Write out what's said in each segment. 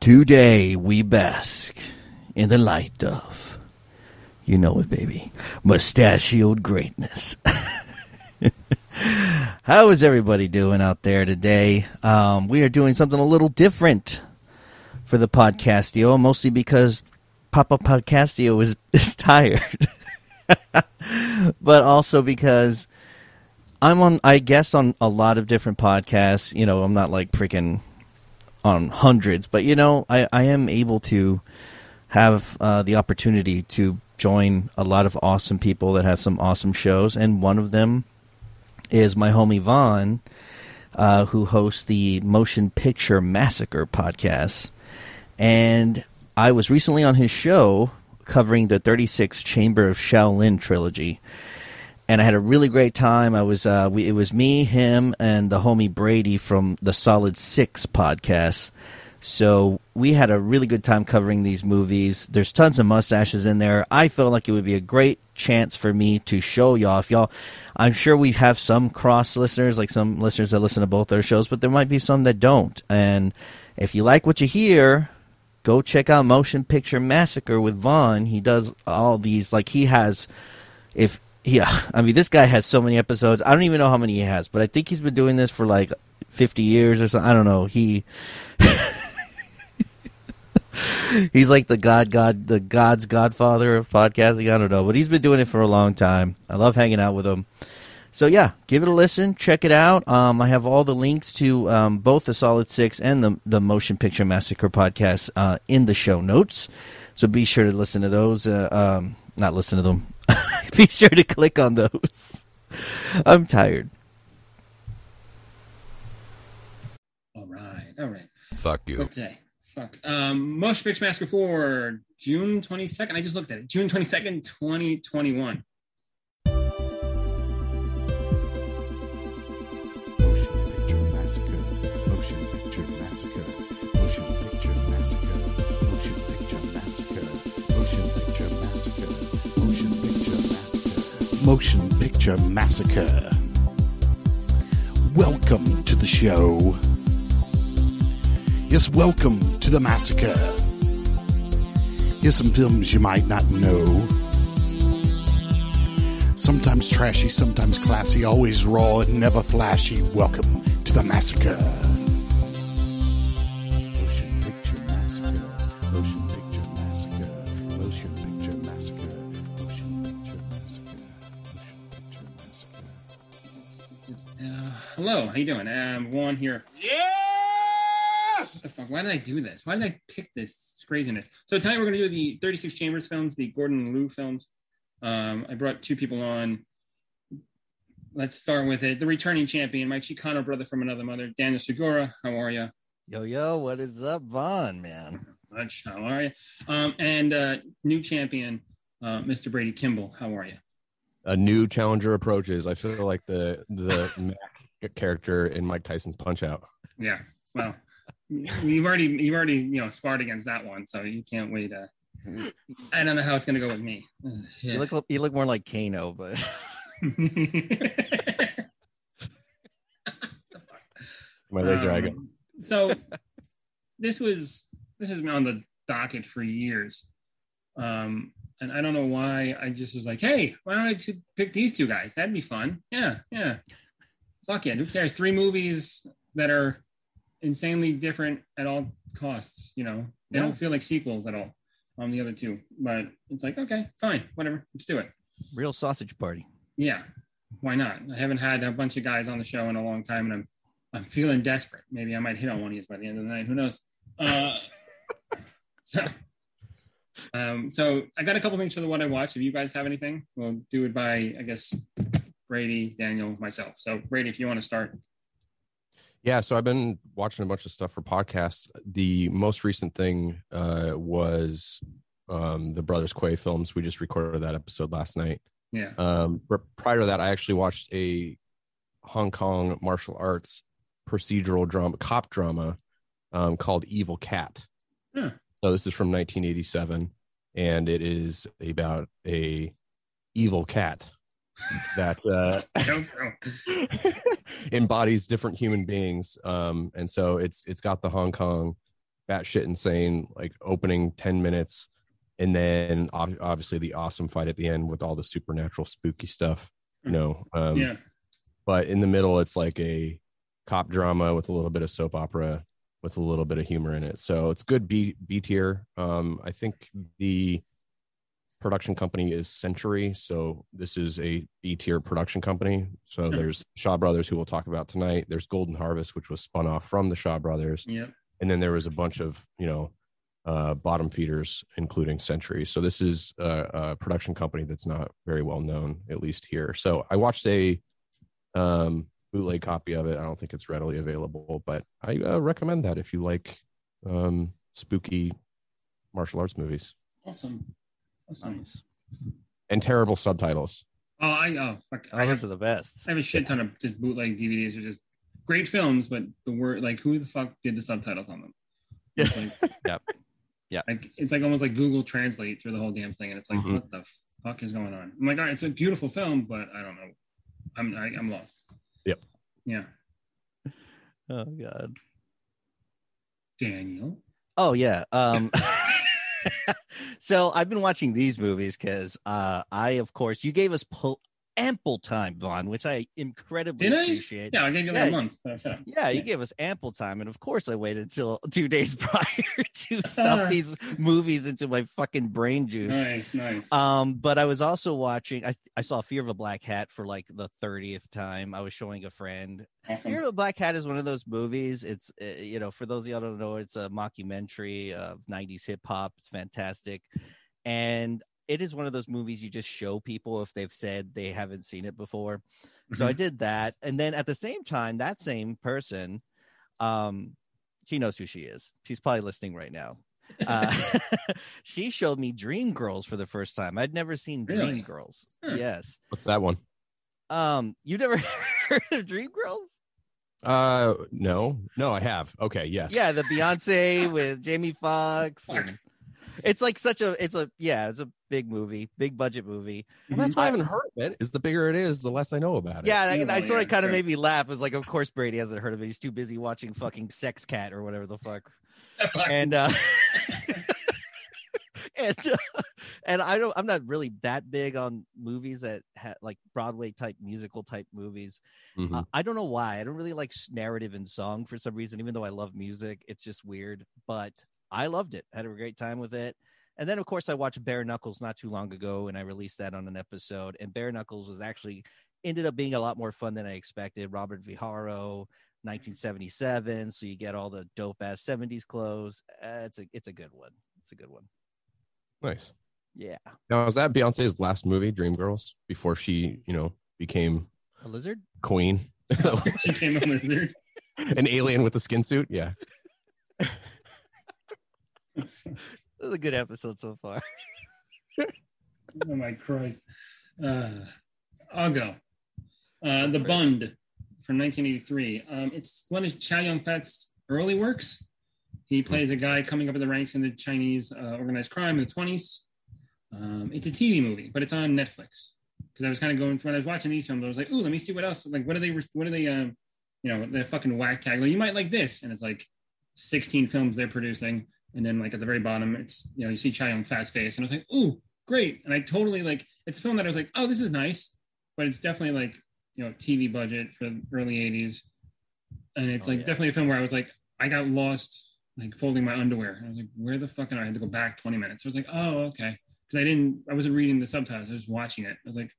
Today we bask in the light of, you know it, baby, mustachioed greatness. How is everybody doing out there today? Um, we are doing something a little different for the podcastio, mostly because Papa Podcastio is, is tired, but also because I'm on, I guess, on a lot of different podcasts. You know, I'm not like freaking on hundreds, but you know, I, I am able to have uh, the opportunity to join a lot of awesome people that have some awesome shows, and one of them is my homie Vaughn, uh, who hosts the Motion Picture Massacre podcast, and I was recently on his show covering the 36 Chamber of Shaolin trilogy and I had a really great time. I was uh, we, it was me, him, and the homie Brady from the Solid Six podcast. So we had a really good time covering these movies. There's tons of mustaches in there. I felt like it would be a great chance for me to show y'all. If y'all, I'm sure we have some cross listeners, like some listeners that listen to both our shows, but there might be some that don't. And if you like what you hear, go check out Motion Picture Massacre with Vaughn. He does all these like he has. If yeah, I mean, this guy has so many episodes. I don't even know how many he has, but I think he's been doing this for like 50 years or something. I don't know. He. he's like the god god the god's godfather of podcasting i don't know but he's been doing it for a long time i love hanging out with him so yeah give it a listen check it out um, i have all the links to um, both the solid six and the, the motion picture massacre podcast uh, in the show notes so be sure to listen to those uh, um, not listen to them be sure to click on those. I'm tired. All right, all right. Fuck you. What day? Fuck. Um, Motion Picture Massacre for June 22nd. I just looked at it. June 22nd, 2021. Motion Picture Massacre. Welcome to the show. Yes, welcome to the massacre. Here's some films you might not know. Sometimes trashy, sometimes classy, always raw and never flashy. Welcome to the massacre. Hello, how you doing? Um, Vaughn here. Yes! What the fuck? Why did I do this? Why did I pick this craziness? So tonight we're going to do the 36 Chambers films, the Gordon Liu films. Um, I brought two people on. Let's start with it. The returning champion, my Chicano brother from another mother, Daniel Segura. How are you? Yo, yo, what is up, Vaughn, man? Much. How are you? Um, and uh, new champion, uh, Mr. Brady Kimball. How are you? A new challenger approaches. I feel like the the Mac character in Mike Tyson's Punch Out. Yeah. Well, you've already you've already you know sparred against that one, so you can't wait. Uh, I don't know how it's gonna go with me. Ugh, You look you look more like Kano, but My laser eye gun. Um, So this was this has been on the docket for years. Um, and I don't know why I just was like, hey, why don't I t- pick these two guys? That'd be fun. Yeah, yeah. Fuck yeah. Who cares? Three movies that are insanely different at all costs. You know, they Yeah. don't feel like sequels at all on the other two. But it's like, okay, fine, whatever. Let's do it. real sausage party. Yeah, why not? I haven't had a bunch of guys on the show in a long time, and I'm I'm feeling desperate. Maybe I might hit on one of these by the end of the night. Who knows? Uh, so, um, so I got a couple things for the one I watched. If you guys have anything, we'll do it by I guess Brady, Daniel, myself. So Brady, if you want to start. Yeah, so I've been watching a bunch of stuff for podcasts. The most recent thing uh, was um, the Brothers Quay films. We just recorded that episode last night. Yeah. Um, prior to that, I actually watched a Hong Kong martial arts procedural drama, cop drama um, called Evil Cat. Huh. So this is from 1987, and it is about a evil cat that uh, so. embodies different human beings. Um, and so it's it's got the Hong Kong batshit insane, like opening 10 minutes. And then ob- obviously the awesome fight at the end with all the supernatural spooky stuff, you know. Um, yeah. But in the middle, it's like a cop drama with a little bit of soap opera with a little bit of humor in it. So it's good B B tier. Um, I think the production company is Century, so this is a B tier production company. So Sure. there's Shaw Brothers, who we'll talk about tonight. There's Golden Harvest, which was spun off from the Shaw Brothers, Yep. and then there was a bunch of you know uh, bottom feeders, including Century. So this is a, a production company that's not very well known, at least here. So I watched a um, bootleg copy of it. I don't think it's readily available, but I uh, recommend that if you like um, spooky martial arts movies Awesome. Awesome. Nice. and terrible subtitles. Oh, I oh fuck. I, those have, are the best. I have a shit ton of just bootleg DVDs. Are just great films, but the word like who the fuck did the subtitles on them? It's like, Yep. Yep. Like it's like almost like Google Translate through the whole damn thing, and it's like Mhm. what the fuck is going on? I'm like, all right, it's a beautiful film, but I don't know. I'm I, I'm lost. Yep. Yeah. Oh god. Daniel. Oh yeah. Um so I've been watching these movies because uh I of course you gave us pol- ample time, Vaughn, which I incredibly Did I? appreciate. Yeah, I gave you like Yeah. a month. So shut up. Yeah, you gave us ample time, and of course, I waited until two days prior to stuff these movies into my fucking brain juice. Nice, nice. Um, but I was also watching. I I saw Fear of a Black Hat for like the thirtieth time. I was showing a friend. awesome. Fear of a Black Hat is one of those movies. It's uh, you know, for those of y'all don't know, it's a mockumentary of '90s hip hop. It's fantastic, and it is one of those movies you just show people if they've said they haven't seen it before. So I did that, and then at the same time, that same person, um, she knows who she is. She's probably listening right now. Uh, she showed me Dream Girls for the first time. I'd never seen Dream Really? Girls. Huh. Yes. What's that one? Um, you never heard of Dream Girls? Uh, no, no, I have. Okay, yes. Yeah, the Beyonce with Jamie Foxx. And- It's like such a it's a yeah, it's a big movie, big budget movie. Well, that's why I haven't heard of it. Is the bigger it is, the less I know about it. Yeah, that, Yeah, that's what yeah, it kind of made me laugh. It was like, of course Brady hasn't heard of it. He's too busy watching fucking Sex Cat or whatever the fuck. And uh and uh, and I don't I'm not really that big on movies that ha- like Broadway type musical type movies. Mhm. Uh, I don't know why. I don't really like narrative and song for some reason, even though I love music. It's just weird, but I loved it. Had a great time with it. And then, of course, I watched Bare Knuckles not too long ago, and I released that on an episode. And Bare Knuckles was actually ended up being a lot more fun than I expected. Robert Viharo, 1977, so you get all the dope ass 70s clothes. Uh, it's a it's a good one. It's a good one. nice. Yeah, Now, was that Beyonce's last movie, Dreamgirls, before she, you know, became a lizard. queen? she came a lizard. An alien with a skin suit? Yeah. This is a good episode so far. oh my Christ. Uh, I'll go. Uh, the Bund from 1983. Um, it's one of Chow Yun Fat's early works. He plays a guy coming up in the ranks in the Chinese uh, organized crime in the 20s. Um, it's a TV movie, but it's on Netflix. Because I was kind of going through when I was watching these films, I was like, "Ooh, let me see what else. Like, what are they? What are they? Um, you know, the fucking whack tag. Like, you might like this, and it's like 16 films they're producing, and then like at the very bottom, it's you know, you see Chow Yun Fat's face, and I was like, "Ooh, great!" And I totally like it's a film that I was like, "Oh, this is nice," but it's definitely like you know, TV budget for the early 80s, and it's Oh, like yeah. definitely a film where I was like, I got lost like folding my underwear. And I was like, where the fuck am I? I had to go back 20 minutes. I was like, oh, okay. Because I didn't, I wasn't reading the subtitles. I was just watching it. I was like,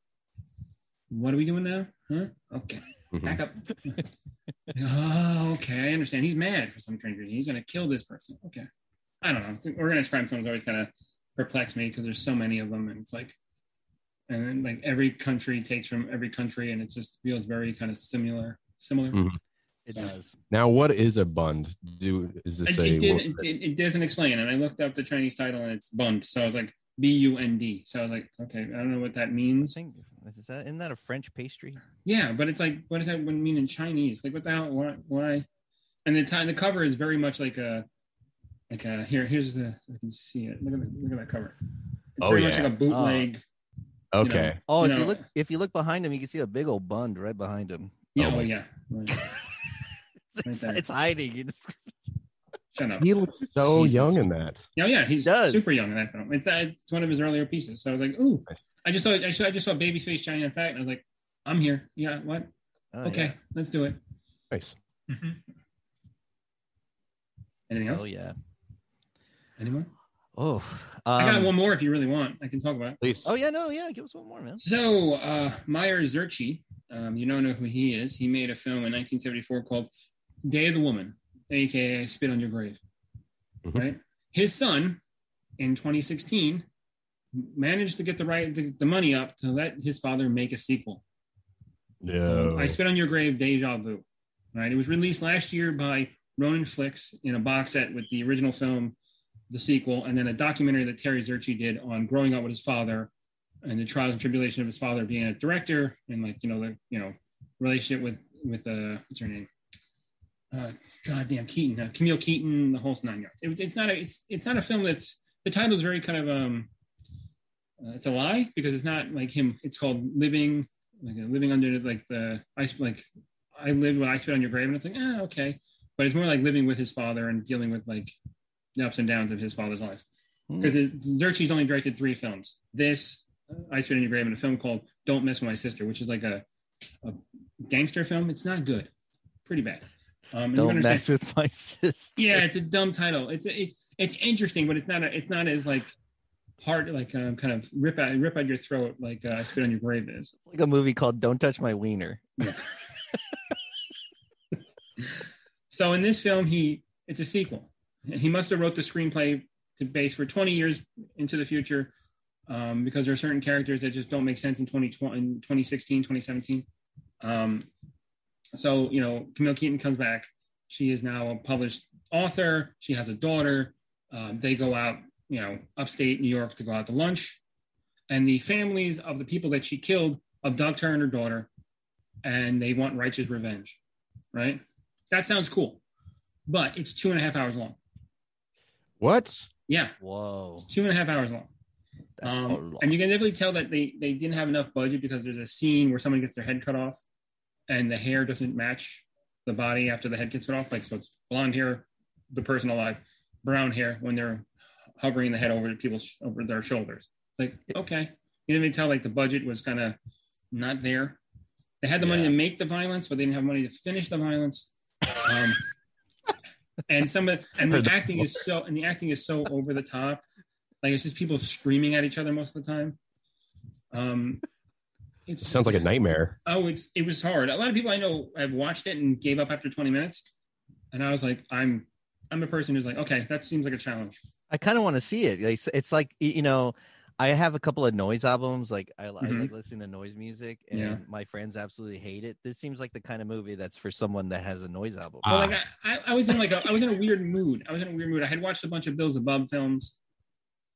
what are we doing now? Huh? Okay. Mhm. Back up. oh, okay. I understand. He's mad for some strange reason. He's going to kill this person. Okay. I don't know. I Organized crime films always kind of perplex me because there's so many of them. And it's like, and then like every country takes from every country and it just feels very kind of similar. Similar. Mhm. It So- does. Now, what is a bund? Do is this It, a it, didn't, it, it doesn't explain, and I looked up the Chinese title, and it's Bund. So I was like B U N D. So I was like, okay, I don't know what that means. think is that isn't that a French pastry? Yeah, but it's like, what does that mean in Chinese? Like, what the hell? Why? why? And the time, the cover is very much like a, like a here. Here's the. I can see it. Look at the, look at that cover. It's Oh, very much like a bootleg. okay? Oh, if you know- look if you look behind him, you can see a big old bund right behind him. Yeah, Oh oh, yeah. Right. it's, there. it's hiding. Shut up. He looks so Jesus. young in that. Yeah, yeah, he's does. super young in that film. It's uh, it's one of his earlier pieces. So I was like, ooh, I just saw I saw, I just saw Babyface Chow Yun Fat, and I was like, I'm here. Yeah, what? Oh, okay, yeah. let's do it. Nice. Anything else? Oh yeah. Anyone? Oh. I got um, one more if you really want. I can talk about. it. Please. Oh yeah, no, yeah. Give us one more, man. So uh, Meir Zarchi, um, you don't know who he is. He made a film in 1974 called Day of the Woman, aka Spit on Your Grave. Mhm. Right. His son, in 2016, managed to get the right the, the money up to let his father make a sequel. No. I Spit on Your Grave, Deja Vu. Right. It was released last year by Ronin Flicks in a box set with the original film, the sequel, and then a documentary that Terry Zarchi did on growing up with his father and the trials and tribulation of his father being a director and like, you know, the you know, relationship with with uh what's her name? Uh goddamn Keaton, uh, Camille Keaton, the whole nine yards. It, it's not a it's it's not a film that's the title is very kind of um uh, it's a lie because it's not like him. It's called living like uh, living under like the ice like I lived when I spit on your grave and it's like ah okay, but it's more like living with his father and dealing with like the ups and downs of his father's life. Hmm. Because Zarchi's only directed three films. This I spit on your grave and a film called Don't Mess with My Sister, which is like a, a gangster film. It's not good, pretty bad. Um, Don't mess with my sister. yeah, it's a dumb title. It's it's it's interesting, but it's not a, it's not as like hard like um, kind of rip out rip out your throat like uh, spit on your grave is. like a movie called Don't Touch My Wiener. So in this film, he it's a sequel. He must have wrote the screenplay to base for 20 years into the future um, because there are certain characters that just don't make sense in 2020, in 2016, 2017. Um, so you know, Camille Keaton comes back. She is now a published author. She has a daughter. Um, they go out, you know, upstate New York to go out to lunch, and the families of the people that she killed abduct her and her daughter, and they want righteous revenge. Right? That sounds cool, but it's two and a half hours long. What? Yeah, Whoa. two and a half hours long. That's a Um, lot. and you can definitely tell that they they didn't have enough budget because there's a scene where someone gets their head cut off, and the hair doesn't match the body after the head gets cut off. Like so, it's blonde hair, the person alive, brown hair when they're hovering the head over people's over their shoulders. It's like okay, you can even tell like the budget was kind of not there. They had the money to make the violence, but they didn't have money to finish the violence. Um, and some of and the acting is so and the acting is so over the top like it's just people screaming at each other most of the time. Um, it's Sounds like a nightmare. oh, it's it was hard. A lot of people I know have watched it and gave up after 20 minutes, and I was like, I'm I'm a person who's like, okay, that seems like a challenge. I kind of want to see it. It's, it's like you know, I have a couple of noise albums. Like I, I Mhm. like listening to noise music, and Yeah. my friends absolutely hate it. This seems like the kind of movie that's for someone that has a noise album. Ah. Well, like I, I, I was in like a I was in a weird mood. I was in a weird mood. I had watched a bunch of Bill Zebub films,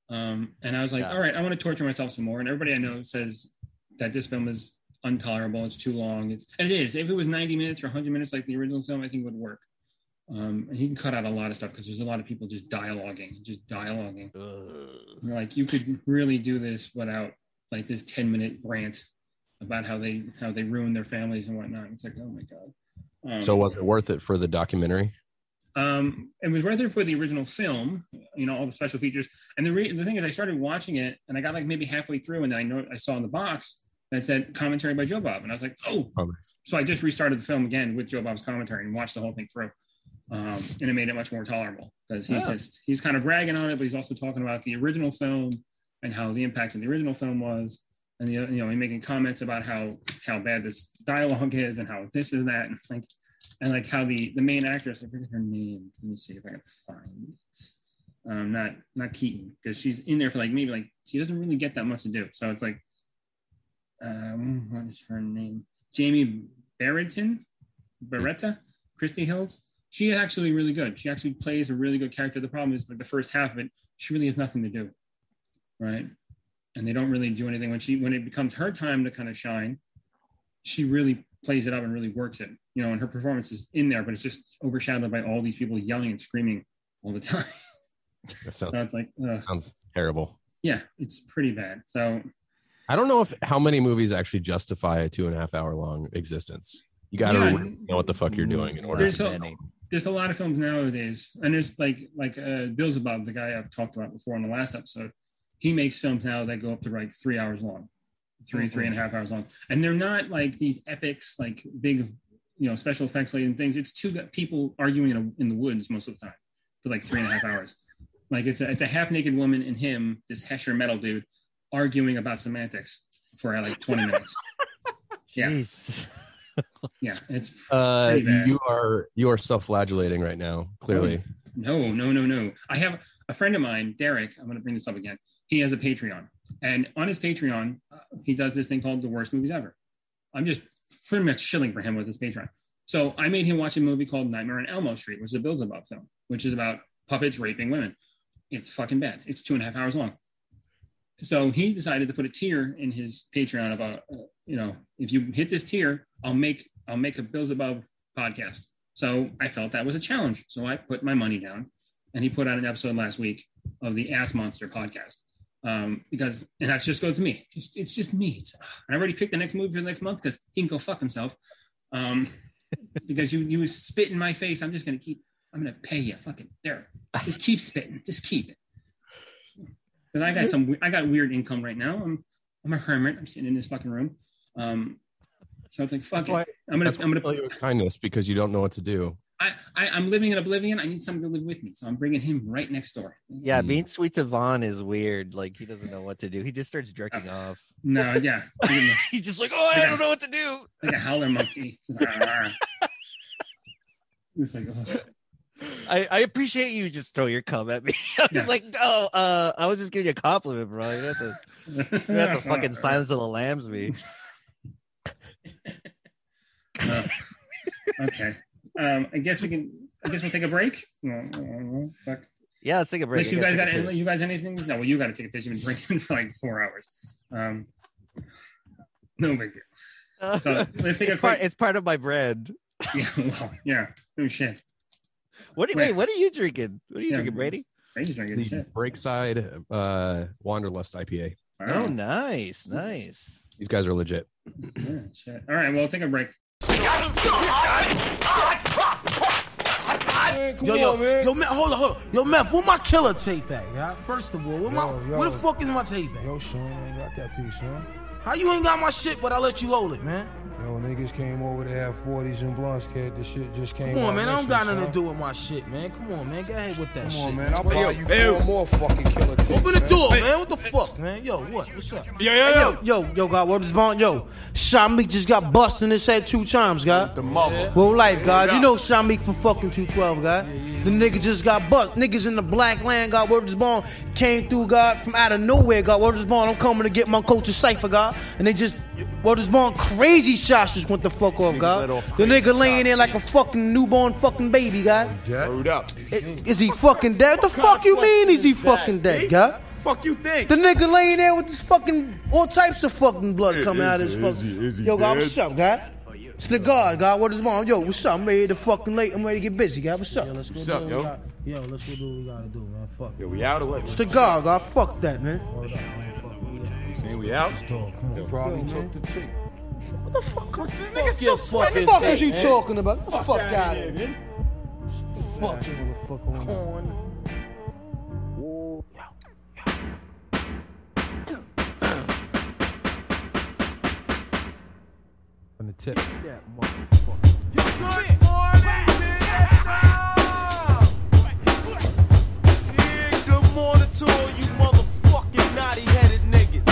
um, and I was like, Yeah. all right, I want to torture myself some more. And everybody I know says that this film is intolerable. It's too long. It's and it is. If it was 90 minutes or 100 minutes like the original film, I think it would work. Um, and he can cut out a lot of stuff because there's a lot of people just dialoguing, just dialoguing. Like you could really do this without like this 10 minute rant about how they how they ruin their families and whatnot. It's like, oh my god. Um, So was it worth it for the documentary? um, it was worth it for the original film, you know, all the special features. And the re- the thing is, I started watching it, and I got like maybe halfway through, and then I know I saw in the box that said commentary by Joe Bob, and I was like, oh. Oh, nice. So I just restarted the film again with Joe Bob's commentary and watched the whole thing through, um, and it made it much more tolerable because he's Oh. just he's kind of ragging on it, but he's also talking about the original film and how the impact of the original film was. And the, you know, he's making comments about how how bad this dialogue is and how this is that, and like and like how the the main actress I forget her name. Let me see if I can find it. Um, not not Keaton because she's in there for like maybe like she doesn't really get that much to do. So it's like, um, what is her name? Jamie Barrington, Beretta, Christy Hills. She is actually really good. She actually plays a really good character. The problem is like the first half of it, she really has nothing to do, right? And they don't really do anything when she when it becomes her time to kind of shine. She really plays it up and really works it, you know. And her performance is in there, but it's just overshadowed by all these people yelling and screaming all the time. That sounds, so it's like, ugh. sounds terrible. yeah, it's pretty bad. So I don't know if how many movies actually justify a two and a half hour long existence. You got to Yeah. really know what the fuck you're doing in order. There's to a- Many. There's a lot of films nowadays, and there's like like uh, Bill Zebub, the guy I've talked about before in the last episode. He makes films now that go up to like three hours long, 3 three and a half hours long, and they're not like these epics, like big, you know, special effects and things. It's two people arguing in, a, in the woods most of the time for like three and a half hours. Like it's a it's a half naked woman and him, this Hesher metal dude, arguing about semantics for like 20 minutes. Yeah. Jeez. Yeah, it's Uh, you are you are self-flagellating right now. Clearly, No, no, no, no. I have a friend of mine, Derek. I'm going to bring this up again. He has a Patreon, and on his Patreon, uh, he does this thing called the worst movies ever. I'm just pretty much shilling for him with his Patreon. So I made him watch a movie called Nightmare on Elmo Street, which is a Bill Zebub film, which is about puppets raping women. It's fucking bad. It's two and a half hours long. So he decided to put a tier in his Patreon about, uh, you know, if you hit this tier, I'll make I'll make a Bill Zebub podcast. So I felt that was a challenge. So I put my money down, and he put out an episode last week of the Ass Monster podcast. Um, because and that just goes to me. Just it's just me. It's, I already picked the next movie for the next month because he can go fuck himself. Um, because you you spit in my face, I'm just gonna keep. I'm gonna pay you, fucking there. Just keep spitting. Just keep it. Because I got mm-hmm. some. I got weird income right now. I'm I'm a hermit. I'm sitting in this fucking room. Um, so it's like fuck Why- it. I'm gonna that's I'm gonna tell you with kindness because you don't know what to do. I, I I'm living in oblivion. I need someone to live with me, so I'm bringing him right next door. Yeah, Mm. being sweet to Vaughn is weird. Like he doesn't know what to do. He just starts jerking uh, off. No, yeah, He's just like, oh, I don't know what to do. like a howler monkey. It's like, oh. I, I appreciate you just throw your cum at me. I'm just like, no, uh, I was just giving you a compliment, bro. You have to, you have to fucking silence of the lambs me. Uh, okay. Um, I guess we can. I guess we'll take a break. Uh, fuck. Yeah, let's take a break. Unless you guys got a any, you guys anything? No, well, you got to take a piss. You've been drinking for like four hours. Um, no big deal. Uh, So let's take a it's, part, quick. it's part of my brand. Yeah, well, yeah. Oh shit. What do you, Wait. wait, what are you drinking? What are you Yeah. drinking, Brady? Brady's drinking The shit. Breakside uh, Wanderlust IPA. Oh, nice, nice. These guys are legit. Yeah, shit. All right, well, we'll take a break. yo, yo, yo, man, hold on, hold on. Yo, Meth, where my killer tape at, yeah? First of all, where, my, Yo, yo. where the fuck is my tape at? Yo, Sean, I got that piece, Sean. How you ain't got my shit, but I let you hold it, man? Yo, niggas came over to have 40s and blunts, kid. This shit just came Come on, out man, I don't got nothing son. to do with my shit, man. Come on, man, go ahead with that Come shit. on, man. I'll buy you four more fucking killer tapes. Open the man. door, man. What the fuck, man? Yo, what? What's up? Yeah, yeah, Hey, yeah. yo, yo, yo, God, what is bond? Yo, Shamik just got busted in his head two times, God. The mother. Well, life, God. You know Shamik from fucking 212, God. The nigga just got bust. Niggas in the black land, God. Word is born. Came through, God, from out of nowhere, God. Word is born. I'm coming to get my culture cipher, God. And they just, word is born. Crazy shots just went the fuck off, God. The nigga laying shots. there like a fucking newborn fucking baby, God. Word up. Is he fucking dead? What the fuck you mean? Is he fucking dead, God? Fuck you think? The nigga laying there with this fucking all types of fucking blood coming out of his fucking. is Yo, God, dead? what's up, God? It's the God, God. What is wrong? Yo, what's up? I'm ready to fucking late. I'm ready to get busy, God. What's up? let's What's up, yo? Yo, let's go do what we gotta do, man. Fuck Yo, we out or what? It's the God, God. Fuck that, man. Saying we out? Talk, come on. Probably took the tape. What the fuck? What Nigga still What the sweating. fuck is you talking about? Get the fuck out of here. man. Fuck. Ass motherfucker on Corn. From the tip. Good morning to all you motherfucking naughty headed niggas.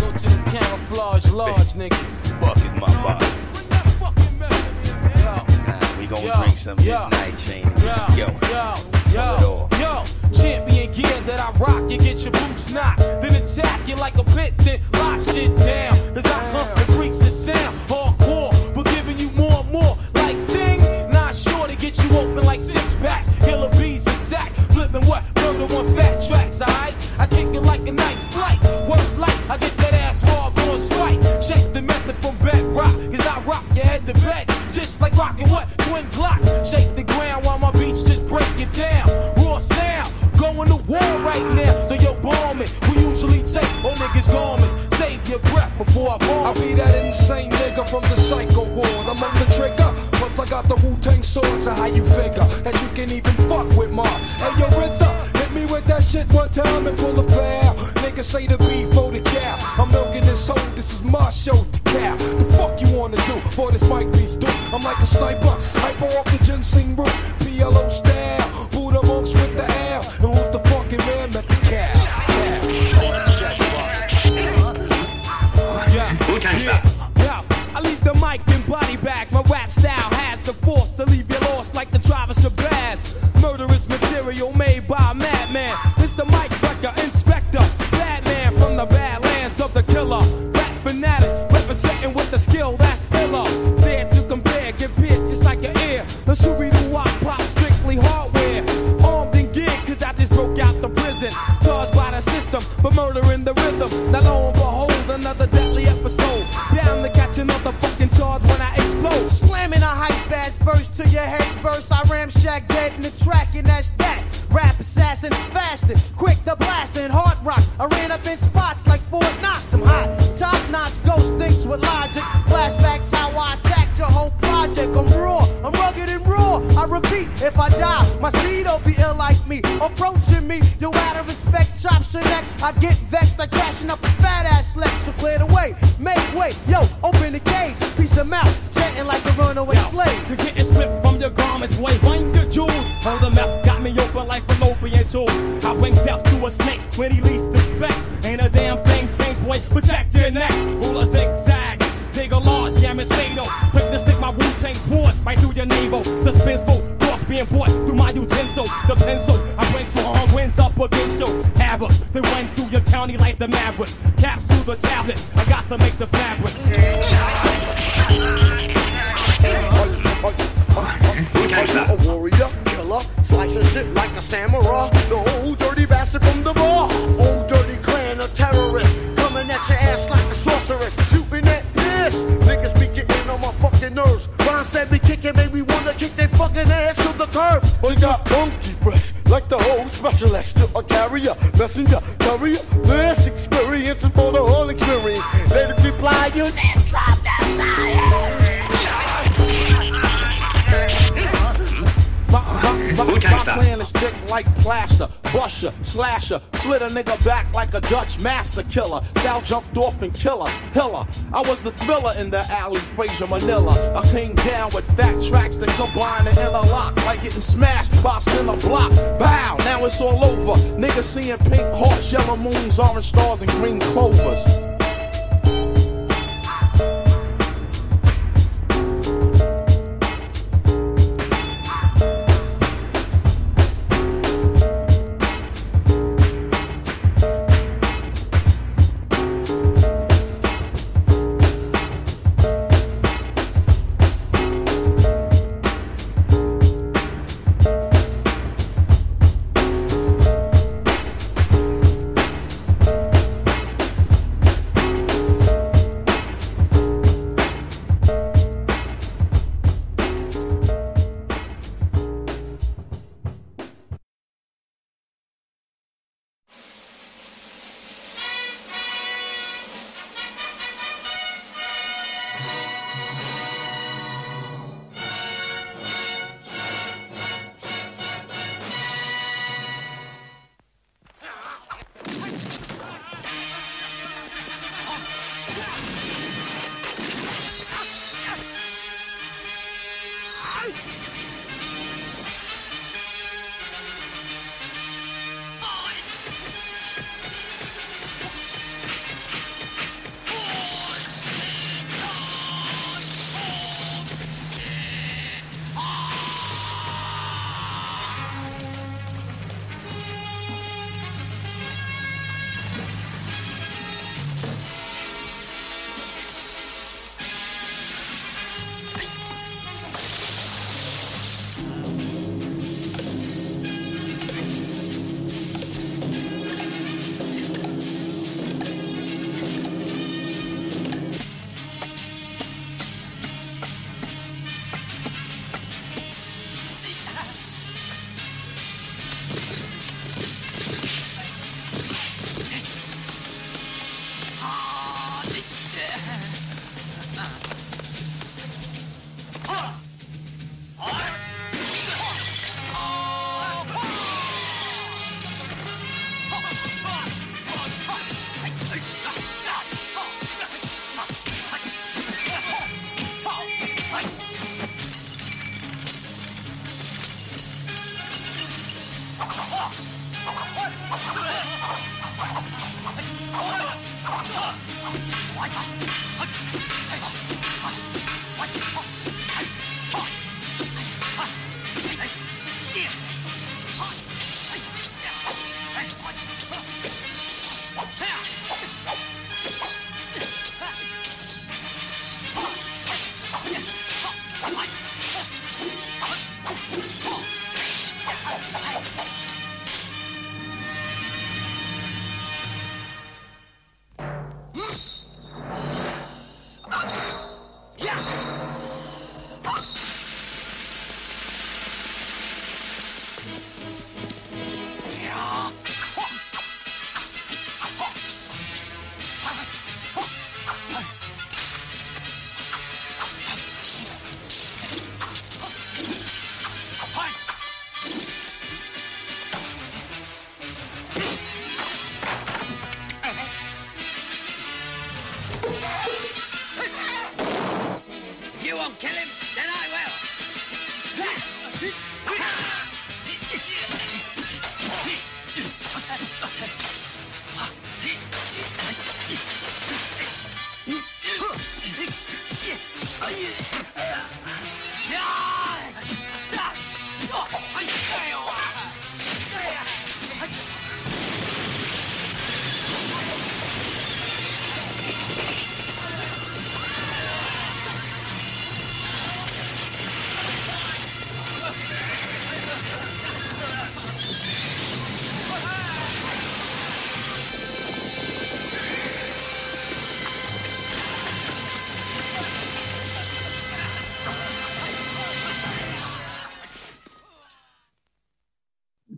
Go to the camouflage large niggas. Fuck is my body. Bring that fucking melody in there. Yo. We Yo, drink some of this yo, night chain Yo, yo, yo, off. yo, champion gear that I rock, you get your boots knocked, then attack you like a pit, then lock shit down. As I come and freaks the sound, hardcore, but giving you more and more. Like ding, not sure to get you open like six packs. Killer bees attack, flipping what? Murder one fat tracks, alright? I kick it like a night flight. Work like I get that ass raw, going spike. Check method from bedrock, cause I rock your head to bed. Just like rocking what? Twin blocks. Shake the ground while my beats just break it down. Raw sound, going to war right now. So yo, bomb it. We take on niggas' garments. Save your breath before I fall. I be that insane nigga from the psycho ward. I'm on the trigger. Plus I got the Wu Tang sword, so how you figure that you can even fuck with Mark? Hey, yo, RZA, hit me with that shit one time and pull a foul. Niggas say the beef for the cow. I'm milking this hoe, this is my show to cow. The fuck you wanna do? For this mic beats do. I'm like a sniper, hyper off the ginseng root. PLO style, Buddha monks My rap style has the force to leave you lost like the Tribe of Shabazz. Murderous material made by a madman. Mr. Mike wrecker, inspector, Batman from the badlands of the killer. Rap fanatic, representing with the skill that's iller. Dare to compare, get pierced just like your ear. The Shooby Doo Wop pop, strictly hardware. Armed and geared, cause I just broke out the prison. Charged by the system for murdering the rhythm. Now lo and behold, another deadly verse to your head verse. I ramshack dead in the track, and that's that. Rap assassin, fasting, quick to blasting, hard rock. I ran up in spots like Fort Knox. I'm hot, top notch, ghost thinks with logic. Flashbacks how I attacked your whole project. I'm raw, I'm rugged and raw. I repeat, if I die, my seed'll be ill like me. Approaching me, you out of respect, chops your neck. I get vexed like crashing up a fat ass Lex. So clear the way, make way, yo, open the gates, piece of mouth, jetting like a runaway slave. Bring death to a snake when he least expect. Ain't a damn thing change, boy. Protect your neck. Rule a zigzag. Zig a large, jam is fatal. Quick to stick my Wu Tang sword right through your navel. Suspenseful, being bought through my utensil. The pencil, I bring strong winds up against you. Havoc, they went through your county like the maverick. Capsule the tablets, I got to make the fabrics. Whole a carrier, messenger, carrier. This experience is for the whole experience. Let it reply, you then drop that My plan is thick like plaster, busher, slasher, slit a nigga back like a Dutch master killer. Sal jumped off and killer, hiller. I was the thriller in the alley, Frazier Manila. I came down with fat tracks that combine and interlock like getting smashed by a block. Bow, now it's all over. Niggas seeing pink hearts, yellow moons, orange stars, and green clovers.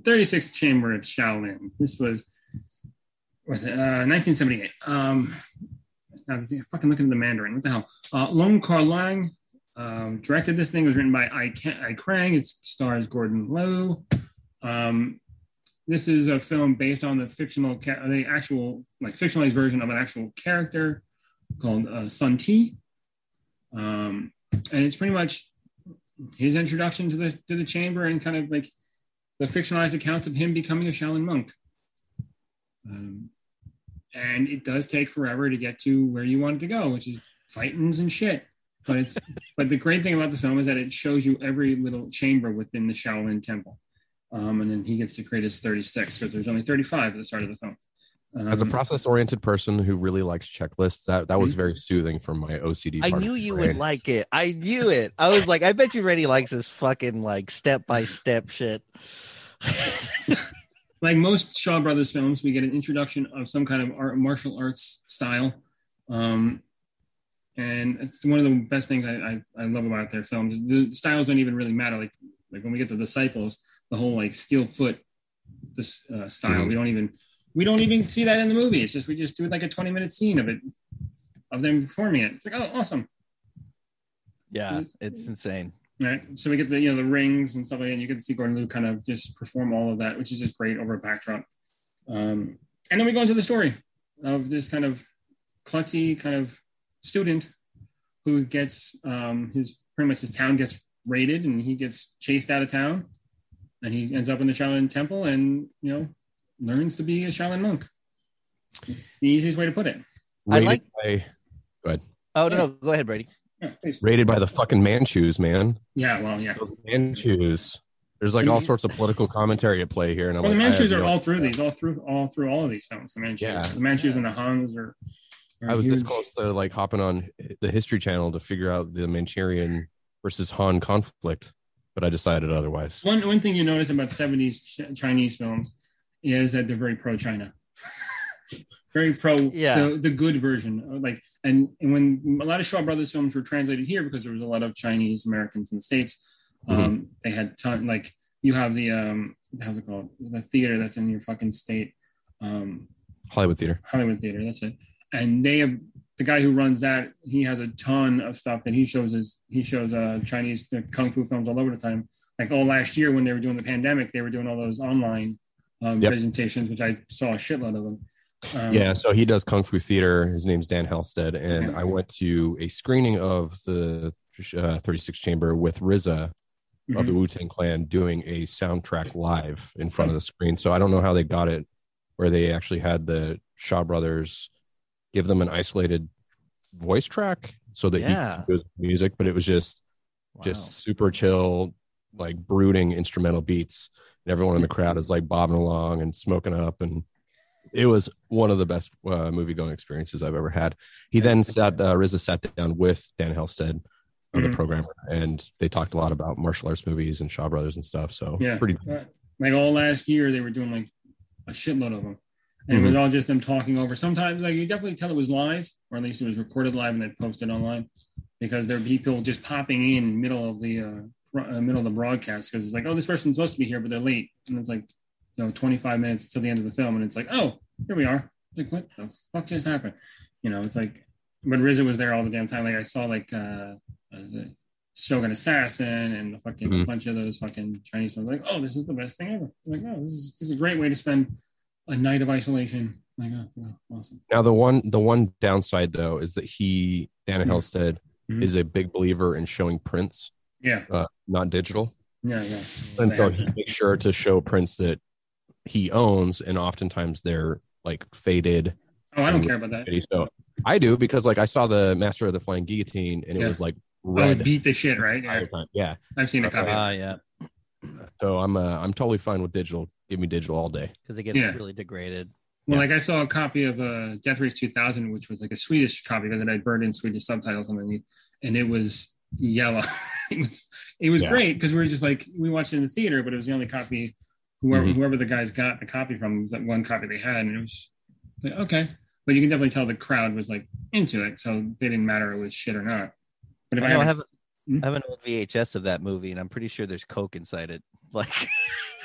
36th Chamber of Shaolin. This was was it, uh, 1978. Um, I'm fucking looking at the Mandarin. What the hell? Uh, Lone Kar Lang um, directed this thing. It was written by I, Can- I Krang. It stars Gordon Liu. Um, this is a film based on the fictional, ca- the actual, like fictionalized version of an actual character called uh, San Te. Um, and it's pretty much his introduction to the to the chamber and kind of like the fictionalized accounts of him becoming a Shaolin monk. Um, and it does take forever to get to where you want it to go, which is fightings and shit. But it's but the great thing about the film is that it shows you every little chamber within the Shaolin temple. Um, and then he gets to create his 36 because there's only 35 at the start of the film. Um, As a process-oriented person who really likes checklists, that that was Mhm. very soothing for my OCD. I knew you brain. would like it. I knew it. I was like, I bet you Brady likes this fucking like step by step shit. like most Shaw Brothers films, we get an introduction of some kind of art, martial arts style. Um, and it's one of the best things I, I, I love about their films. The styles don't even really matter. Like like when we get to Disciples, the whole like steel foot this uh, style, Mhm. we don't even we don't even see that in the movie. It's just we just do like a twenty minute scene of it of them performing it. It's like oh awesome. Yeah, it's insane. Right. So we get the you know the rings and stuff like that. And you can see Gordon Liu kind of just perform all of that, which is just great over a backdrop. Um, and then we go into the story of this kind of klutzy kind of student who gets um, his pretty much his town gets raided and he gets chased out of town, and he ends up in the Shaolin Temple and you know learns to be a Shaolin monk. It's the easiest way to put it. I Rated like- by, go ahead. Oh no, no, go ahead, Brady. Yeah. Rated by the fucking Manchus, man. Yeah, well, yeah. Those Manchus. There's like all sorts of political commentary at play here, and I'm Well, the like, I Manchus are no all idea. through these, all through, all through all of these films. The Manchus, Yeah. the Manchus and the Huns are. are I was this close to like hopping on the History Channel to figure out the Manchurian versus Han conflict, but I decided otherwise. One one thing you notice about '70s Chinese films is that they're very pro-China, very pro Yeah. the, the good version. Like, and, and when a lot of Shaw Brothers films were translated here because there was a lot of Chinese Americans in the states, um, they had ton like you have the um, how's it called the theater that's in your fucking state. Um, Hollywood Theater. Hollywood Theater. That's it. And they have the guy who runs that. He has a ton of stuff that he shows as he shows uh, Chinese uh, kung fu films all over the time. Like all last year when they were doing the pandemic, they were doing all those online um, Yep. presentations, which I saw a shitload of them. Um, yeah, so he does Kung Fu Theater. His name's Dan Halsted, and Okay. I went to a screening of the uh, 36 Chamber with RZA of the Mhm. Wu Tang Clan doing a soundtrack live in front of the screen. So I don't know how they got it, where they actually had the Shaw Brothers give them an isolated voice track so that Yeah. he could do music, but it was just Wow. just super chill, like brooding instrumental beats. And everyone in the crowd is like bobbing along and smoking up. And it was one of the best uh, movie going experiences I've ever had. He then sat, uh, RZA sat down with Dan Halsted, uh, the Mhm. programmer, and they talked a lot about martial arts movies and Shaw Brothers and stuff. So Yeah. pretty. Uh, Like all last year, they were doing like a shitload of them. And it was all just them talking over. Sometimes, like, you definitely tell it was live, or at least it was recorded live and then posted online because there are people just popping in middle of the uh, uh, middle of the broadcast because it's like, oh, this person's supposed to be here, but they're late. And it's like, you know, 25 minutes till the end of the film. And it's like, oh, here we are. Like, what the fuck just happened? You know, it's like, but RZA was there all the damn time. Like, I saw, like, uh? Shogun Assassin and a fucking Mhm. bunch of those fucking Chinese films. Like, oh, this is the best thing ever. Like, oh, this is, this is a great way to spend a night of isolation. Like, oh, wow, awesome. Now the one the one downside though is that he Dan Mhm. Halsted Mhm. is a big believer in showing prints, Yeah, uh, not digital. yeah, yeah. and so he makes sure to show prints that he owns and oftentimes they're like faded Oh, I don't care about that. so i do because like i saw the master of the flying guillotine and it Yeah. was like Oh, red beat the shit, right? the Yeah. yeah I've seen a copy. Ah, it. yeah, so i'm uh, i'm totally fine with digital give me digital all day because it gets Yeah. really degraded. Well, like I saw a copy of uh, Death Race 2000, which was like a Swedish copy because it had burned in Swedish subtitles underneath, and it was yellow. it was it was Yeah. great because we were just like we watched it in the theater, but it was the only copy. Whoever Mhm. whoever the guys got the copy from was that one copy they had, and it was like okay, but you can definitely tell the crowd was like into it, so they didn't matter if it was shit or not. But if I, I, know, I haven't- have I have an old VHS of that movie, and I'm pretty sure there's coke inside it. Like,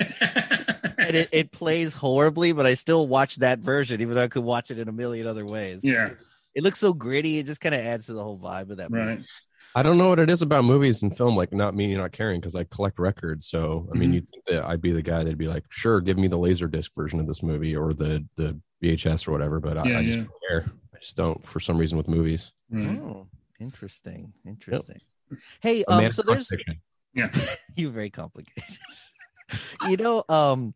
and it, it plays horribly, but I still watch that version, even though I could watch it in a million other ways. Yeah. it looks so gritty. It just kind of adds to the whole vibe of that movie. right. I don't know what it is about movies and film like not me not caring because i collect records so i mean Mhm. you'd think that i'd be the guy that'd be like sure give me the laser disc version of this movie or the the vhs or whatever but I, Yeah, I just yeah. don't care i just don't for some reason with movies right. Oh, interesting, interesting. Hey, um, so there's. Yeah. you're very complicated. you know, um,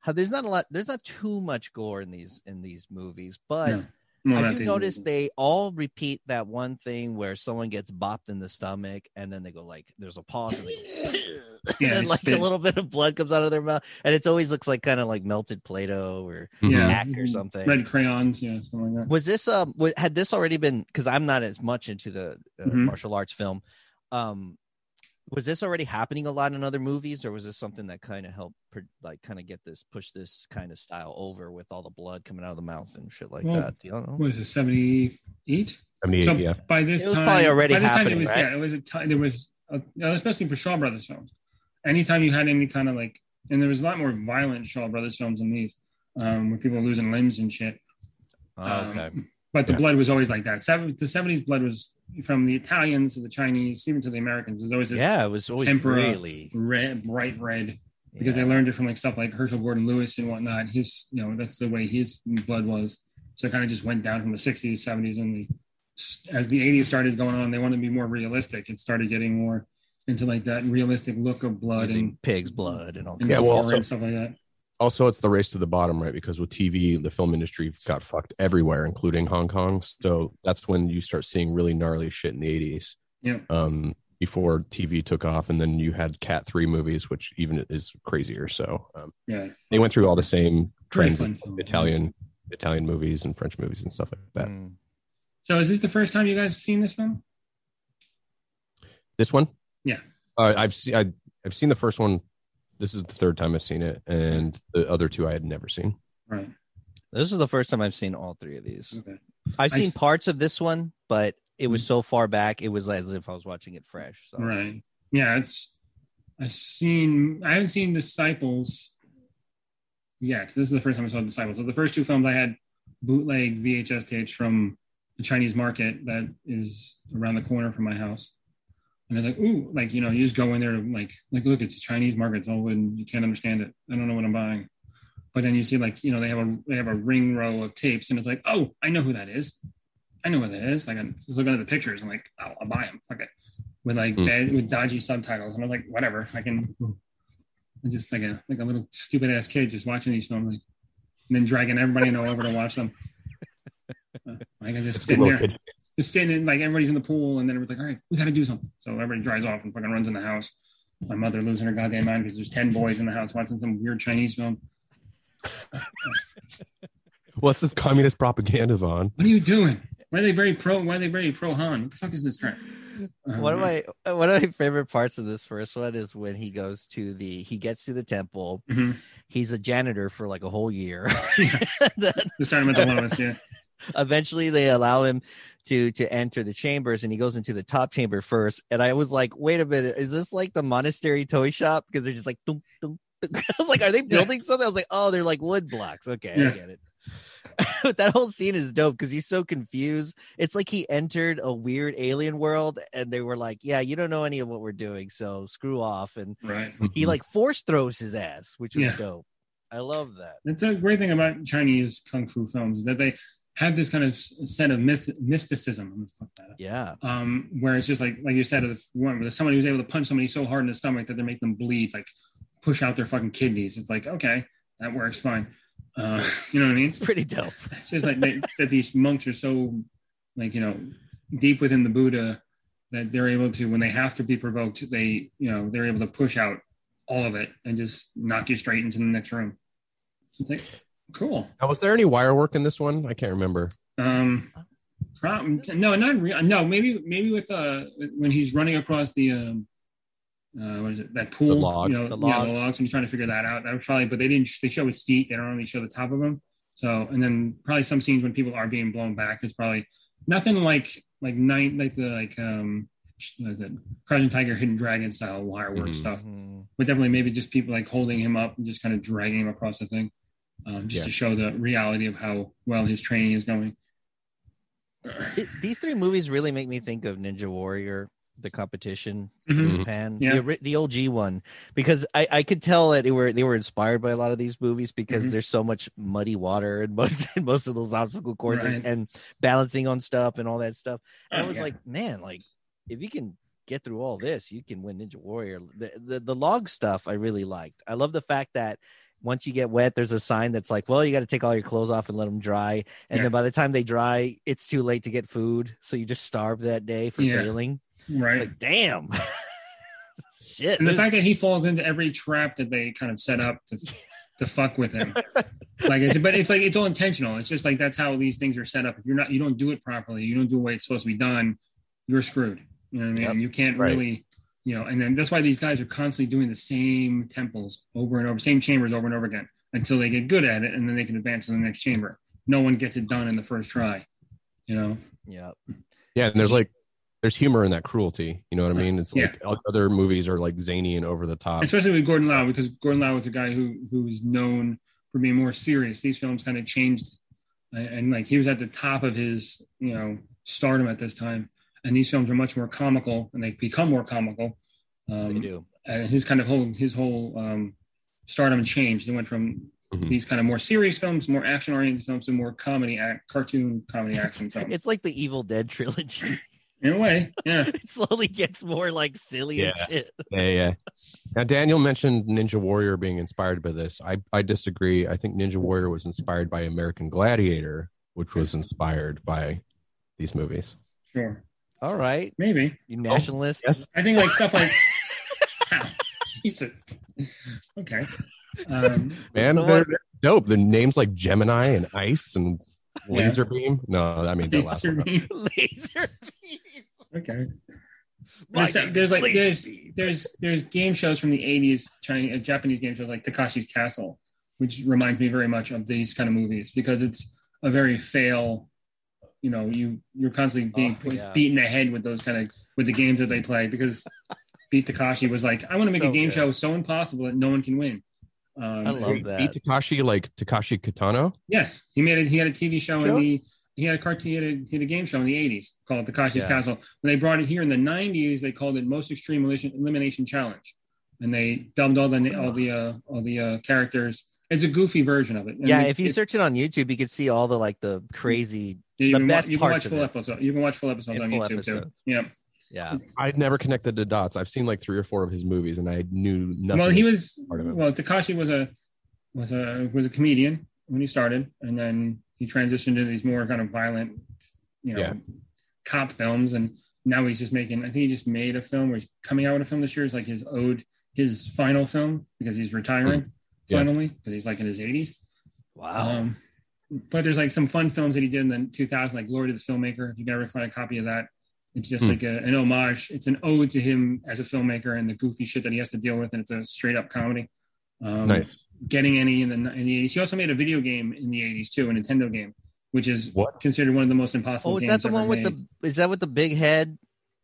how there's not a lot, there's not too much gore in these in these movies, but No. Well, I do these notice movies. they all repeat that one thing where someone gets bopped in the stomach and then they go like, there's a pause and, they go, and then like spit. a little bit of blood comes out of their mouth, and it always looks like kind of like melted Play-Doh or yeah, Yak or something. Red crayons, yeah, something like that. Was this um wa- had this already been because I'm not as much into the uh, Mhm. martial arts film. Um, was this already happening a lot in other movies, or was this something that kind of helped like kind of get this push this kind of style over with all the blood coming out of the mouth and shit like Well, that? Do you know? What is it, 78? I mean, So yeah. by this It was time, probably already by this time happening, it was, right? Yeah, it was a time. There was, a, especially for Shaw Brothers films. Anytime you had any kind of like, and there was a lot more violent Shaw Brothers films than these, um, where people losing limbs and shit. Oh, Um, okay. But the Yeah. blood was always like that. Seven, the seventies blood was from the Italians to the Chinese, even to the Americans. It was always a Yeah, it was always tempera, really red, bright red, because yeah. they learned it from like stuff like Herschell Gordon Lewis and whatnot. His, you know, that's the way his blood was. So it kind of just went down from the sixties, seventies, and the as the eighties started going on, they wanted to be more realistic. It started getting more into like that realistic look of blood using and, pig's blood and all. and Yeah, well, and stuff like that. Also, it's the race to the bottom, right? Because with TV, the film industry got fucked everywhere, including Hong Kong. So that's when you start seeing really gnarly shit in the 80s. Yeah. Um, before TV took off, and then you had Cat Three movies, which even is crazier. So um, Yeah. they went through all the same trends fun of film. Italian Italian movies and French movies and stuff like that. Mm. So is this the first time you guys seen this film? This one, Yeah. uh, I've seen I, I've seen the first one. This is the third time I've seen it, and the other two I had never seen. Right. This is the first time I've seen all three of these. Okay. I've I seen s- parts of this one, but it was hmm. so far back, it was as if I was watching it fresh. So. Right. Yeah, it's I've seen I haven't seen Disciples yet. This is the first time I saw Disciples. So the first two films I had bootleg VHS tapes from the Chinese market that is around the corner from my house. And I was like, ooh, like you know, you just go in there to like like look, it's a Chinese market, it's all and you can't understand it. I don't know what I'm buying. But then you see like, you know, they have a they have a ring row of tapes and it's like, oh, I know who that is. I know what that is. Like I'm just looking at the pictures and like, I'll, I'll buy them. Okay. with like Hmm. bad, with dodgy subtitles, and I'm like, whatever, I can. I'm just like a like a little stupid ass kid just watching these films, like, and then dragging everybody in over to watch them. Uh, Like I just sit there, kid. Just sitting like everybody's in the pool, and then everybody's like, all right, we got to do something. So everybody dries off and fucking runs in the house. My mother losing her goddamn mind because there's ten boys in the house watching some weird Chinese film. What's this communist propaganda, Vaughn? What are you doing? Why are they very pro? Why are they very pro Han? What the fuck is this crap? Um, One of my one of my favorite parts of this first one is when he goes to the he gets to the temple. Mhm. He's a janitor for like a whole year. Then Let's start him at the lowest. Yeah. Eventually they allow him to to enter the chambers and he goes into the top chamber first. And I was like, wait a minute, is this like the monastery toy shop? Because they're just like dunk, dunk, dunk. I was like, are they building something? I was like, oh, they're like wood blocks. Okay, Yeah. I get it. But that whole scene is dope because he's so confused. It's like he entered a weird alien world and they were like, Yeah, you don't know any of what we're doing, so screw off. And Right. he like force throws his ass, which was Yeah. dope. I love that. It's a great thing about Chinese kung fu films is that they have this kind of set of myth, mysticism. Fuck that up. Yeah. Um, where it's just like like you said, if there's somebody who's able to punch somebody so hard in the stomach that they make them bleed, like push out their fucking kidneys. It's like okay, that works fine. Uh, you know what I mean? It's pretty dope. It's just like they, that these monks are so like you know deep within the Buddha that they're able to when they have to be provoked, they you know they're able to push out all of it and just knock you straight into the next room. Like cool. Now, was there any wire work in this one? I can't remember. Um, prob- no, not real. No, maybe maybe with uh when he's running across the um. Uh, what is it? That pool, logs. you know, The yeah, the logs. logs. And he's trying to figure that out. That was probably, but they didn't. They show his feet. They don't really show the top of him. So, and then probably some scenes when people are being blown back is probably nothing like like night like the like um what is it Crouching Tiger, Hidden Dragon style wire work Mhm. stuff. Mhm. But definitely maybe just people like holding him up and just kind of dragging him across the thing, um, just Yeah. to show the reality of how well his training is going. It- these three movies really make me think of Ninja Warrior, the competition Mhm. in Japan, Yeah. the, ori- the OG one, because I, I could tell that they were they were inspired by a lot of these movies because Mhm. there's so much muddy water in most in most of those obstacle courses Right. and balancing on stuff and all that stuff. And I Oh, was yeah. like, man, like if you can get through all this, you can win Ninja Warrior. The, the the log stuff I really liked. I love the fact that once you get wet, there's a sign that's like, well, you got to take all your clothes off and let them dry. And Yeah. then by the time they dry, it's too late to get food. So you just starve that day for Yeah. failing. right. Like, damn. Shit. and the fact that he falls into every trap that they kind of set up to to fuck with him like it's, but it's like it's all intentional it's just like that's how these things are set up if you're not you don't do it properly you don't do the way it's supposed to be done you're screwed you know what i mean Yep. You can't Right. really you know and then that's why these guys are constantly doing the same temples over and over same chambers over and over again until they get good at it and then they can advance to the next chamber no one gets it done in the first try you know yeah. Yeah, and there's like there's humor in that cruelty. You know what I mean? It's Yeah. like other movies are like zany and over the top. especially with Gordon Lau, because Gordon Lau was a guy who who was known for being more serious. These films kind of changed, and, and, like he was at the top of his you know stardom at this time, and these films are much more comical, and they become more comical. Um, They do. And his kind of whole his whole um, stardom changed. It went from Mhm. these kind of more serious films, more action oriented films, to more comedy, act, cartoon comedy action films. It's like the Evil Dead trilogy. In a way, yeah. it slowly gets more like silly Yeah. and shit. Yeah, yeah. Now Daniel mentioned Ninja Warrior being inspired by this. I I disagree. I think Ninja Warrior was inspired by American Gladiator, which was inspired by these movies. Sure, All right. maybe. You nationalist. Yes. I think like stuff like Ow, Jesus. Okay. Um, Man, The they're, one- dope. The names like Gemini and Ice and Yeah. Laser Beam. No, I mean the last laser one. beam. Laser beam. Okay. There's, name there's like there's there's there's game shows from the 80s Chinese uh, Japanese game shows like Takeshi's Castle, which reminds me very much of these kind of movies because it's a very fail. You know, you you're constantly being Oh, yeah. beaten ahead with those kind of with the games that they play because Beat Takeshi was like, I want to make So a game good. show so impossible that no one can win. Um, I love that. Beat that. Takeshi like Takeshi Kitano. Yes, he made it. He had a TV show in Shows? the. He had a cartoon. He had a, he had a game show in the '80s called Takeshi's Yeah. Castle. When they brought it here in the '90s, they called it Most Extreme Elimination, Elimination Challenge, and they dubbed all the all the uh, all the uh, characters. It's a goofy version of it. And Yeah, it- if you it- search it on YouTube, you can see all the like the crazy you the can, best wa- you can watch full episodes. You can watch full episodes Yeah, on full YouTube too. Yeah, Yeah. I'd never connected the dots. I've seen like three or four of his movies, and I knew nothing. well, he was part of it. well. Takeshi was a was a was a comedian when he started, and then he transitioned to these more kind of violent, you know, Yeah. cop films, and now he's just making. I think he just made a film where he's coming out with a film this year. It's like his ode, his final film because he's retiring Yeah. finally because he's like in his eighties. Wow. Um, but there's like some fun films that he did in the 2000, like Glory to the Filmmaker. If you can ever find a copy of that, it's just Hmm. like a, an homage. It's an ode to him as a filmmaker and the goofy shit that he has to deal with, and it's a straight up comedy. Um, nice. Getting any in the in the 80s. He also made a video game in the 80s too, a Nintendo game, which is What? considered one of the most impossible. oh, is games that the one with made. the? Is that with the big head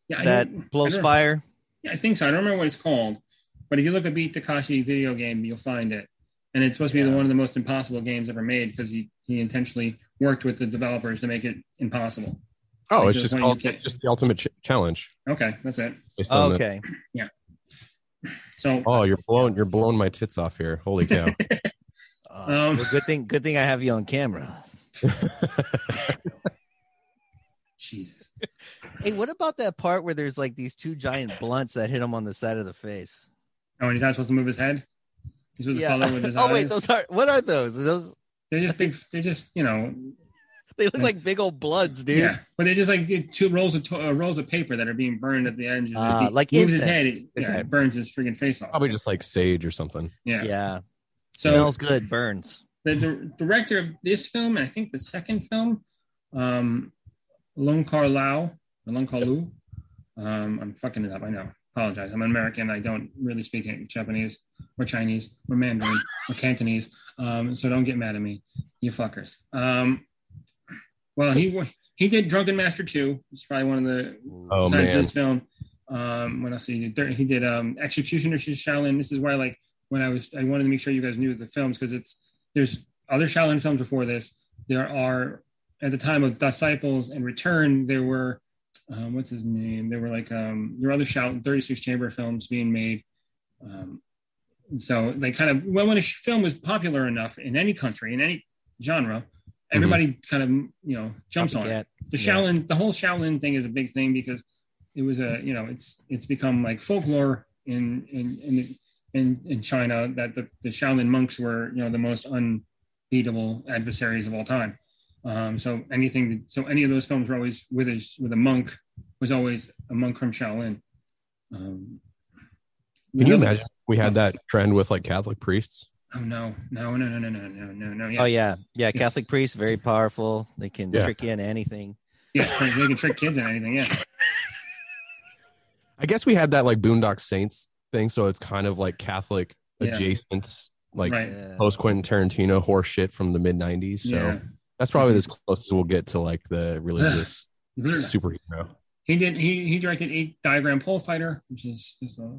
yeah, that don't- blows I fire? Yeah, I think so. I don't remember what it's called, but if you look at Beat Takeshi video game, you'll find it. And it's supposed to be the one of the most impossible games ever made because he, he intentionally worked with the developers to make it impossible. Oh, Like it's just called you just the ultimate ch- challenge. Okay, that's it. based on the- okay. So oh, you're blowing you're blowing my tits off here. Holy cow! Uh, Um, well, good thing. Good thing I have you on camera. Jesus. Hey, what about that part where there's like these two giant blunts that hit him on the side of the face? Oh, and he's not supposed to move his head. He's supposed to follow with his oh eyes. wait, those are what are those? Those They're just big. They're just you know. they look like big old bloods, dude. Yeah, but they're just like two rolls of to- uh, rolls of paper that are being burned at the end. Just Ah, like moves his head, it, yeah, Okay. it burns his freaking face off. Probably just like sage or something. Yeah. Yeah. So Smells good, burns. the di- director of this film, and I think the second film, um, Lung Kar Lao, or Lung Kar Lu. Um, I'm fucking it up. I know. Apologize. I'm an American. I don't really speak Japanese or Chinese or Mandarin or Cantonese. Um, so don't get mad at me, you fuckers. Um, well, he he did Drunken Master 2, which is probably one of the Oh this film. Um, what else did he do? He did um, Executioner Shaolin. This is why, like, when I was, I wanted to make sure you guys knew the films because it's there's other Shaolin films before this. There are at the time of Disciples and Return, there were um, what's his name? There were like um, there were other Shaolin 36 chamber films being made. Um, so they kind of well, when a film was popular enough in any country in any genre, everybody kind of you know jumps on it the Yeah. Shaolin, the whole Shaolin thing is a big thing because it was a, you know, it's it's become like folklore in in in in, in China that the, the Shaolin monks were, you know, the most unbeatable adversaries of all time. Um, so anything, so any of those films were always with a with a monk was always a monk from Shaolin. Um, can you another- imagine we had that trend with like Catholic priests? Oh no, no, no, no, no, no, no, no, no. Oh yeah, yeah. Yes. Catholic priests very powerful. They can Yeah. trick you into anything. yeah. They can trick kids and anything. Yeah. I guess we had that like Boondock Saints thing, so it's kind of like Catholic Yeah. adjacent, like right. Post Quentin Tarantino horse shit from the mid '90s. So Yeah. that's probably mm-hmm. as close as we'll get to like the religious mm-hmm. superhero. He did. He he directed Eight Diagram Pole Fighter, which is just a, a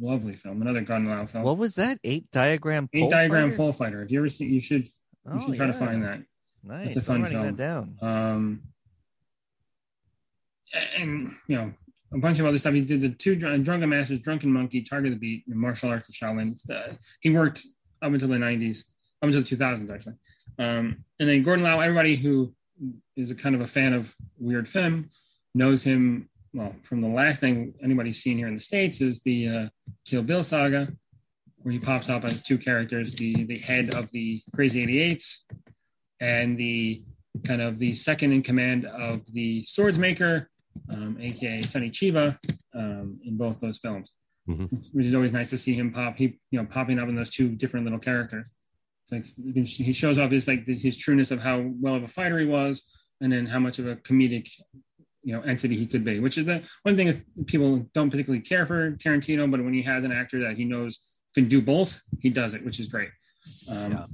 lovely film. Another Gun Lao film. What was that? Eight diagram. Eight pole Diagram fighter? Pole Fighter. If you ever see, you should you Oh, should try to find that. Nice. It's a I'm fun writing film. that down. Um, and you know a bunch of other stuff. He did the two Dr- Drunken Masters, Drunken Monkey, Target the Beat, and Martial Arts of Shaolin. He worked up until the '90s, up until the 2000s actually. Um, and then Gordon Lau. Everybody who is a kind of a fan of weird film knows him well from the last thing anybody's seen here in the states is the uh, Kill Bill saga, where he pops up as two characters: the the head of the Crazy 88s and the kind of the second in command of the Swordsmaker, um, aka Sonny Chiba, um, in both those films. Mhm. Which is always nice to see him pop. He you know popping up in those two different little characters. It's like he shows off his like his trueness of how well of a fighter he was, and then how much of a comedic you know entity he could be. Which is the one thing is people don't particularly care for Tarantino, but when he has an actor that he knows can do both, he does it, which is great. Um, Yeah.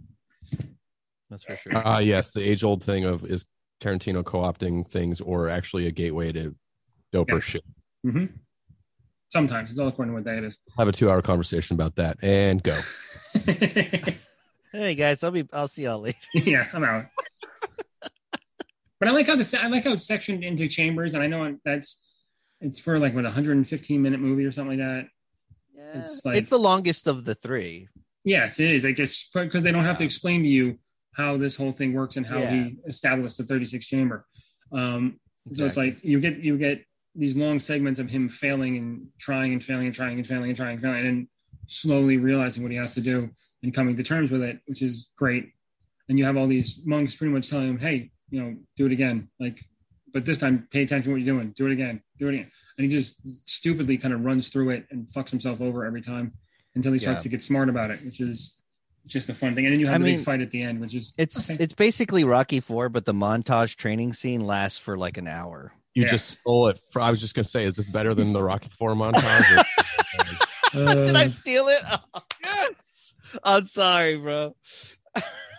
That's for sure. Ah, yes, the age old thing of is Tarantino co opting things or actually a gateway to doper Yeah. shit. mhm. Sometimes it's all according to what day it is. Have a two hour conversation about that and go. Hey guys, I'll be. I'll see y'all later. yeah, I'm out. but I like how the I like how it's sectioned into chambers, and I know that's it's for like what 115 minute movie or something like that. Yeah. It's like- it's the longest of the three. Yes, it is. Like it's because they don't have to explain to you how this whole thing works and how Yeah. he established the 36 chamber. Um, so it's like you get you get these long segments of him failing and trying and failing and trying and failing and trying and failing and slowly realizing what he has to do and coming to terms with it, which is great. And you have all these monks pretty much telling him, "Hey, you know, do it again." Like, but this time, pay attention to what you're doing. Do it again. Do it again. And he just stupidly kind of runs through it and fucks himself over every time until he starts Yeah. to get smart about it, which is just a fun thing. And then you have I the mean, big fight at the end, which is It's okay. it's basically Rocky Four, but the montage training scene lasts for like an hour. You Yeah. just stole it. For, I was just gonna say, is this better than the Rocky Four montage? or- Did I Uh, steal it? yes. I'm sorry, bro.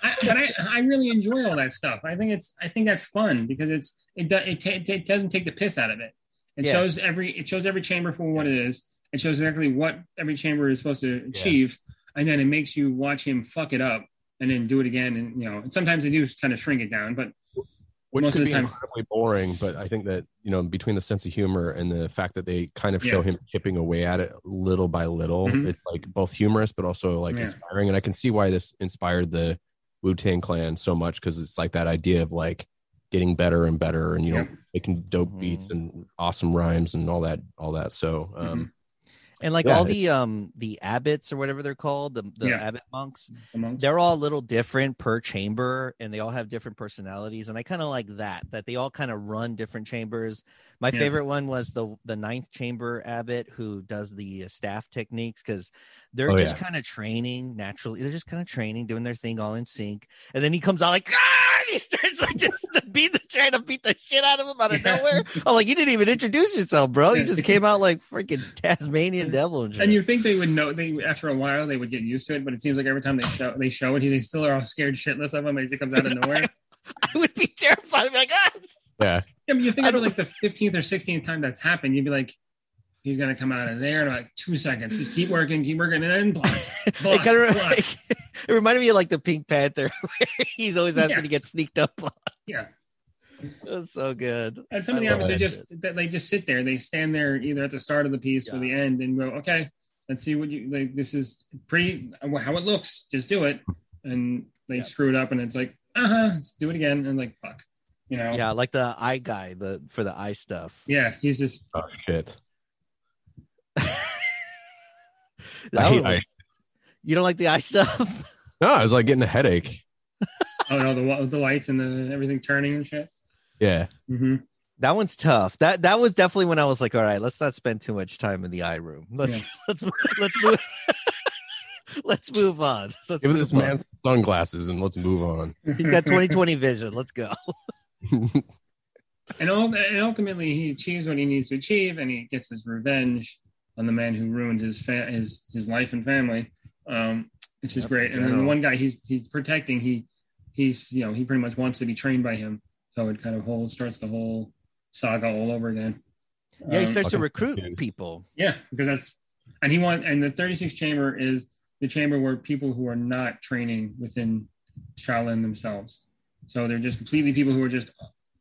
I, but I, I really enjoy all that stuff. I think it's I think that's fun because it's it do, it, ta- it, doesn't take the piss out of it. It Yeah. shows every it shows every chamber for what it is. It shows exactly what every chamber is supposed to achieve, and then it makes you watch him fuck it up and then do it again. And you know, and sometimes they do kind of shrink it down, but which Most could be time- incredibly boring. But I think that you know, between the sense of humor and the fact that they kind of show him chipping away at it little by little, Mhm. it's like both humorous but also like Yeah. inspiring. And I can see why this inspired the Wu Tang Clan so much because it's like that idea of like getting better and better, and you know, making dope beats Mhm. and awesome rhymes and all that, all that. So, um, And like Yeah, all the um the abbots or whatever they're called, the, the Yeah. abbot monks, the monks- they're all a little different per chamber and they all have different personalities. And I kind of like that, that they all kind of run different chambers. My Yeah. favorite one was the the ninth chamber abbot who does the uh, staff techniques because they're Oh, just yeah. kind of training naturally. They're just kind of training, doing their thing all in sync. And then he comes out like, ah! He starts like just to beat the trying to beat the shit out of him out of Yeah. nowhere. I'm like, you didn't even introduce yourself, bro. You just came out like freaking Tasmanian devil. And, and you think they would know they after a while they would get used to it, but it seems like every time they show they show it, they still are all scared shitless of him as he comes out of nowhere. I would be terrified. I'd be like, ah! yeah, Yeah, but you think about like the 15th or 16th time that's happened, you'd be like, he's gonna come out of there in like two seconds. Just keep working, keep working, and then block, it block, kind of block. it reminded me of like the Pink Panther, where he's always asking Yeah. to get sneaked up on. Yeah. It was so good. And some of the I love amateurs that just that they just sit there, they stand there either at the start of the piece or the end and go, okay, let's see what you like. This is pretty how it looks. Just do it, and they screw it up, and it's like, uh huh, let's do it again, and like fuck, you know. Yeah, like the eye guy, the for the eye stuff. Yeah, he's just oh shit. That I hate one was- you don't like the eye stuff? No, I was like getting a headache. oh no, the the lights and the everything turning and shit. Yeah, hmm That one's tough. That that was definitely when I was like, all right, let's not spend too much time in the eye room. Let's Yeah. let's let's move let's move on. Let's give move this man some sunglasses and let's move on. He's got 2020 vision. Let's go. and, ul- and ultimately he achieves what he needs to achieve and he gets his revenge on the man who ruined his fa- his his life and family um which is Yep, great. And then the one guy he's he's protecting he he's you know he pretty much wants to be trained by him. So it kind of whole starts the whole saga all over again. Yeah, he Um, starts to recruit people. yeah because that's and he want and the 36 chamber is the chamber where people who are not training within Shaolin themselves. So they're just completely people who are just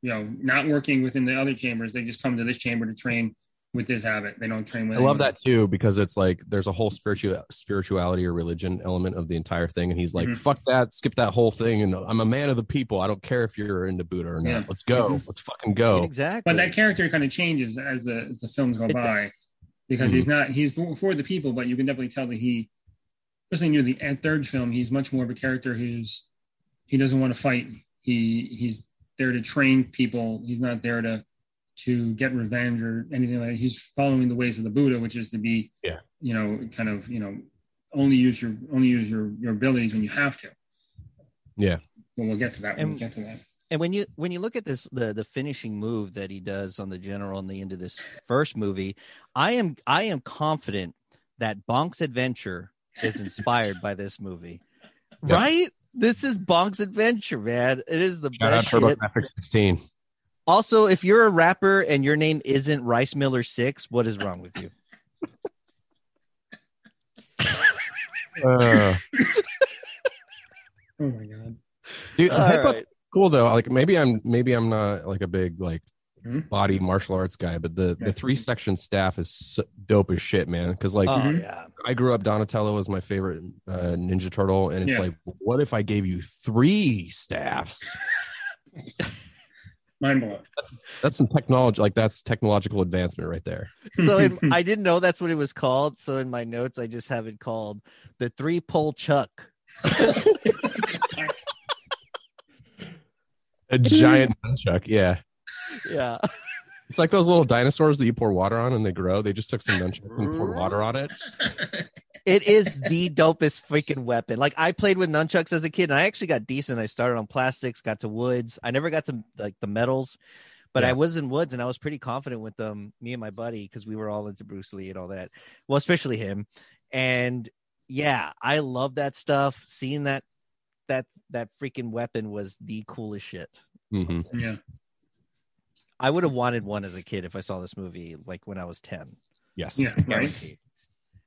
you know not working within the other chambers. They just come to this chamber to train with this habit they don't train with I love anyone that too because it's like there's a whole spiritual spirituality or religion element of the entire thing, and he's like, Mhm. "Fuck that, skip that whole thing." And I'm a man of the people. I don't care if you're into Buddha or not. Yeah. Let's go. Let's fucking go. Exactly. but that character kind of changes as the as the films go It by because he's not he's for, for the people but you can definitely tell that he especially near the third film he's much more of a character who's he doesn't want to fight he he's there to train people he's not there to to get revenge or anything like that he's following the ways of the buddha which is to be Yeah. you know kind of you know only use your only use your your abilities when you have to Yeah. well we'll get to that when we And- get to that and when you when you look at this the the finishing move that he does on the general in the end of this first movie, I am I am confident that Bonk's adventure is inspired by this movie. Yeah. Right? This is Bonk's adventure, man. It is the Shout out best shit. TurboGrafx 16. Also, if you're a rapper and your name isn't Rice Miller Six, what is wrong with you? Uh, oh my god dude, right. cool though. Like maybe I'm maybe I'm not like a big like Mhm. body martial arts guy, but the Yeah. the three section staff is so dope as shit, man. Because like oh Mhm. yeah. I grew up Donatello was my favorite uh, Ninja Turtle, and it's Yeah. like, what if I gave you three staffs? Mind blowing. That's some technology. Like that's technological advancement right there. So in, I didn't know that's what it was called. So in my notes, I just have it called the three pole chuck. A giant nunchuck. Yeah. Yeah. It's like those little dinosaurs that you pour water on and they grow. They just took some nunchucks and poured water on it. It is the dopest freaking weapon. Like I played with nunchucks as a kid, and I actually got decent. I started on plastics, got to woods. I never got to like the metals, but I was in woods, and I was pretty confident with them. Me and my buddy, because we were all into Bruce Lee and all that. Well, especially him. And yeah, I love that stuff. Seeing that that that freaking weapon was the coolest shit. hmm Yeah. I would have wanted one as a kid if I saw this movie like when I was ten. Yes. Yeah. Right.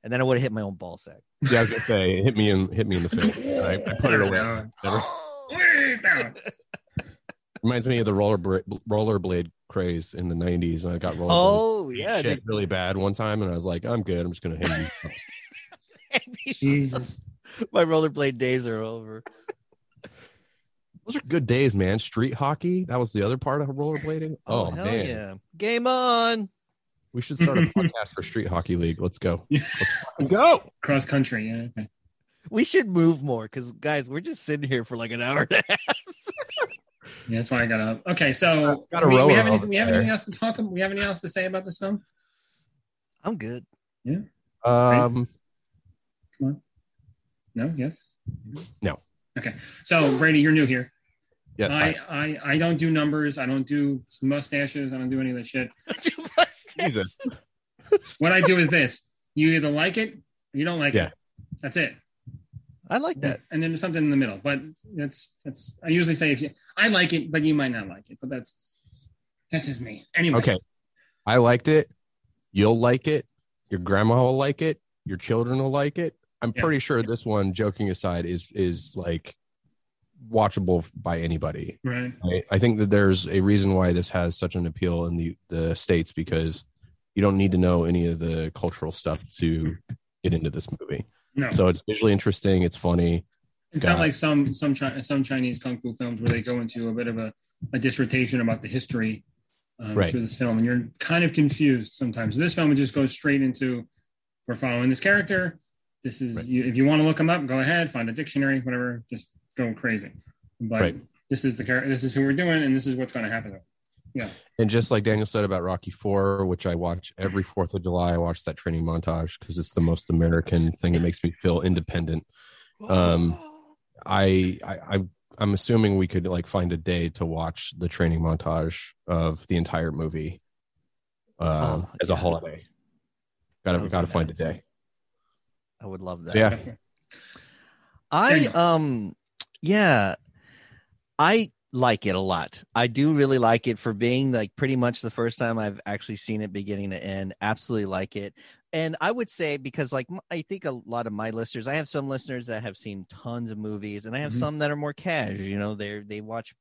Guaranteed. And then I would have hit my own ball sack. Yeah, I was gonna say, hit me in, hit me in the face. I, I put it away. Never. Oh. Way down. Reminds me of the roller rollerblade craze in the '90s. I got rollerblade Oh yeah, shit really bad one time, and I was like, I'm good. I'm just gonna hit you. Jesus. my rollerblade days are over. Those are good days, man. Street hockey. That was the other part of rollerblading. Oh, Oh, hell man, yeah! Game on. We should start a podcast for Street Hockey League. Let's go. Let's go. Cross country. Yeah. Okay. We should move more because guys, we're just sitting here for like an hour and a half. Yeah, that's why I got up. Okay, so Got a we, we have, any, over we have anything else to talk about? We have anything else to say about this film? I'm good. Yeah. Um, Come on. No. Yes. No. Okay. So Brady, you're new here. yes, I, I, I I don't do numbers. I don't do mustaches. I don't do any of that shit. Jesus. What I do is this: you either like it, or you don't like Yeah. it. That's it. I like that. And then there's something in the middle. But that's that's. I usually say if you, I like it, but you might not like it. But that's that's just me. Anyway. Okay. I liked it. You'll like it. Your grandma will like it. Your children will like it. I'm Yeah. pretty sure this one, joking aside, is is like watchable by anybody. Right. I, I think that there's a reason why this has such an appeal in the the states because you don't need to know any of the cultural stuff to get into this movie. No. So it's visually interesting. It's funny. It's got- not like some some Chi- some Chinese kung fu films where they go into a bit of a, a dissertation about the history um, Right. through this film, and you're kind of confused sometimes. This film just goes straight into we're following this character. This is Right. you, if you want to look him up, go ahead, find a dictionary, whatever, just go crazy. But Right. this is the character. This is who we're doing, and this is what's going to happen. Yeah. And just like Daniel said about Rocky Four, which I watch every Fourth of July, I watch that training montage because it's the most American thing. It makes me feel independent. Um, I, I, I I'm assuming we could like find a day to watch the training montage of the entire movie uh, Oh, as a yeah. holiday. Gotta would gotta be find a day. I would love that. Yeah. I um yeah. I like it a lot. I do really like it for being like pretty much the first time I've actually seen it beginning to end. Absolutely like it. And I would say because like I think a lot of my listeners, I have some listeners that have seen tons of movies and I have Mhm. some that are more casual, you know, they they watch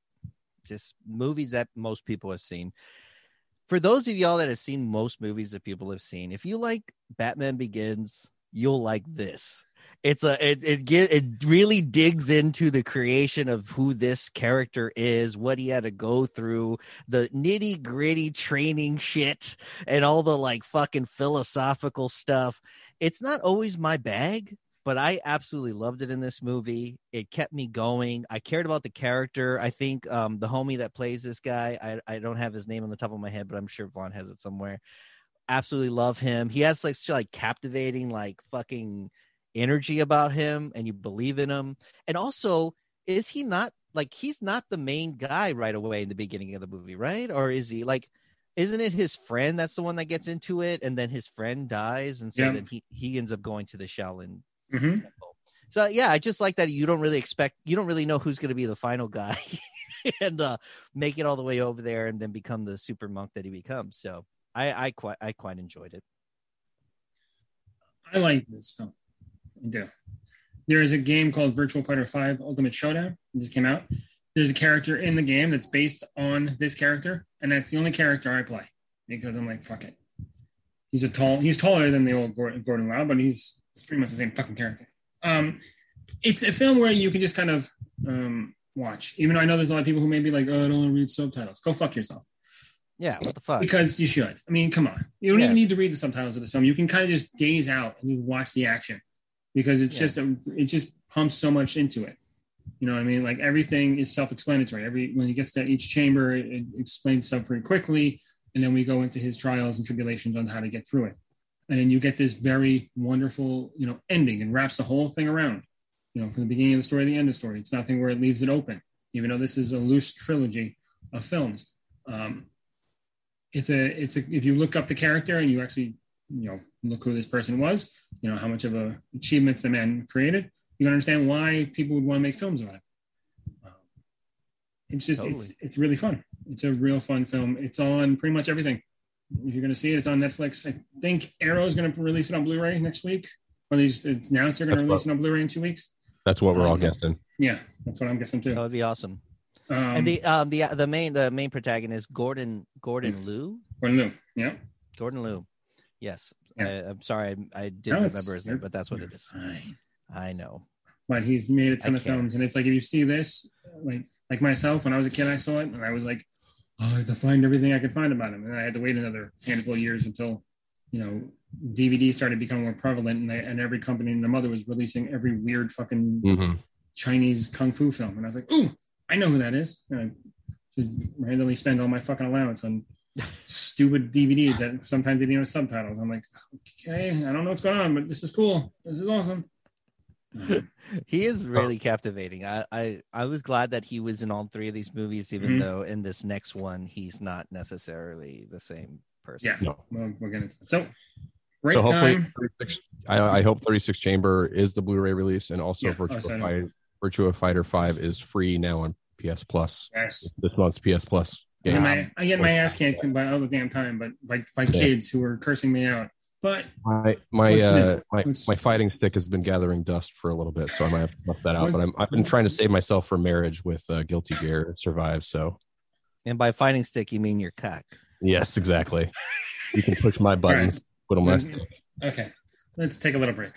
just movies that most people have seen. For those of y'all that have seen most movies that people have seen, if you like Batman Begins, you'll like this it's a it it get it really digs into the creation of who this character is what he had to go through the nitty gritty training shit and all the like fucking philosophical stuff. It's not always my bag but i absolutely loved it in this movie. It kept me going. I cared about the character. I think um the homie that plays this guy i, I don't have his name on the top of my head but i'm sure vaughn has it somewhere. Absolutely love him. He has like such, like captivating like fucking energy about him and you believe in him. And also is he not like he's not the main guy right away in the beginning of the movie right? Or is he like isn't it his friend that's the one that gets into it and then his friend dies and so Yeah. then he he ends up going to the shaolin hmm temple? So yeah i just like that you don't really expect you don't really know who's going to be the final guy and uh make it all the way over there and then become the super monk that he becomes. So i i quite i quite enjoyed it. I like this film. Do. There is a game called Virtua Fighter 5 Ultimate Showdown. It just came out. There's a character in the game that's based on this character, and that's the only character I play because I'm like, fuck it. He's a tall. He's taller than the old Gordon, Lau, but he's it's pretty much the same fucking character. Um, it's a film where you can just kind of um, watch. Even though I know there's a lot of people who may be like, "Oh, I don't want to read subtitles." Go fuck yourself. Yeah, what the fuck? Because you should. I mean, come on. You don't Yeah. even need to read the subtitles of this film. You can kind of just gaze out and just watch the action because it's Yeah. just a, it just pumps so much into it. You know what I mean? Like everything is self-explanatory. Every when he gets to each chamber, it, it explains stuff very quickly, and then we go into his trials and tribulations on how to get through it. And then you get this very wonderful, you know, ending and wraps the whole thing around. You know, from the beginning of the story to the end of the story. It's nothing where it leaves it open, even though this is a loose trilogy of films. Um, it's a it's a if you look up the character and you actually you know look who this person was you know how much of a achievements the man created. You can understand why people would want to make films about it. Um, it's just it's Totally. it's really fun. It's a real fun film. It's on pretty much everything. If you're going to see it it's on netflix. I think arrow is going to release it on blu-ray next week. Or they just it's announced they're going to release it on blu-ray in two weeks. That's what we're all Um, guessing. yeah that's what i'm guessing too. That would be awesome. um, and the um the the main the main protagonist Gordon Gordon Liu? Gordon Liu, yeah. Gordon Liu. Yes, Yeah. I, I'm sorry, I, I didn't it's- remember his name, but that's what it is. fine. I know. but he's made a ton I of can't. films and it's like if you see this like like myself when i was a kid i saw it and i was like oh, i had to find everything i could find about him and i had to wait another handful of years until you know dvd started becoming more prevalent and, they, and every company and the mother was releasing every weird fucking hmm chinese kung fu film and i was like ooh i know who that is and i just randomly spend all my fucking allowance on stupid dvds that sometimes didn't even have subtitles i'm like okay i don't know what's going on but this is cool this is awesome He is really captivating. I, I I was glad that he was in all three of these movies, even Mhm. though in this next one he's not necessarily the same person. Yeah, No. we'll, we're gonna. So great so hopefully, I, I hope 36 Chamber is the Blu-ray release, and also Yeah, Virtua oh. Fighter Virtua Fighter Five is free now on PS Plus. Yes, This month's PS Plus I get my, I get my ass kicked by all the damn time, but by by Yeah. kids who are cursing me out. But My my uh, my, my fighting stick has been gathering dust for a little bit, so I might have to bust that out. But I'm I've been trying to save myself for marriage with uh, Guilty Gear Strive. So And by fighting stick, you mean your cock. yes, exactly. You can push my buttons, put on my Mhm. okay, let's take a little break.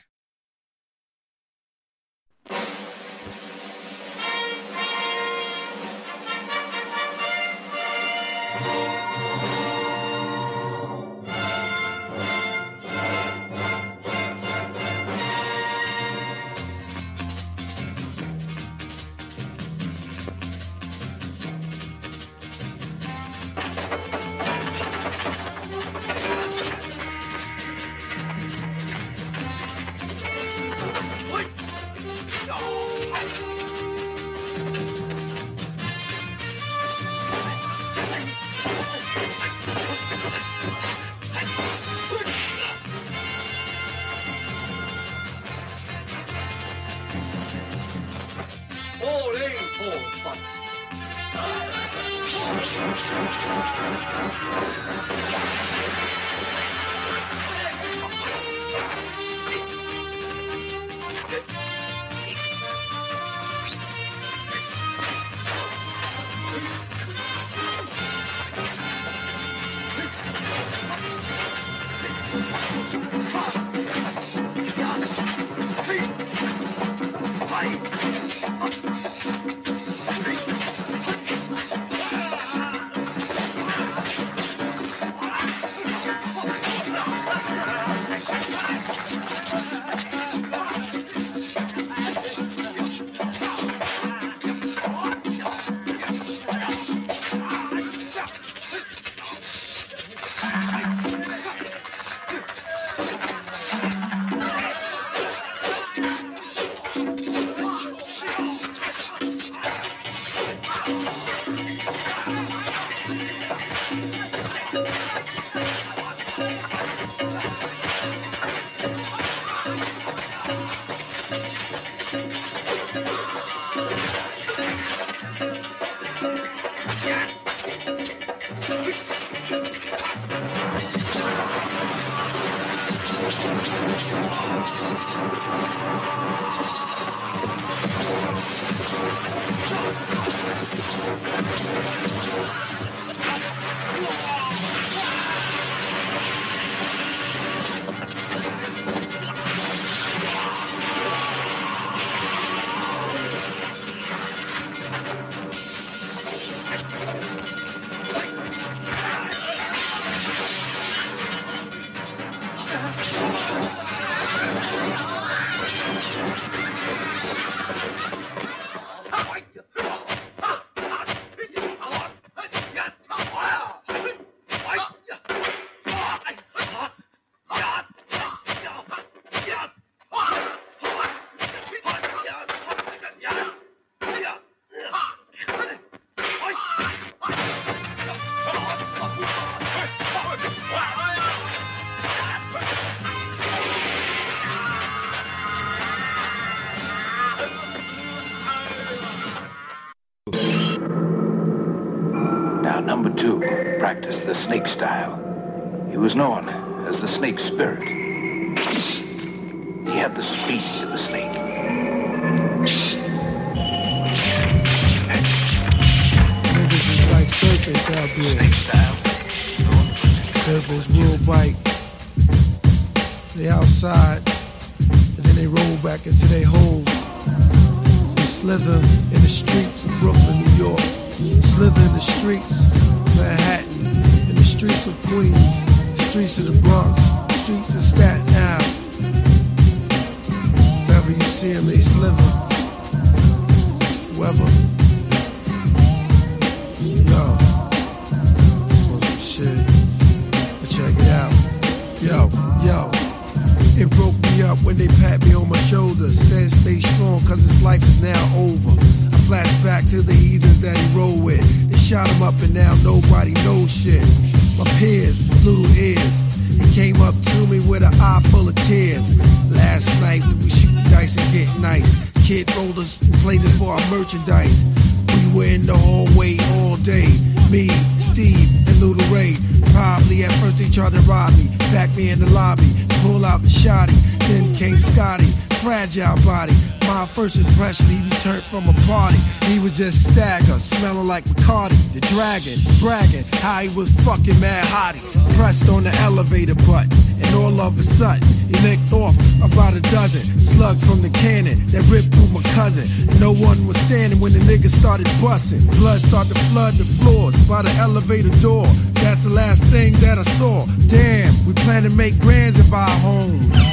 Dozen. Slug from the cannon that ripped through my cousin. No one was standing when the niggas started busting. Blood started to flood the floors by the elevator door. That's the last thing that I saw. Damn, we plan to make grands and buy a home.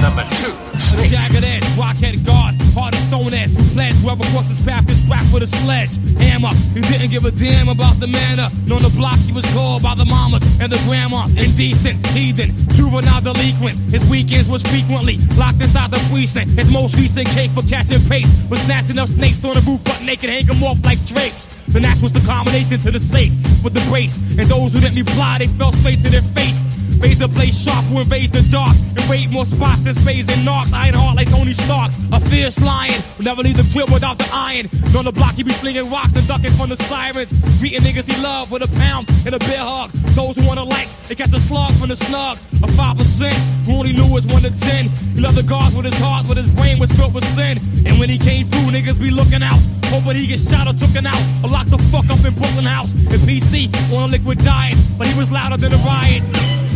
Number two. A jagged edge, rockhead guard, hard as stone edge. Pledge whoever crosses path is cracked with a sledge. Hammer, he didn't give a damn about the manner. On the block, he was called by the mamas and the grandmas. Indecent, heathen, juvenile delinquent. His weekends was frequently locked inside the precinct. His most recent cake for catching pace was snatching up snakes on the roof, butt naked, hang 'em off like drapes. Then that's what's the combination to the safe with the brace. And those who didn't reply, they fell straight to their face. Raise the blaze sharp who invades the dark and raid more spots than spades and knocks. Iron heart like Tony Starks, a fierce lion. Will never leave the crib without the iron. On the block, he be slinging rocks and ducking from the sirens. Greeting niggas he love with a pound and a bear hug. Those who wanna like, they catch a slug from the snug. A 5% who only knew was 1 to 10. He loved the guards with his heart, but his brain was filled with sin. And when he came through, niggas be looking out. Hoping he get shot or taken out or locked the fuck up in Brooklyn House. And PC on a liquid diet, but he was louder than a riot.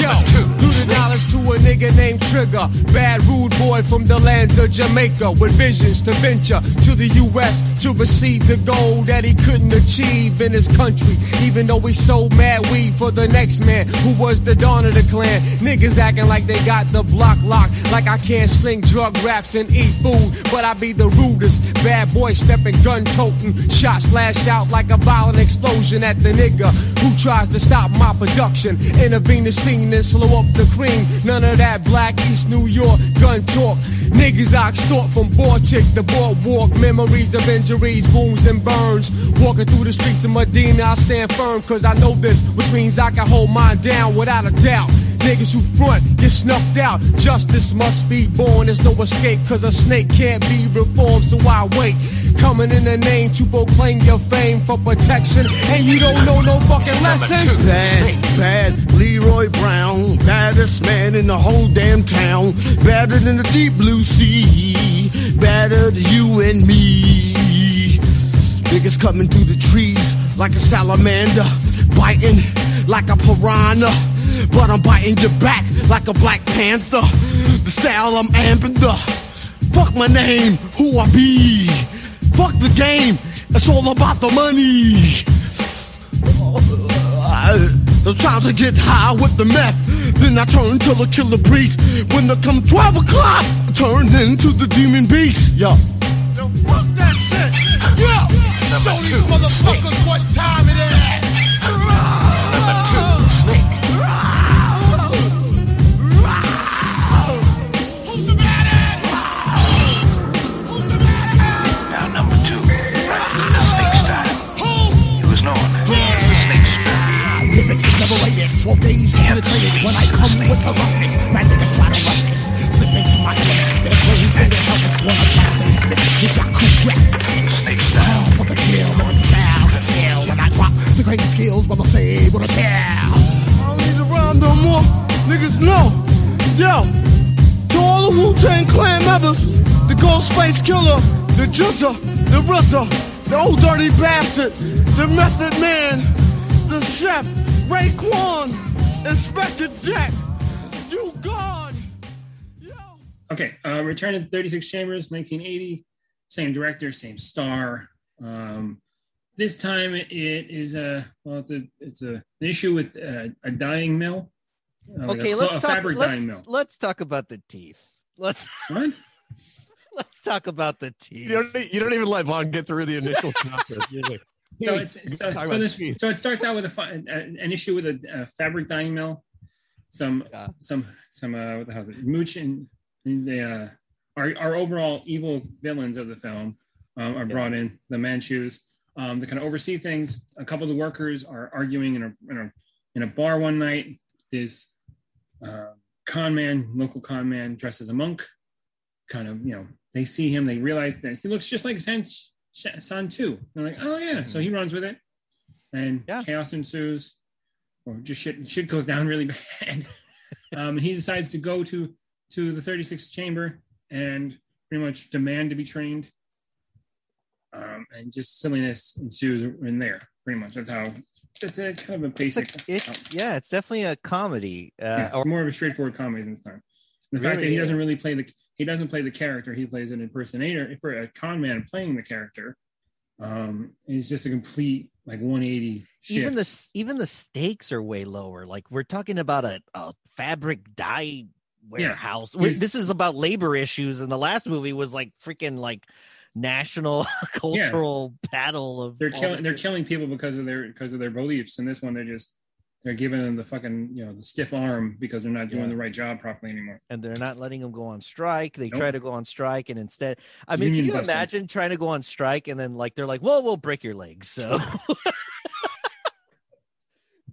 Yo, do the dollars to a nigga named Trigger. Bad rude boy from the lands of Jamaica with visions to venture to the US to receive the gold that he couldn't achieve in his country. Even though he sold mad weed for the next man who was the dawn of the clan. Niggas acting like they got the block locked, like I can't sling drug raps and eat food, but I be the rudest. Bad boy stepping gun toting, shots slash out like a violent explosion at the nigga who tries to stop my production. Intervene the scene and slow up the cream. None of that black East New York gun talk. Niggas I extort from Baltic to boardwalk. Memories of injuries, wounds, and burns. Walking through the streets of Medina, I stand firm cause I know this, which means I can hold mine down without a doubt. Niggas who front get snuffed out. Justice must be born. There's no escape cause a snake can't be reformed. So I wait. Coming in the name to proclaim your fame for protection. And you don't know no fucking lessons. Bad, bad Leroy Brown, baddest man in the whole damn town, badder than the deep blue sea, badder than you and me. Niggas coming through the trees like a salamander, biting like a piranha. But I'm biting your back like a black panther. The style I'm amping the. Fuck my name, who I be. Fuck the game, it's all about the money. I'm trying to get high with the meth. Then I turn to the killer priest. When it come 12 o'clock, I turn into the demon beast. Yo. Yo, fuck that shit. Yo. Show these motherfuckers what time it is. Now, 12 days irritated when I come with the roughness. My niggas try to rush this, slip into my elements. There's ways in the helmets when I try to spit. It's Yaku breakfast. Call for the kill, limit the style, the tail. When I drop the great skills, brother say what I tell. I don't need to rhyme no more, niggas know. Yo, to all the Wu-Tang Clan members, the Ghostface Killah, the GZA, the RZA, the old dirty bastard, the Method Man, the Chef, Raekwon, Inspector Deck, you God. Okay, uh, Return of 36 Chambers, 1980. Same director, same star. Um, this time it is a well, it's a it's a, an issue with uh, a dying mill. uh, like okay, a, let's a talk. Let's dyeing mill. let's talk about the teeth. Let's what? let's talk about the teeth. You don't, you don't even let Vaughn get through the initial synopsis. You're like, So it's so, so this so it starts out with a, an issue with a, a fabric dyeing mill, some some some uh what the hell is it? Mooch and the uh our our overall evil villains of the film um, are brought in the Manchus. Um, they kind of oversee things. A couple of the workers are arguing in a in a in a bar one night. This uh, con man, local con man, dressed as a monk, kind of you know they see him. They realize that he looks just like San San Te. They're like, oh yeah. So he runs with it, and chaos ensues, or just shit shit goes down really bad. um, and he decides to go to to the 36th chamber and pretty much demand to be trained. Um, and just silliness ensues in there. Pretty much that's how. It's a kind of a basic. It's yeah, it's definitely a comedy. Uh, yeah, or more of a straightforward comedy than this time. The fact that Really he doesn't really play the he doesn't play the character, he plays an impersonator for a con man playing the character. Um, is just a complete like 180 shift. even the even the stakes are way lower. Like we're talking about a, a fabric dye warehouse. We're- this is about labor issues, and the last movie was like freaking like national cultural battle of they're killing they're killing people because of their because of their beliefs. And this one they're just they're giving them the fucking you know the stiff arm because they're not doing Yeah. the right job properly anymore. and they're not letting them go on strike. They Nope. try to go on strike, and instead, I mean, Union can you busting. imagine trying to go on strike and then like they're like, "Well, we'll break your legs." So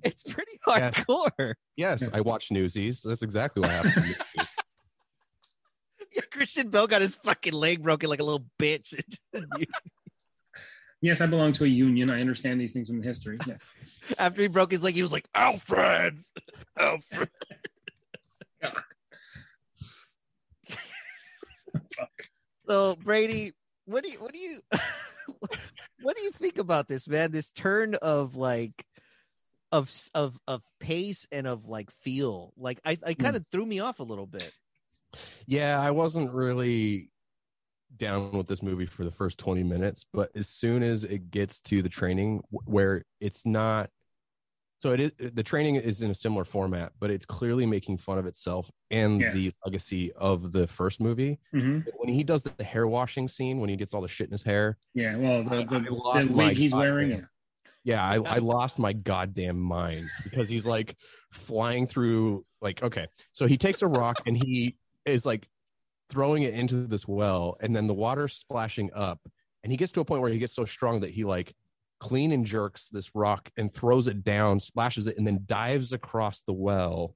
it's pretty Yeah. hardcore. Yes, I watch Newsies. That's exactly what happened. Yeah, Christian Bale got his fucking leg broken like a little bitch. Yes, I belong to a union. I understand these things from history. Yes. After he broke his leg, he was like, "Alfred, Alfred." so Brady, what do you what do you what do you think about this, man? This turn of like of of of pace and of like feel. Like I I hmm. kind of threw me off a little bit. yeah, I wasn't really down with this movie for the first 20 minutes, but as soon as it gets to the training where it's not so it is the training is in a similar format, but it's clearly making fun of itself and Yeah. the legacy of the first movie. Mhm. When he does the hair washing scene, when he gets all the shit in his hair, Yeah, well, the, the, the wig he's wearing. yeah, I, I lost my goddamn mind because he's like flying through like okay. So he takes a rock and he is like throwing it into this well, and then the water splashing up, and he gets to a point where he gets so strong that he like clean and jerks this rock and throws it down, splashes it, and then dives across the well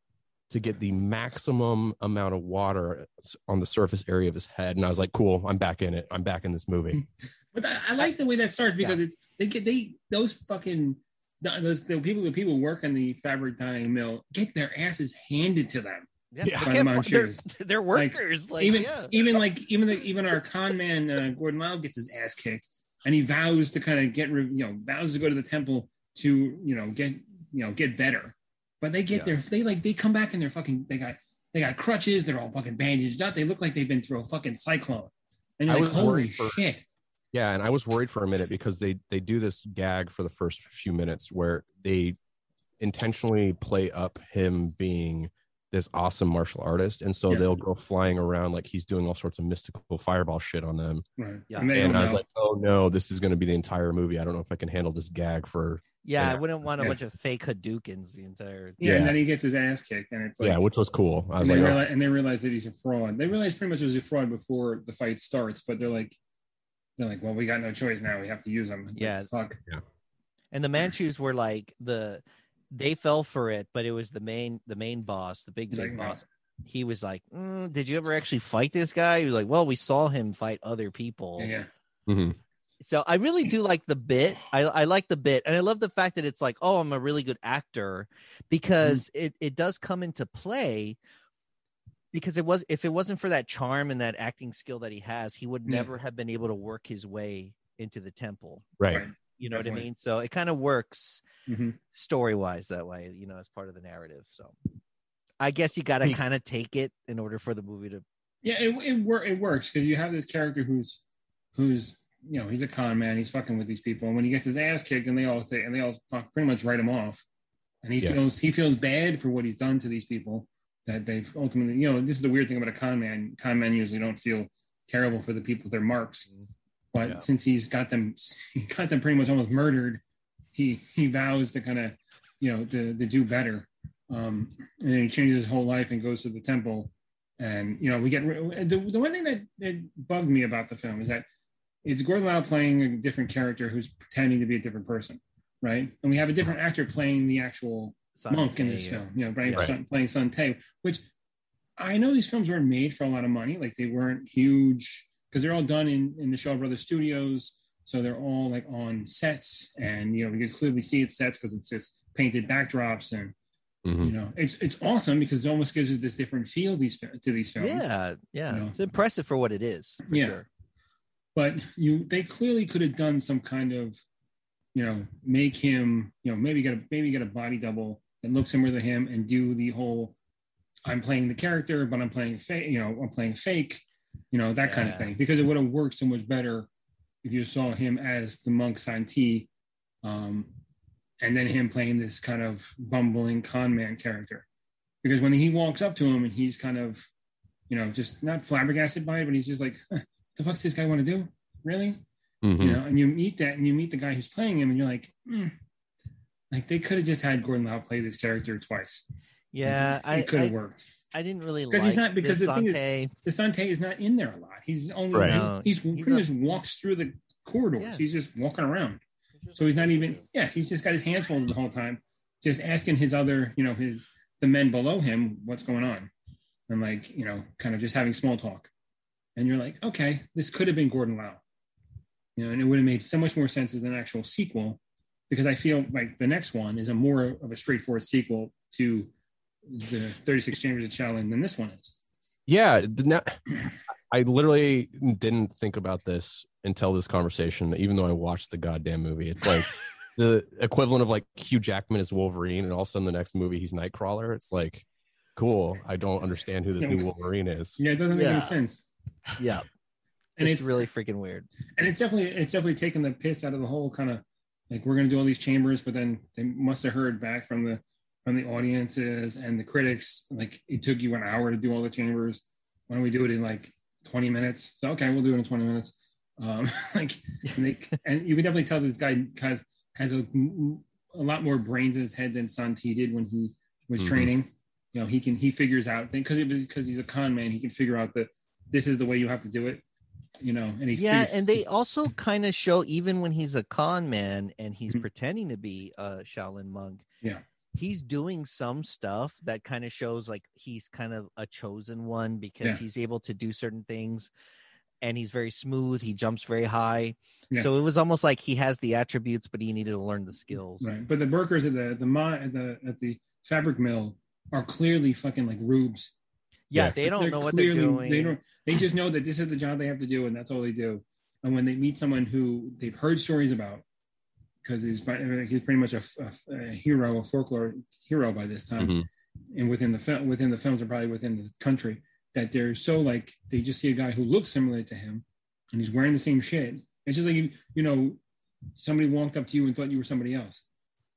to get the maximum amount of water on the surface area of his head. And I was like, cool, I'm back in it. I'm back in this movie. But I, I like the way that starts because it's they get they those fucking those the people the people work in the fabric dyeing mill get their asses handed to them. Yeah, by they the can't fu- they're, they're workers. Like, even yeah. even like even the, even our con man uh, Gordon Liu gets his ass kicked, and he vows to kind of get you know vows to go to the temple to you know get you know get better. But they get their they like they come back and they're fucking they got they got crutches. They're all fucking bandaged up. They look like they've been through a fucking cyclone. And you're I like, was holy for- shit. Yeah, and I was worried for a minute because they they do this gag for the first few minutes where they intentionally play up him being this awesome martial artist, and so Yeah. they'll go flying around like he's doing all sorts of mystical fireball shit on them. Right. Yeah. And And I was like, oh no, this is going to be the entire movie. I don't know if I can handle this gag for Yeah, I wouldn't want a Yeah. bunch of fake Hadoukens the entire. Yeah, and then he gets his ass kicked, and it's like, yeah, which was cool. I was and, they like, oh, and they realize that he's a fraud. They realize pretty much it was a fraud before the fight starts, but they're like, they're like, well, we got no choice now. We have to use him. It's Yeah. like, fuck. And the Manchus were like the they fell for it, but it was the main the main boss, the big big like, boss. He was like, "Mm, "Did you ever actually fight this guy?" He was like, "Well, we saw him fight other people." Yeah, yeah. mhm. So I really do like the bit. I, I like the bit, and I love the fact that it's like, "Oh, I'm a really good actor," because Mm-hmm. it it does come into play because it was if it wasn't for that charm and that acting skill that he has, he would Yeah. never have been able to work his way into the temple. Right. You know what I mean? So it kind of works Mhm. story wise that way, you know, as part of the narrative. So I guess you got to kind of take it in order for the movie to. Yeah, it it, wor- it works because you have this character who's who's you know he's a con man. He's fucking with these people, and when he gets his ass kicked, and they all say and they all fuck, pretty much write him off, and he Yeah. feels he feels bad for what he's done to these people that they've ultimately you know this is the weird thing about a con man. Con men usually don't feel terrible for the people their marks, but Yeah. since he's got them he got them pretty much almost murdered, he he vows to kind of you know to, to do better. Um, and then he changes his whole life and goes to the temple and you know we get the, the one thing that, that bugged me about the film is that it's Gordon Liu playing a different character who's pretending to be a different person, right? And we have a different actor playing the actual San monk in this yeah. film, you know, playing, Yeah. San, playing San Te, which I know these films weren't made for a lot of money, like they weren't huge because they're all done in in the Shaw Brothers Studios, so they're all like on sets, and you know we can clearly see it's sets because it's just painted backdrops and Mhm. you know it's it's awesome because it almost gives us this different feel these to these films Yeah, yeah, You know. it's impressive for what it is. For Yeah. sure. but you they clearly could have done some kind of you know make him you know maybe get a maybe get a body double that looks similar to him and do the whole i'm playing the character but i'm playing fake you know i'm playing fake you know that kind of thing because it would have worked so much better if you saw him as the monk San Te, um and then him playing this kind of bumbling con man character. Because when he walks up to him and he's kind of you know just not flabbergasted by it but he's just like huh, the fuck's this guy want to do? Really? Mhm. you know and you meet that and you meet the guy who's playing him and you're like hmm. like they could have just had gordon liu play this character twice. Yeah, it I could have I, worked I didn't really because like he's not because this the thing San Te. is the San Te is not in there a lot he's only Right. No, he's, he's pretty a- much walks through the corridors Yeah. he's just walking around so he's not even yeah he's just got his hands folded the whole time just asking his other you know his the men below him what's going on and like you know kind of just having small talk and you're like okay this could have been gordon liu you know and it would have made so much more sense as an actual sequel because i feel like the next one is a more of a straightforward sequel to the 36 chambers of shaolin than this one is Yeah, the na- I literally didn't think about this until this conversation. Even though I watched the goddamn movie, it's like the equivalent of like Hugh Jackman is Wolverine, and all of a sudden the next movie he's Nightcrawler. It's like, cool. I don't understand who this new Wolverine is. yeah it doesn't make Yeah. any sense Yeah, and it's, it's really freaking weird. and it's definitely it's definitely taken the piss out of the whole kind of like we're going to do all these chambers but then they must have heard back from the from the audiences and the critics like it took you an hour to do all the chambers why don't we do it in like 20 minutes so okay we'll do it in 20 minutes um like and, they, and you can definitely tell this guy kind of has a, a lot more brains in his head than san te did when he was Mhm. training you know he can he figures out because because he's a con man he can figure out that this is the way you have to do it you know and he Yeah, and they also kind of show even when he's a con man and he's Mhm. pretending to be a Shaolin monk. Yeah. He's doing some stuff that kind of shows like he's kind of a chosen one because Yeah. he's able to do certain things and he's very smooth, he jumps very high. Yeah. So it was almost like he has the attributes but he needed to learn the skills. Right, but the workers at the the at the at the fabric mill are clearly fucking like rubes. Yeah, Yeah. they don't know what they're doing. They don't. They just know that this is the job they have to do, and that's all they do. And when they meet someone who they've heard stories about, because he's he's pretty much a, a- a hero, a folklore hero by this time, Mhm. and within the film, within the films, or probably within the country, that they're so like they just see a guy who looks similar to him, and he's wearing the same shit. It's just like you, you know, somebody walked up to you and thought you were somebody else.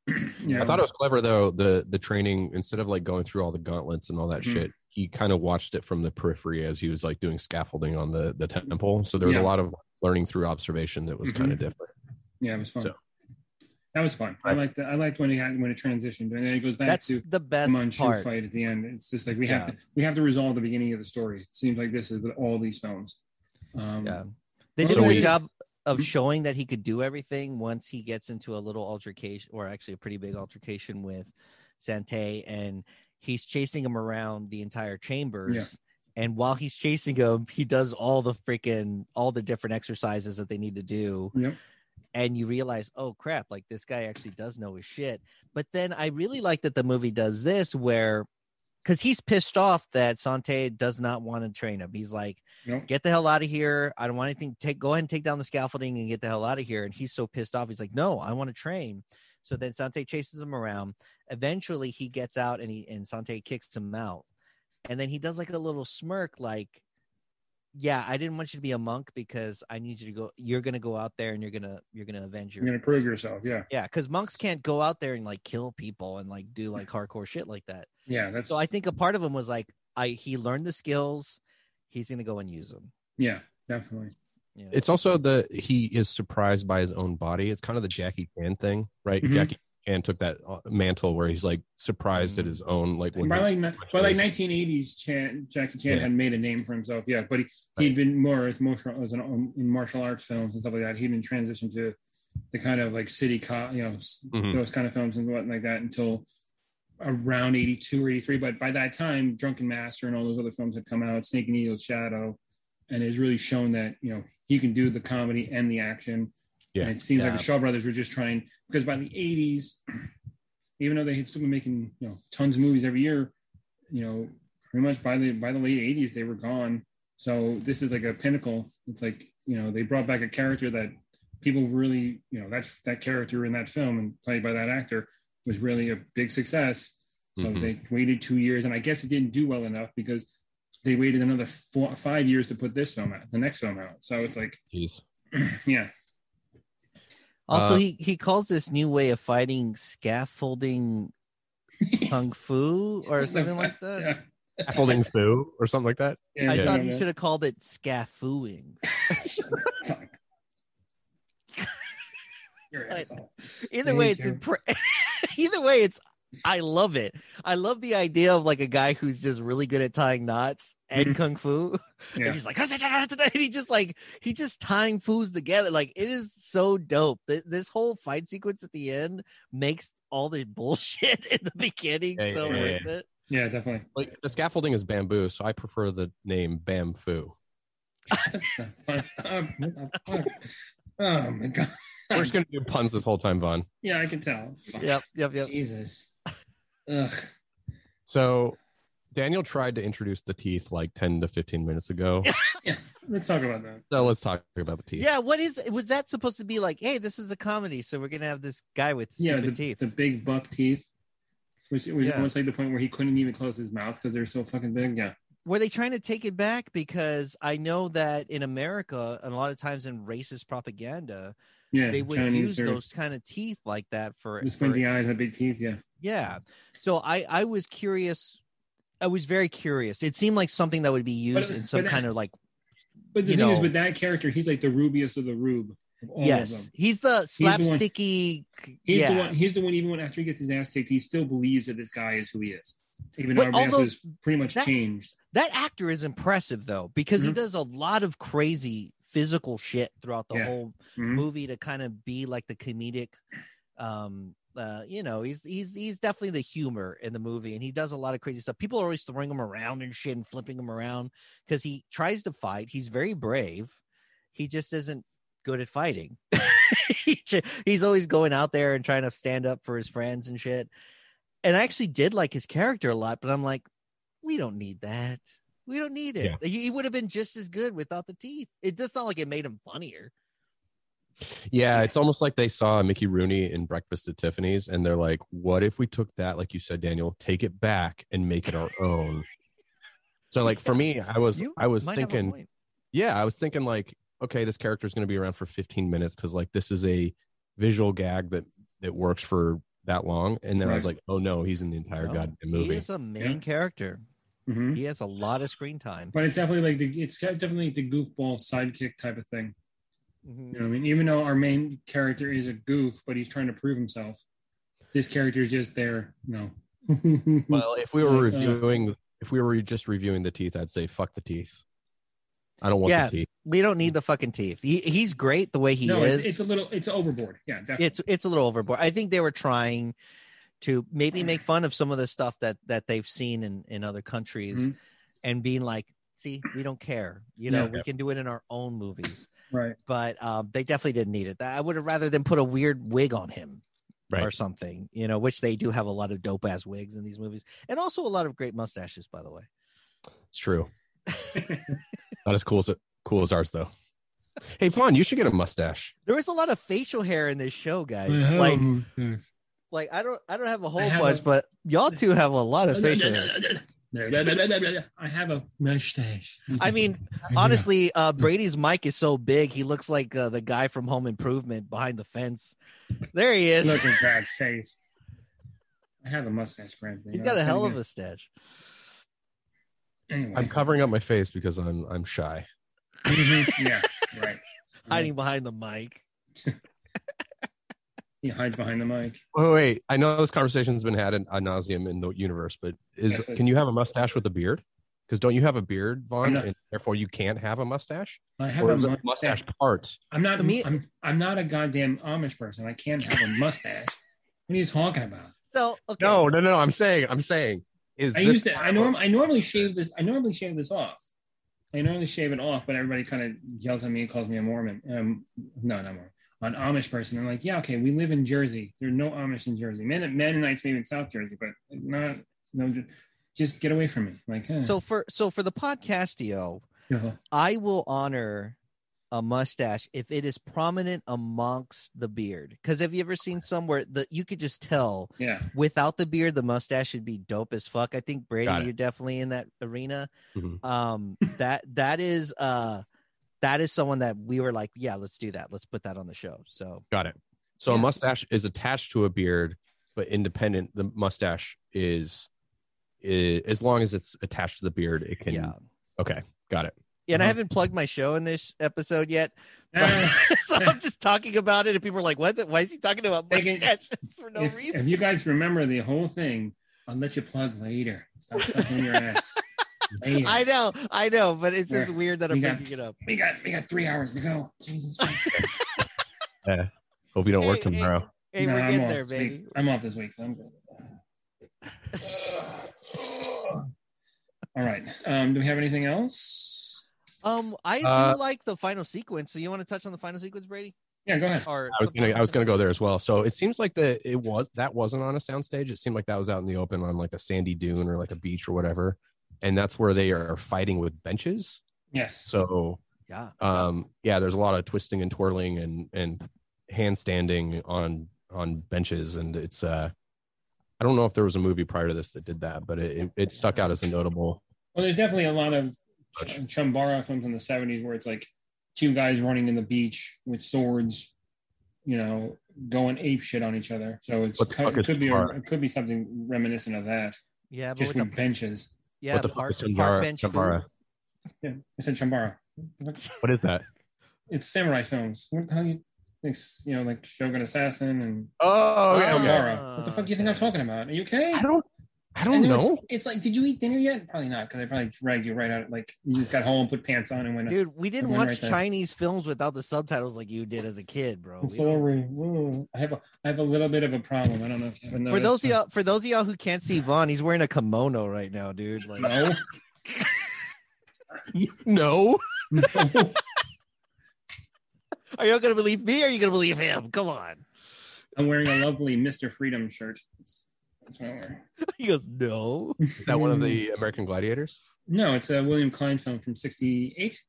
You I thought it was clever though. The the training instead of like going through all the gauntlets and all that Mhm. shit, he kind of watched it from the periphery as he was like doing scaffolding on the the temple. So there was Yeah. a lot of learning through observation that was kind Mhm. of different. Yeah, it was fun. So- that was fun. I Right. liked I liked when he had when it transitioned, and then it goes back That's to the the best Manchu part. fight at the end. It's just like we have to we have to resolve the beginning of the story. It seems like this is with all these films. Um, Yeah. They did a we- good job of showing that he could do everything once he gets into a little altercation, or actually a pretty big altercation with San Te, and he's chasing him around the entire chambers. Yeah. And while he's chasing him, he does all the freaking all the different exercises that they need to do. Yep. And you realize, oh crap, like this guy actually does know his shit. But then I really like that the movie does this where because he's pissed off that San Te does not want to train him. He's like. "Get the hell out of here! I don't want anything. Take go ahead and take down the scaffolding and get the hell out of here." And he's so pissed off. He's like, "No, I want to train." So then San Te chases him around. Eventually, he gets out and he and San Te kicks him out. And then he does like a little smirk, like, "Yeah, I didn't want you to be a monk because I need you to go. You're gonna go out there and you're gonna you're gonna avenge your You're gonna prove yourself. Yeah. yeah, because monks can't go out there and like kill people and like do like hardcore shit like that. Yeah. That's So I think a part of him was like, I he learned the skills, he's gonna go and use them. yeah, definitely. Yeah. It's also the he is surprised by his own body. It's kind of the Jackie Chan thing, right? Mhm. Jackie Chan took that uh, mantle where he's like surprised at his own like when by like by like 1980s, Chan, Jackie Chan Yeah. had made a name for himself. Yeah, but he he'd been more as martial as an um, in martial arts films and stuff like that. he'd been transitioned to the kind of like city cop, you know, Mhm. those kind of films and what like that until around 82 or 83. But by that time, Drunken Master and all those other films had come out, Snake and Eagle's Shadow, and it's really shown that you know he can do the comedy and the action. Yeah. And it seems like the Shaw Brothers were just trying because by the 80s, even though they had still been making you know tons of movies every year, you know, pretty much by the by the late 80s they were gone. So this is like a pinnacle. It's like you know they brought back a character that people really you know that that character in that film and played by that actor was really a big success. So Mhm. they waited two years, and I guess it didn't do well enough because they waited another four, five years to put this film out, the next film out. So it's like, Jeez. yeah, Also, Uh, he he calls this new way of fighting scaffolding kung fu or something like that. Yeah. Scaffolding foo or something like that. Yeah, I yeah, thought he should have called it scafooing. Fuck. You're an But- asshole. Either way, it's too. impre- either way, it's I love it. I love the idea of like a guy who's just really good at tying knots and Mhm. kung fu. Yeah. And he's like, and he just like he just tying foos together. Like it is so dope. This, this whole fight sequence at the end makes all the bullshit in the beginning Yeah, so yeah, worth yeah. it. Yeah, definitely. Like the scaffolding is bamboo, so I prefer the name Bamfoo. Fuck. What the fuck? Oh my god. We're just gonna do puns this whole time, Vaughn. Yeah, I can tell. Fuck. Yep, yep, yep. Jesus. Ugh. So Daniel tried to introduce the teeth like 10 to 15 minutes ago. Yeah, let's talk about that. so let's talk about the teeth. Yeah, what is was that supposed to be like? Hey, this is a comedy, so we're gonna have this guy with Yeah, the, teeth. the big buck teeth, which was Yeah. almost like the point where he couldn't even close his mouth because they're so fucking big. Yeah. were they trying to take it back because i know that in america and a lot of times in racist propaganda Yeah. they would Chinese use or those kind of teeth like that for, the for squinty eyes and big teeth. Yeah. yeah so i i was curious i was very curious it seemed like something that would be used But- in some but- kind of like But the thing is, with that character, he's like the rubiest of the rube. of all of yes them. he's the slapsticky He's yeah the one. He's the one. Even when after he gets his ass kicked, he still believes that this guy is who he is. Even though But else although is pretty much that- changed. that actor is impressive though because he Mhm. does a lot of crazy physical shit throughout the Yeah. whole Mhm. movie to kind of be like the comedic um uh you know he's he's he's definitely the humor in the movie and he does a lot of crazy stuff. People are always throwing him around and shit and flipping him around because he tries to fight. He's very brave. He just isn't good at fighting. He's always going out there and trying to stand up for his friends and shit. And i actually did like his character a lot but i'm like we don't need that. We don't need it. He, he would have been just as good without the teeth. It does sound like it made him funnier Yeah, it's almost like they saw Mickey Rooney in Breakfast at Tiffany's and they're like, what if we took that, like you said, Daniel, take it back and make it our own? So like for me, I was You I was might have a thinking yeah, I was thinking like, okay, this character is going to be around for 15 minutes because like this is a visual gag that that works for that long. And then I was like, oh no, he's in the entire No, goddamn movie. He's a main Yeah. character Mhm. he has a lot of screen time But it's definitely like the, it's definitely the goofball sidekick type of thing. Mhm. You know what I mean? Even though our main character is a goof, but he's trying to prove himself. This character is just there. No. Well, if we were uh, reviewing, if we were just reviewing the teeth, I'd say fuck the teeth. I don't want Yeah. the teeth. we don't need the fucking teeth he, he's great the way he no, is it's, it's a little, it's overboard. Yeah, definitely. it's it's a little overboard. I think they were trying to maybe make fun of some of the stuff that that they've seen in in other countries, Mhm. and being like, "See, we don't care. You know, Yeah. we can do it in our own movies." Right. But um, they definitely didn't need it. I would have rather than put a weird wig on him. Right. or something, you know, which they do have a lot of dope ass wigs in these movies, and also a lot of great mustaches, by the way. It's true. Not as cool as cool as ours though. Hey, Vaughn, you should get a mustache. There was a lot of facial hair in this show, guys. I have Like, a like I don't, I don't have a whole have bunch, a- but y'all two have a lot of facial hair. I have a mustache. I mean, honestly, uh, Brady's mic is so big, he looks like uh, the guy from Home Improvement behind the fence. There he is. look at that face. I have a mustache, Grant. He's got a hell of a stash. Anyway, I'm covering up my face because I'm I'm shy. Mhm, yeah, right. hiding behind the mic. He hides behind the mic. Oh wait, I know this conversation's been had ad nauseum in the universe, but is Yes, can you have a mustache with a beard? Because don't you have a beard, Vaughn, not- and therefore you can't have a mustache? I have Or a is it mustache. part. I'm not. Me- I'm. I'm not a goddamn Amish person. I can't have a mustache. What are you talking about? So okay, No, no, no. I'm saying, I'm saying, is I this used to. I norm. I normally shave this. I normally shave this off. I normally shave it off, but everybody kind of yells at me and calls me a Mormon. Um, no, not Mormon. An Amish person. I'm like, yeah, okay. We live in Jersey. There are no Amish in Jersey. Men, Mennonites maybe in South Jersey, but not. No, ju- just get away from me. Like, eh. So for so for the podcastio, Uh-huh. I will honor a mustache if it is prominent amongst the beard. Because have you ever seen somewhere that you could just tell yeah. without the beard, the mustache should be dope as fuck. I think Brady, you're definitely in that arena. Mhm. Um, that that is uh that is someone that we were like, yeah, let's do that. Let's put that on the show. So Got it. So Yeah. a mustache is attached to a beard, but independent. The mustache is, i as long as it's attached to the beard, it can. yeah. Okay, got it. Yeah, and I Uh-huh. haven't plugged my show in this episode yet. but- Eh, so I'm just talking about it, and people are like, "What? the- Why is he talking about They can- mustaches for no if, reason?" if you guys remember the whole thing, I'll let you plug later. Stop sucking your ass. Later. I know, I know, but it's just There. weird that We I'm got- bringing it up. We got we got three hours to go. Jesus. Yeah. Hope you don't work Hey, hey. tomorrow. Hey, No, we're I'm getting off there, this week. baby. I'm off this week, so I'm good. All right. Um, do we have anything else? Um, I Uh, do like the final sequence. So you want to touch on the final sequence, Brady? Yeah, go ahead. Or I was gonna, I was gonna go there as well. So it seems like the it was that wasn't on a soundstage. It seemed like that was out in the open on like a sandy dune or like a beach or whatever, and that's where they are fighting with benches. Yes. So yeah, um, yeah, there's a lot of twisting and twirling and and handstanding on on benches, and it's uh, I don't know if there was a movie prior to this that did that, but it it, it stuck out as a notable. Well, there's definitely a lot of ch- Chumbara films in the 70s where it's like two guys running in the beach with swords, you know, going ape shit on each other. So it's What the fuck it is could be a, it could be something reminiscent of that, yeah, but just with with the benches. Yeah, what the park, fuck is park bench food. Chambara? Yeah, I said Chumbara. What is that? It's samurai films. What the hell you thinks, you know, like Shogun Assassin and Oh, okay, okay. Chumbara. What the fuck do you think I'm talking about? Are you okay? I don't I don't know. It's, it's like, did you eat dinner yet? Probably not, because I probably dragged you right out. Like you just got home, put pants on, and went. Dude, we didn't watch right there. Chinese films without the subtitles like you did as a kid, bro. I'm sorry. I have a I have a little bit of a problem. I don't know if you haven't for those of y'all, for those of y'all who can't see Vaughn, he's wearing a kimono right now, dude. Like, no, No. no. are you gonna believe me? Or are you gonna believe him? Come on. I'm wearing a lovely Mr. Freedom shirt. That's, that's what I'm wearing. He goes, no. Is that one of the American Gladiators? No, it's a William Klein film from '68.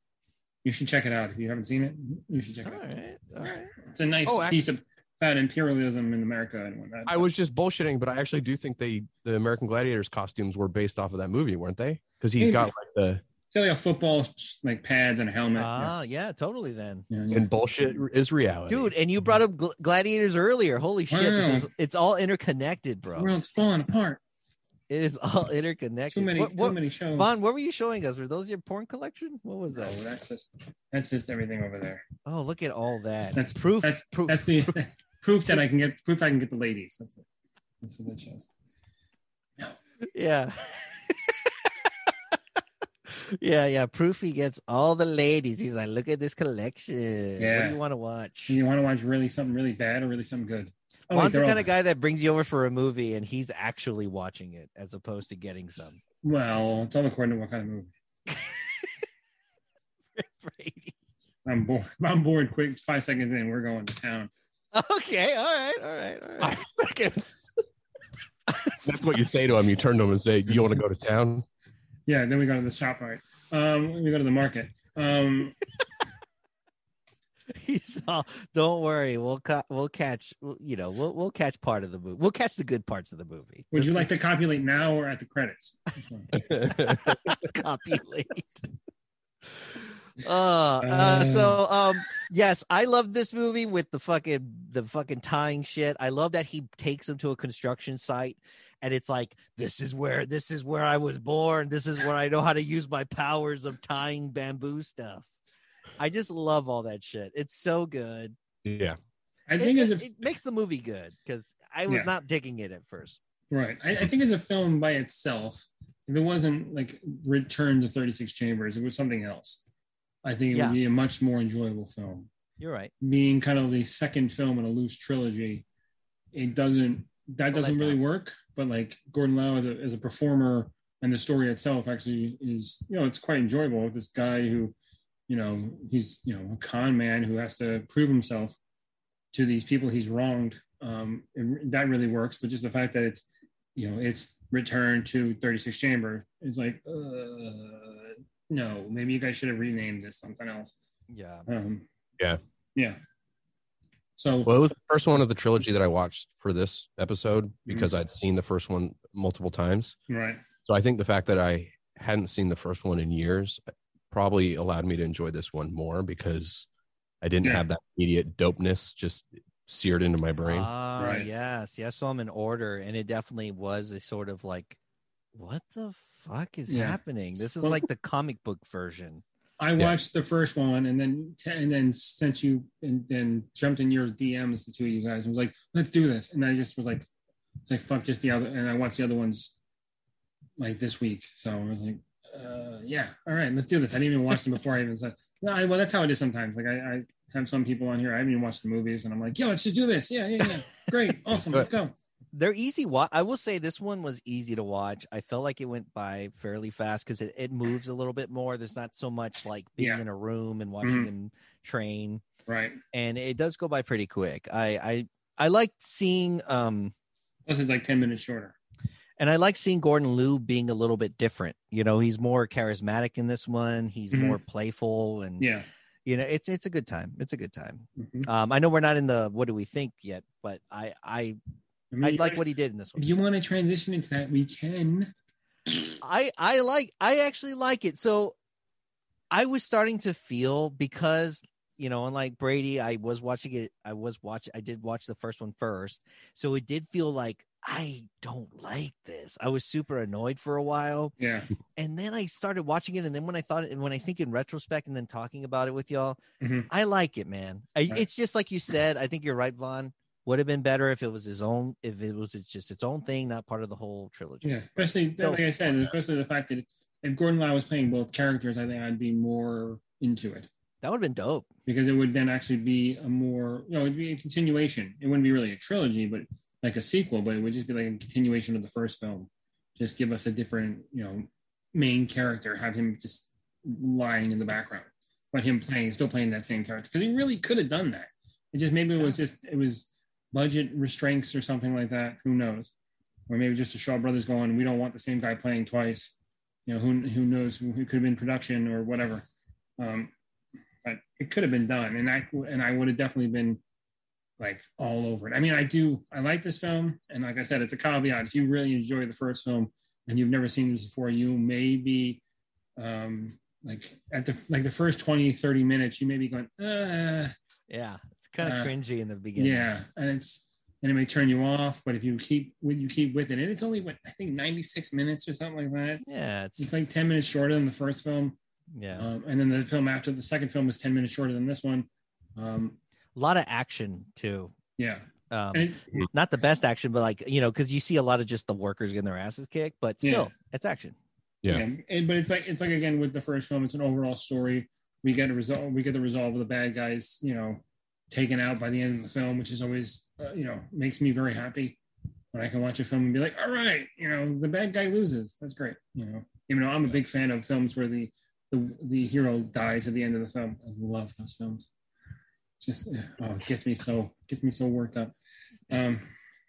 You should check it out if you haven't seen it. You should check All it out. right, all right. It's a nice Oh, act- piece of about imperialism in America and whatnot. I was just bullshitting, but I actually do think they the American Gladiators costumes were based off of that movie, weren't they? Because he's got like the It's like a football like pads and a helmet. Ah, yeah, totally. Then, yeah. Yeah, yeah. and bullshit is reality. dude, and you brought up gl- gladiators earlier. Holy shit, this is it's all interconnected, bro. The bro. world's falling apart. It is all interconnected. Too many, What- what- too many shows. Vaughn, what were you showing us? Were those your porn collection? What was No, that? that's just that's just everything over there. Oh, look at all that. That's proof. That's proof. that's the proof that I can get proof I can get the ladies. That's it. That's what that shows. yeah. yeah, yeah. Proof he gets all the ladies. He's like, look at this collection. What Yeah. do you want to watch? You want to watch really something really bad or really something good? Oh, wait, the kind all- of guy that brings you over for a movie and he's actually watching it as opposed to getting some. Well, it's all according to what kind of movie. Brady. I'm bored. I'm bored. Quick, five seconds in, we're going to town. Okay, all right, all right, all right. Five seconds. That's what you say to him. You turn to him and say, "You want to go to town?" Yeah, then we go to the shop right. Um, we go to the market. Um, He's all, don't worry, we'll ca- we'll catch you know we'll we'll catch part of the movie. We'll catch the good parts of the movie. would you This like to copulate now or at the credits? copulate? Uh, uh, so um yes, I love this movie with the fucking the fucking tying shit. I love that he takes him to a construction site and it's like this is where this is where I was born. This is where I know how to use my powers of tying bamboo stuff. I just love all that shit. It's so good. Yeah. I It, think as it, a it makes the movie good because I was Yeah. not digging it at first. right, I, I think as a film by itself, if it wasn't like Return to Thirty Six Chambers, it was something else. I think it Yeah. would be a much more enjoyable film. You're right. Being kind of the second film in a loose trilogy, it doesn't that doesn't really work. But like Gordon Liu as a as a performer and the story itself actually is you know it's quite enjoyable. This guy who you know he's you know a con man who has to prove himself to these people he's wronged. Um, and that really works. But just the fact that it's you know it's return to 36 chamber it's like uh, no maybe you guys should have renamed this something else Yeah. um Yeah. yeah so Well, it was the first one of the trilogy that I watched for this episode because I'd seen the first one multiple times. right So I think the fact that I hadn't seen the first one in years probably allowed me to enjoy this one more because I didn't Yeah. have that immediate dopeness just seared into my brain. Ah, Right. yes. Yeah, I saw them in order, and it definitely was a sort of like, what the fuck is Yeah. happening? This is Well- like the comic book version. i watched the first one and then and then sent you and then jumped in your dms the two of you guys and was like let's do this. And i just was like it's like fuck just the other and i watched the other ones like this week. So i was like uh yeah all right let's do this. I didn't even watch them before i even said no I, well that's how it is sometimes. Like I, I have some people on here i haven't even watched the movies and i'm like yeah let's just do this. Yeah yeah yeah. Great. Awesome. Let's go They're easy. Wa- I will say this one was easy to watch. I felt like it went by fairly fast because it, it moves a little bit more. There's not so much like being Yeah. in a room and watching Mhm. him train, right and it does go by pretty quick. I I I like seeing um plus it's like 10 minutes shorter and I like seeing Gordon Liu being a little bit different. You know, he's more charismatic in this one. He's Mhm. more playful, and yeah you know, it's it's a good time. It's a good time. Mhm. Um, I know we're not in the what do we think yet, but I I I mean, I like what he did in this one. if you want to transition into that we can I I like I actually like it. So I was starting to feel because you know, unlike Brady, I was watching it. I was watch. I did watch the first one first, so it did feel like I don't like this. I was super annoyed for a while, yeah and then I started watching it. And then when I thought, and when I think in retrospect, and then talking about it with y'all, Mhm. I like it, man. I, Right. It's just like you said. I think you're right, Vaughn. Would have been better if it was his own, if it was just its own thing, not part of the whole trilogy. Yeah, especially So- like I said, especially the fact that if Gordon Liu was playing both characters, I think I'd be more into it That would have been dope. because it would then actually be a more, you know, it'd be a continuation. It wouldn't be really a trilogy, but like a sequel, but it would just be like a continuation of the first film. Just give us a different, you know, main character, have him just lying in the background, but him playing, still playing that same character because he really could have done that. It just maybe it was just it was budget restraints or something like that. Who knows? Or maybe just the Shaw Brothers going, we don't want the same guy playing twice. You know, who who knows? Who could have been production or whatever. Um, but it could have been done, and I and I would have definitely been like all over it. I mean, I do. I like this film, and like I said, it's a caveat. If you really enjoy the first film and you've never seen this before, you may be um, like at the like the first 20, 30 minutes, you may be going, uh, Yeah, it's kind of Uh, cringy in the beginning. yeah, and it's and it may turn you off, but if you keep when you keep with it, and it's only what I think ninety six minutes or something like that. yeah, it's It's like ten minutes shorter than the first film, yeah, um, and then the film after the second film was ten minutes shorter than this one. Um, a lot of action too. yeah, Um, it, not the best action, but like you know, because you see a lot of just the workers getting their asses kicked, but still, Yeah. it's action. Yeah. yeah, and- but it's like it's like again with the first film, it's an overall story. We get a result. We get the resolve of the bad guys, you know, taken out by the end of the film, which is always, uh, you know, makes me very happy when I can watch a film and be like, all right, you know, the bad guy loses. That's great. You know, even though I'm a big fan of films where the the, the hero dies at the end of the film. I love those films. just oh, it gets me so gets me so worked up. Um,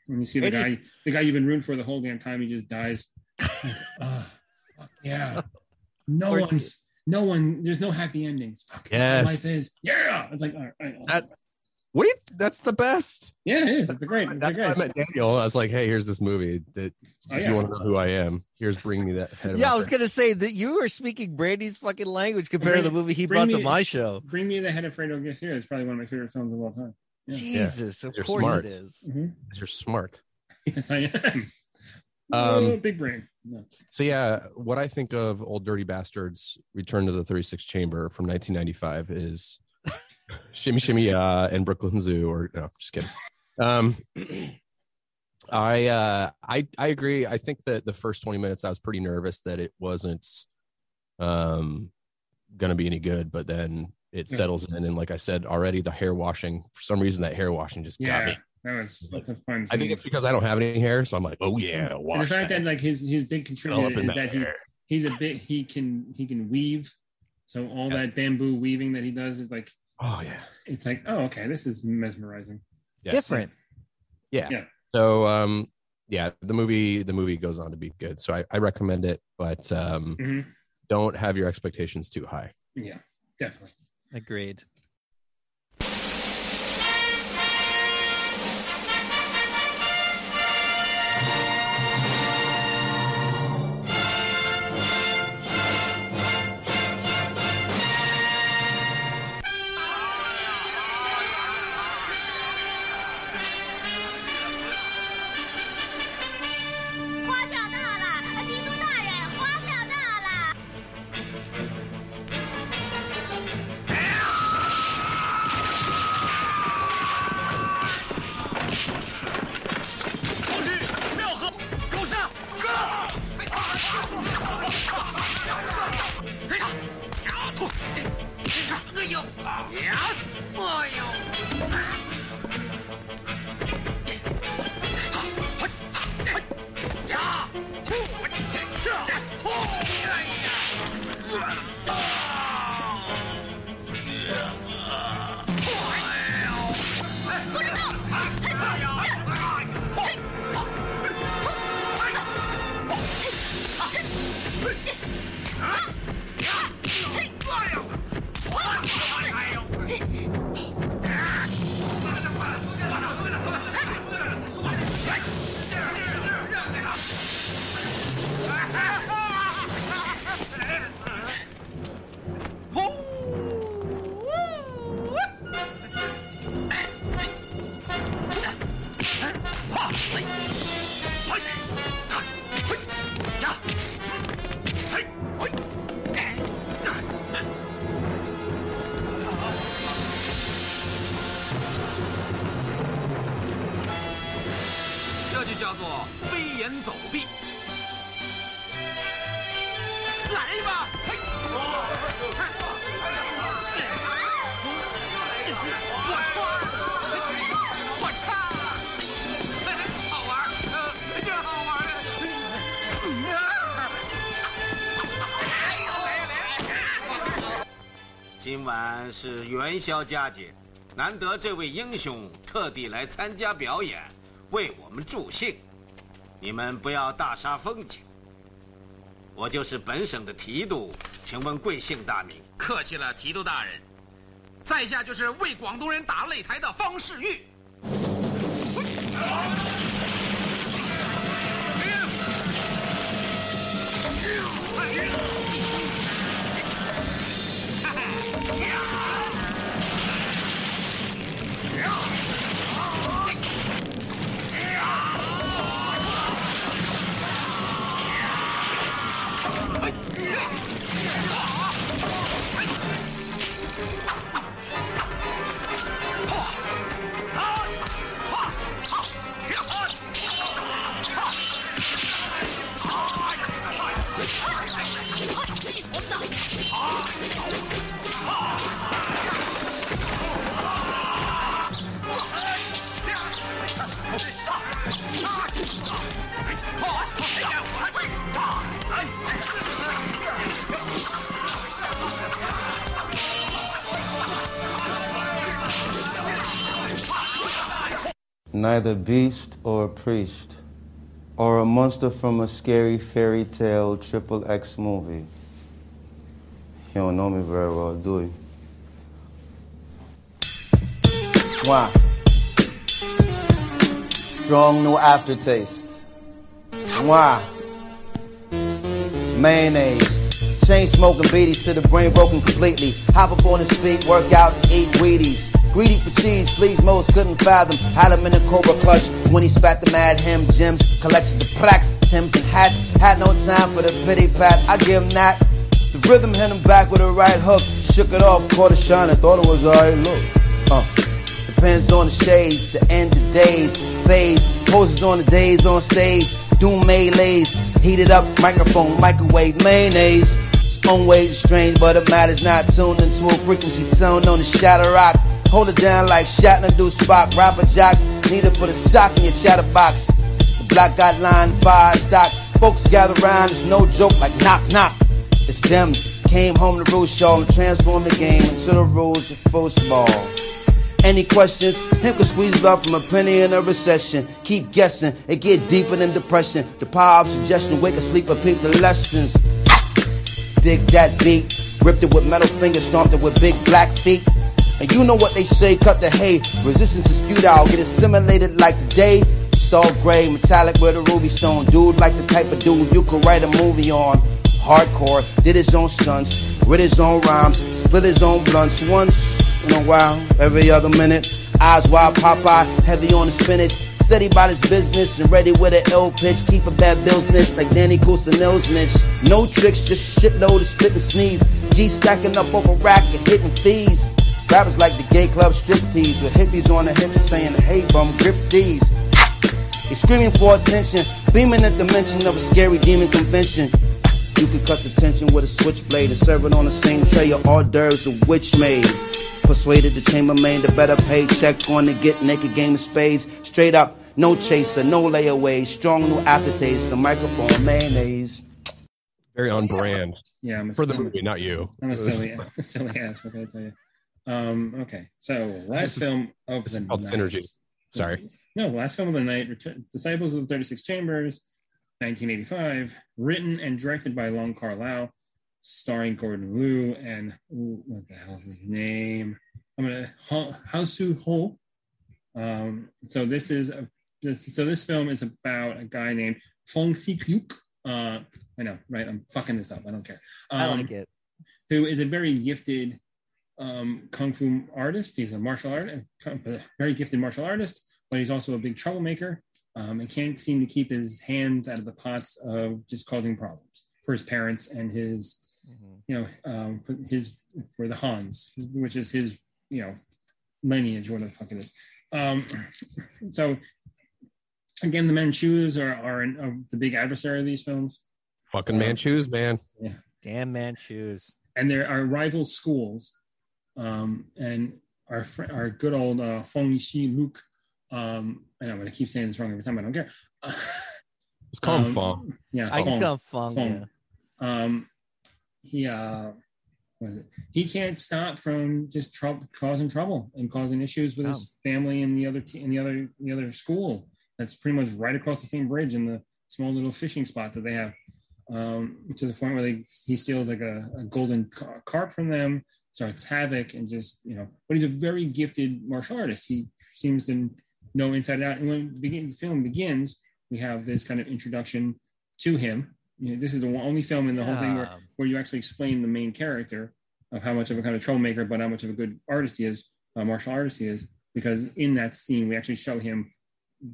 when you see the guy, the guy you've been rooting for the whole damn time, he just dies. Like, fuck yeah. No one's, no one. There's no happy endings. Fuck, that's Yes. life is. Yeah, it's like all right, all right. That wait, that's the best. yeah, it is. It's a great. It's That's why I met Daniel. I was like, hey, here's this movie that Oh, if yeah. you want to know who I am, here's bring me that. Head Yeah, I was friend. gonna say that you were speaking Brady's fucking language compared to the movie he bring brought to my show. Bring me the head of Fredo Garcia is probably one of my favorite films of all time. Yeah. Jesus, of You're course smart. it is. Mhm. You're smart. Yes, I am. Um, big brain. No. So yeah, what I think of Old Dirty Bastards Return to the 36 Chamber from 1995 is Shimmy Shimmy Ya and Brooklyn Zoo or no, just kidding. Um I uh I I agree. I think that the first 20 minutes I was pretty nervous that it wasn't um gonna be any good, but then it settles in and like I said already, the hair washing, for some reason that hair washing just got Yeah, me. that was that's a fun. I think it's because I don't have any hair, so I'm like, oh yeah, and wash the fact that. that like his his big contributor is that that he he's a bit he can he can weave so all Yes. that bamboo weaving that he does is like Oh yeah. it's like oh okay this is mesmerizing Yes. Different. Yeah. Yeah. So um yeah, the movie the movie goes on to be good. So I, I recommend it, but um Mhm. don't have your expectations too high. yeah definitely Agreed. 这是元宵佳节，难得这位英雄特地来参加表演，为我们助兴。你们不要大煞风景。我就是本省的提督，请问贵姓大名？客气了，提督大人。在下就是为广东人打擂台的方世玉。Neither beast or priest, or a monster from a scary fairy tale triple X movie. You don't know me very well, do you? Why? Strong new aftertaste. Why? Mayonnaise. Chain smoking beaties to the brain broken completely. Hop up on his feet, work out, eat Wheaties. Greedy for cheese, please most couldn't fathom. Had him in a cobra clutch when he spat the mad him. Gems, collections of plaques, Tims and hats. Had no time for the pity pat. I give him that. The rhythm hit him back with a right hook. Shook it off, caught a shine, I thought it was alright. Look, uh, depends on the shades, the end of days, phase. Poses on the days on stage. Doom melees, heated up microphone, microwave, mayonnaise. Own way strange, but it matters not tuned into a frequency tone on the shadow rock. Hold it down like Shatner do Spock. Rapper jocks need to put a sock in your chatterbox. The block got line five stock. Folks gather round, it's no joke like knock knock. It's them. Came home to roost y'all and transform the game into the rules of football. Any questions? Him can squeeze blood from a penny in a recession. Keep guessing, it get deeper than depression. The power of suggestion, wake asleep and peep the lessons. Dig that beat, ripped it with metal fingers, stomped it with big black feet. And you know what they say, cut the hay. Resistance is futile, get assimilated like the day. Salt gray, metallic with a ruby stone. Dude like the type of dude you could write a movie on. Hardcore, did his own stunts, writ his own rhymes, split his own blunts once in a while, every other minute. Eyes wide, Popeye, heavy on the spinach. Steady about his business and ready with an ill pitch. Keep a bad business like Danny Kusanil's niche. No tricks, just shitload of spit and sneeze. G stacking up over rack and hitting thieves. Rappers like the gay club strip tease with hippies on the hips saying, hey bum, grip these. He's screaming for attention, beaming at the mention of a scary demon convention. You could cut the tension with a switchblade and serve it on the same tray of hors d'oeuvres a witch made. Persuaded the chambermaid to better pay check on the get naked game of spades. Straight up, no chaser, no layaway, strong new aftertaste, a microphone, mayonnaise. Very on brand. Yeah, I'm a for the movie, not you. I'm a silly, silly ass. What can I tell you? Um, okay, so last film of the called night. Synergy. Sorry. No, last film of the night, Return, Disciples of the 36 Chambers, 1985, written and directed by Long Carlisle, starring Gordon Liu and ooh, what the hell is his name? I'm gonna Ho- Hausu Ho. Um, so this is a, this, so this film is about a guy named Fong Si Kyuk. Uh, I know, right? I'm fucking this up. I don't care. I Um, like it. who is a very gifted um, kung fu artist. He's a martial art, a very gifted martial artist, but he's also a big troublemaker. Um, and can't seem to keep his hands out of the pots of just causing problems for his parents and his, you know, um, for his for the Hans, which is his, you know, lineage, whatever the fuck it is. Um, so again, the Manchus are are, an, are the big adversary of these films. Fucking Manchus, man. Yeah. Damn Manchus. and there are rival schools. Um, and our fr- our good old uh, Feng Shi Luke. Um, I know I'm gonna keep saying this wrong every time. I don't care. It's called call Um, Fong. Yeah, I just Fong. call him Fong, Um, he uh, what is it? he can't stop from just trouble, causing trouble and causing issues with his family and the other te- and the other the other school. That's pretty much right across the same bridge in the small little fishing spot that they have. Um, to the point where they, he steals like a, a golden ca- carp from them, starts havoc, and just you know. But he's a very gifted martial artist. He seems to know inside out. And when the, begin, the film begins, we have this kind of introduction to him. You know, this is the only film in the whole thing where, where you actually explain the main character of how much of a kind of troublemaker, but how much of a good artist he is, a martial artist he is. Because in that scene, we actually show him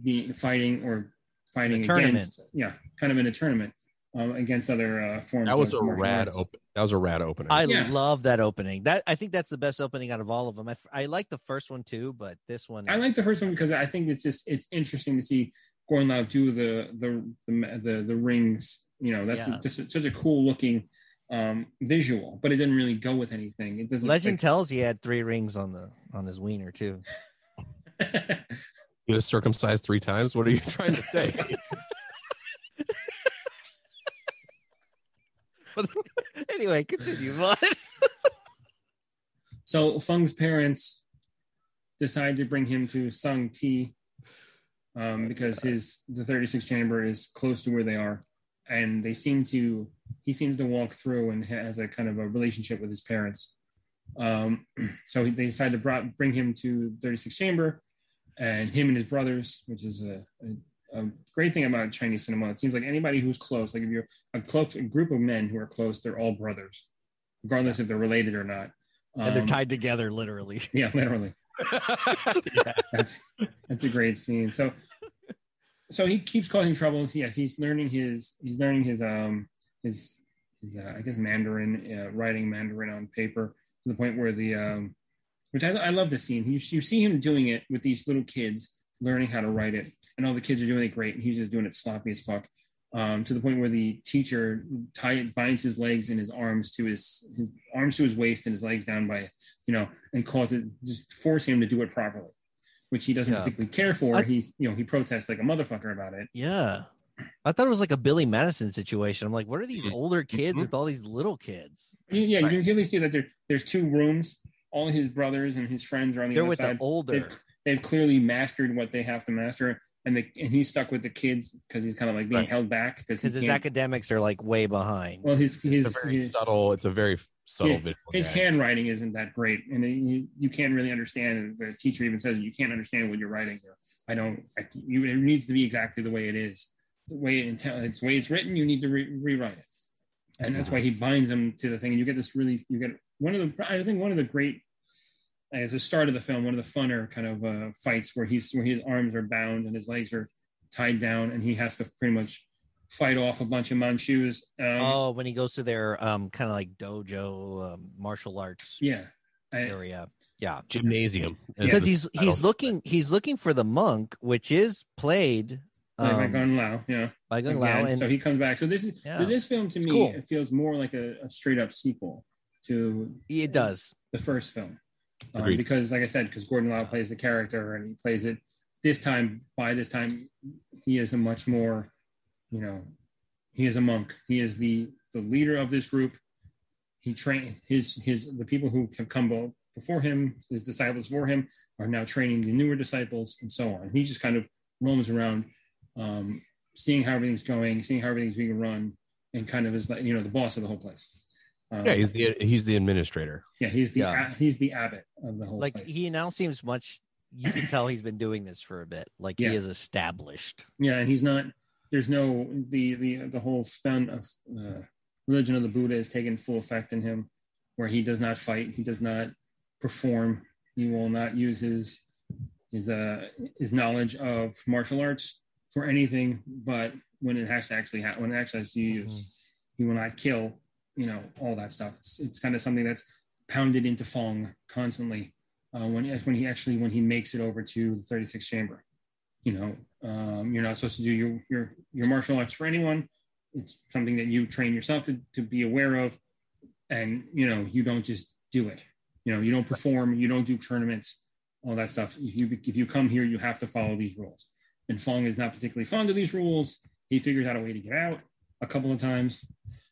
being fighting or fighting In a tournament. against, yeah, kind of in a tournament um, against other uh, forms. That was of a rad arts. open. That was a rad opening. I Yeah. love that opening. That I think that's the best opening out of all of them. I like the first one too, but this one, I like the first one because I think it's just it's interesting to see Gordon Lau do the the the the, the rings. You know, that's Yeah. just such a cool looking um visual, but it didn't really go with anything. It doesn't. Legend like- tells he had three rings on the on his wiener too. You was circumcised three times. What are you trying to say? anyway, continue. Bud. So Feng's parents decide to bring him to San Te um, because his the 36 chamber is close to where they are, and they seem to he seems to walk through and has a kind of a relationship with his parents. Um, so they decided to brought, bring him to 36 chamber, and him and his brothers, which is a, a, a great thing about Chinese cinema. It seems like anybody who's close, like if you're a close a group of men who are close, they're all brothers, regardless if they're related or not. and they're Um, tied together literally. yeah, literally. That's that's a great scene. So so he keeps causing troubles. Yes, he's learning his he's learning his um his his uh, I guess Mandarin uh, writing Mandarin on paper to the point where the um which I, I love this scene. You, you see him doing it with these little kids learning how to write it, and all the kids are doing it great, and he's just doing it sloppy as fuck. Um, to the point where the teacher tie, binds his legs and his arms to his his arms to his waist and his legs down by you know and causes just force him to do it properly, which he doesn't Yeah. particularly care for. I- he you know he protests like a motherfucker about it. Yeah. I thought it was like a Billy Madison situation. I'm like, what are these Mm-hmm. older kids with all these little kids? You- Yeah, you can clearly see that there, there's two rooms. All his brothers and his friends are on the They're other with the side. older. They've, they've clearly mastered what they have to master, and the and he's stuck with the kids because he's kind of like being Right. held back because Because his academics are like way behind. well his his, it's a very his subtle. It's a very subtle yeah, his gag. handwriting isn't that great, and it- you, you can't really understand. and The teacher even says you can't understand what you're writing here. I don't. I, you, it needs to be exactly the way it is, the way it, it's the way it's written. You need to re- rewrite it, and that's why he binds them to the thing. And you get this really. You get one of the. I think one of the great. As the start of the film, one of the funner kind of uh, fights where he's where his arms are bound and his legs are tied down, and he has to pretty much fight off a bunch of Manchus. Um, oh, when he goes to their um kind of like dojo um, martial arts yeah, I- area. Yeah. Gymnasium. Because he's title he's looking he's looking for the monk, which is played Like by um, Gun Lao, yeah. by Gung Again, Lao, and so he comes back. So this is Yeah. this film to It's me cool. it feels more like a, a straight up sequel to it does. the first film, um, because like I said, because Gordon Lau plays the character and he plays it this time. By this time, he is a much more, you know, he is a monk. He is the the leader of this group. He train his his the people who have come before him, his disciples before him, are now training the newer disciples, and so on. He just kind of roams around, um, seeing how everything's going, seeing how everything's being run, and kind of is like you know the boss of the whole place. Um, Yeah, he's the he's the administrator. yeah, he's the Yeah. a- he's the abbot of the whole like place. he now seems much you can tell he's been doing this for a bit. Like Yeah. he is established. Yeah, and he's not. There's no the the the whole found of uh, religion of the Buddha is taking full effect in him, where he does not fight, he does not perform, he will not use his his uh his knowledge of martial arts for anything, but when it has to actually ha- when it actually has to be used, he will not kill. You know all that stuff. It's it's kind of something that's pounded into Fong constantly uh, when when he actually when he makes it over to the 36 chamber. You know um, you're not supposed to do your your your martial arts for anyone. It's something that you train yourself to, to be aware of. And you know you don't just do it. You know you don't perform you don't do tournaments all that stuff. If you if you come here you have to follow these rules. And fong is not particularly fond of these rules. He figures out a way to get out a couple of times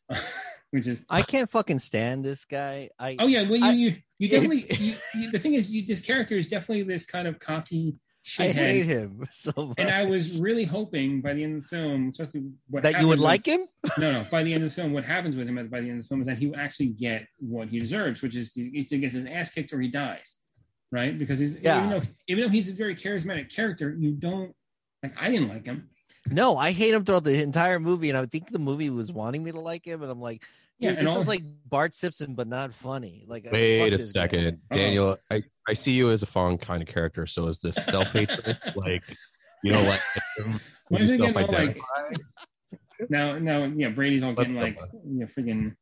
which is I can't fucking stand this guy. I Oh yeah, well you I- you, you definitely you, you, the thing is you this character is definitely this kind of cocky I hate him so much. And I was really hoping by the end of the film, especially what that you would happens like him? No, no. By the end of the film, what happens with him at by the end of the film is that he will actually get what he deserves, which is he either gets his ass kicked or he dies, right? Because he's Yeah. even though even though he's a very charismatic character, you don't like. I didn't like him. No, I hate him throughout the entire movie, and I think the movie was wanting me to like him, and I'm like, Yeah, dude, and this all- is like Bart Simpson, but not funny. Like, Wait a this guy. second, Daniel. I, I see you as a Fong kind of character. So is this self hatred? like, you know, like Why you is it getting like now? Now, yeah, Brady's all getting Let's like you know, freaking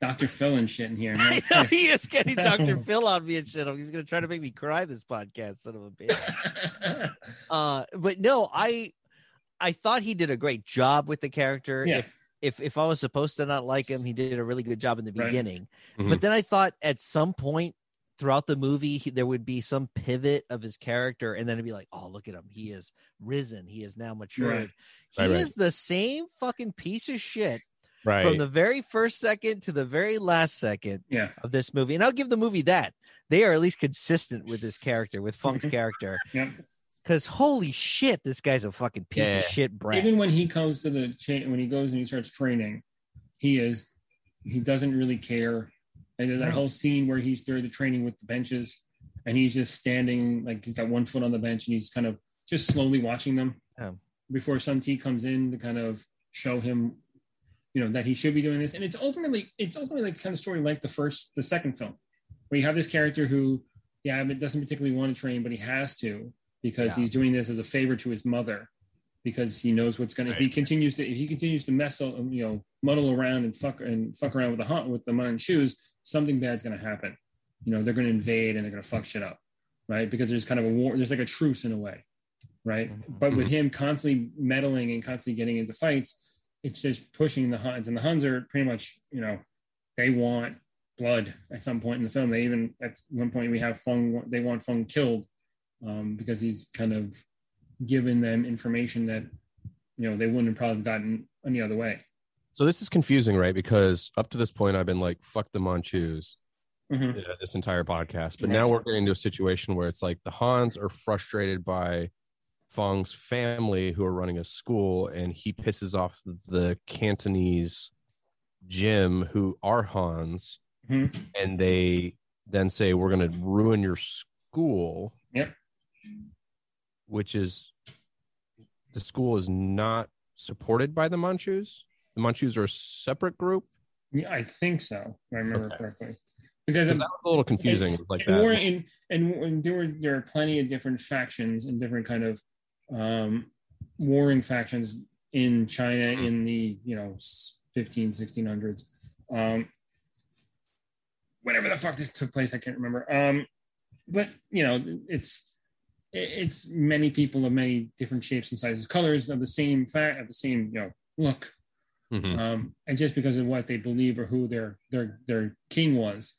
Dr. Phil and shit in here. I know he is getting Dr. Phil on me and shit. He's gonna try to make me cry this podcast, son of a bitch. uh, but no, I I thought he did a great job with the character. Yeah. If if if I was supposed to not like him, he did a really good job in the Right. beginning. Mhm. But then I thought at some point throughout the movie he, there would be some pivot of his character, and then it'd be like, oh, look at him, he is risen, he is now matured. Right. He Right, right. is the same fucking piece of shit right? from the very first second to the very last second Yeah. of this movie. And I'll give the movie that. They are at least consistent with this character, with Funk's character. Yep. Because holy shit, this guy's a fucking piece Yeah. of shit brat. Even when he comes to the cha- when he goes and he starts training, he is he doesn't really care. And there's that No. whole scene where he's there the training with the benches, and he's just standing like he's got one foot on the bench and he's kind of just slowly watching them Yeah. before San Te comes in to kind of show him, you know, that he should be doing this. And it's ultimately it's ultimately like kind of story like the first the second film, where you have this character who, yeah, but doesn't particularly want to train, but he has to because Yeah. he's doing this as a favor to his mother because he knows what's going to. He continues to, if he continues to mess, you know, muddle around and fuck and fuck around with the hunt with the Manchus, something bad's going to happen. You know, they're going to invade and they're going to fuck shit up, right? Because there's kind of a war. There's like a truce in a way, right? Mm-hmm. But with mm-hmm. him constantly meddling and constantly getting into fights, it's just pushing the Huns, and the Huns are pretty much, you know, they want blood at some point in the film. They even at one point we have Fung. They want Fung killed um, because he's kind of given them information that you know they wouldn't have probably gotten any other way. So this is confusing, right? Because up to this point, I've been like, "Fuck the Manchus," Mhm. you know, this entire podcast. But now we're getting into a situation where it's like the Hans are frustrated by Fong's family, who are running a school, and he pisses off the Cantonese gym, who are Hans, Mhm. and they then say, "We're going to ruin your school." Yep. Which is the school is not supported by the Manchus. The Manchus are a separate group. Yeah, I think so. If I remember correctly. Because That was a little confusing, And, like and that. And, and, and there were there are plenty of different factions and different kind of um, warring factions in China Mm-hmm. in the you know 15 1600s. Um, whenever the fuck this took place, I can't remember. Um, but you know, it's it's many people of many different shapes and sizes, colors of the same fact, of the same you know look, Mhm. um, and just because of what they believe or who their their their king was,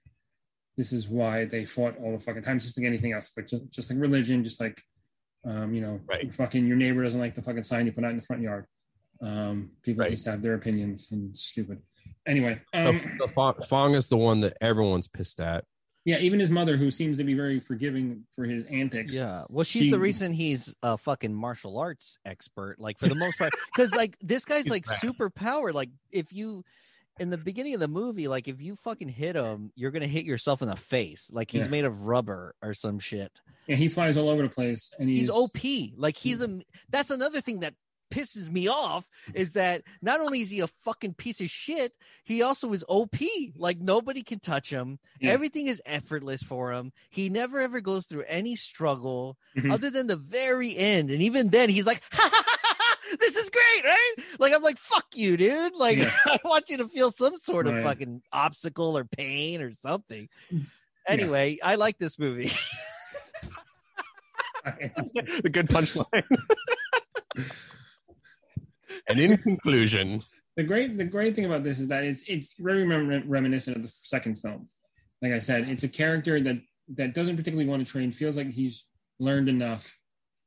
this is why they fought all the fucking times. Just like anything else, like just, just like religion, just like um, you know, fucking your neighbor doesn't like the fucking sign you put out in the front yard. Um, people Right. just have their opinions and stupid. Anyway, um, the Fong, Fong is the one that everyone's pissed at. Yeah, even his mother, who seems to be very forgiving for his antics. Yeah. Well, she's she- the reason he's a fucking martial arts expert, like for the most part. Because like this guy's like super powered. Like if you in the beginning of the movie, like if you fucking hit him, you're gonna hit yourself in the face. Like he's Yeah. made of rubber or some shit. Yeah, he flies all over the place, and he's, He's OP. Like he's a. That's another thing that pisses me off is that not only is he a fucking piece of shit, he also is OP. Like nobody can touch him. Yeah. Everything is effortless for him. He never ever goes through any struggle Mhm. other than the very end. And even then, he's like, "This is great, right?" Like I'm like, "Fuck you, dude!" Like Yeah. I want you to feel some sort of Right. fucking obstacle or pain or something. Anyway, I like this movie. the good punchline. And in conclusion, the great the great thing about this is that it's it's very rem- reminiscent of the second film. Like I said, it's a character that that doesn't particularly want to train, feels like he's learned enough,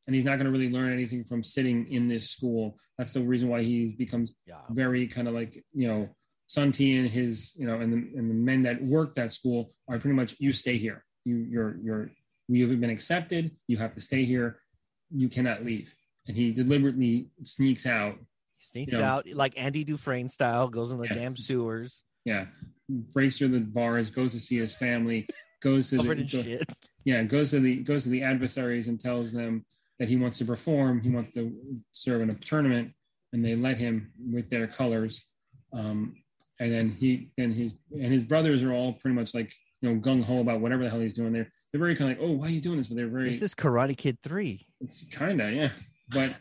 and he's not going to really learn anything from sitting in this school. That's the reason why he becomes yeah. very kind of like you know San Te and his you know and the, and the men that work that school are pretty much you stay here. You you're you're you've been accepted. You have to stay here. You cannot leave. And he deliberately sneaks out Sneaks You know. out like Andy Dufresne style, goes in the Yeah. damn sewers. yeah breaks through the bars goes to see his family goes to the go- shit. yeah goes to the goes to the adversaries and tells them that he wants to perform he wants to serve in a tournament and they let him with their colors um and then he then his and his brothers are all pretty much like you know gung-ho about whatever the hell he's doing they're they're very kind of like oh why are you doing this but they're very Is This is Karate Kid 3. it's kind of yeah, but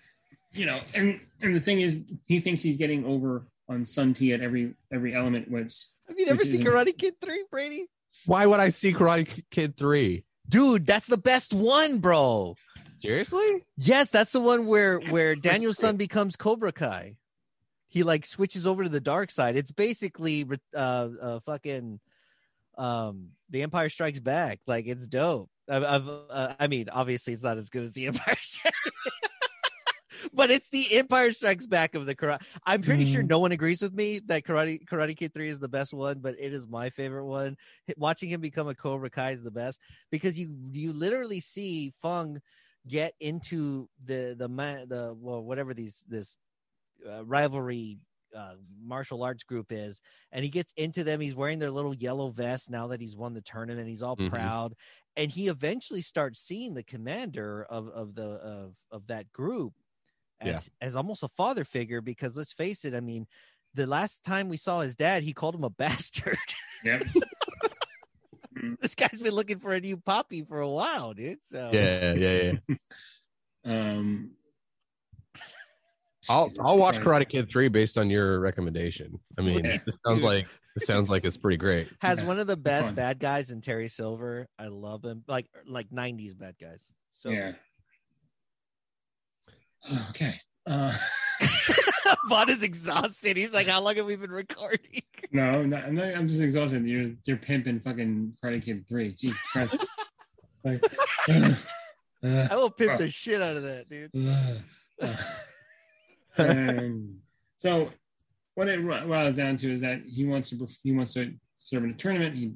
you know, and and the thing is, he thinks he's getting over on San Te at every every element. Which Have you never seen Karate Kid 3, Brady? why would I see Karate Kid 3? Dude, that's the best one, bro. Seriously? Yes, that's the one where where Daniel's son becomes Cobra Kai. He like switches over to the dark side. It's basically uh, uh fucking um The Empire Strikes Back. Like it's dope. I've, I've uh, I mean, obviously it's not as good as The Empire Strikes. But it's the Empire Strikes Back of the karate. I'm pretty sure no one agrees with me that Karate Karate Kid Three is the best one, but it is my favorite one. Watching him become a Cobra Kai is the best because you you literally see Fung get into the the the well whatever these this uh, rivalry uh, martial arts group is, and he gets into them. He's wearing their little yellow vest now that he's won the tournament. He's all Mhm. proud, and he eventually starts seeing the commander of of the of of that group as as almost a father figure. Because let's face it, I mean, the last time we saw his dad, he called him a bastard. Yep. this guy's been looking for a new puppy for a while, dude. So Yeah, yeah, yeah. Um, I'll I'll watch Karate Kid three based on your recommendation. I mean, Yeah, it sounds dude. like it sounds like it's pretty great. has Okay. one of the best bad guys in Terry Silver. I love him, like like '90s bad guys. So yeah. Okay. Uh, Vaughn is exhausted. He's like, "How long have we been recording?" no, I'm, not, I'm not. I'm just exhausted. You're you're pimping fucking Karate Kid three. Jesus Christ. like, uh, I will pimp uh, the shit out of that, dude. uh, um, so what it boils down to is that he wants to he wants to serve in a tournament. He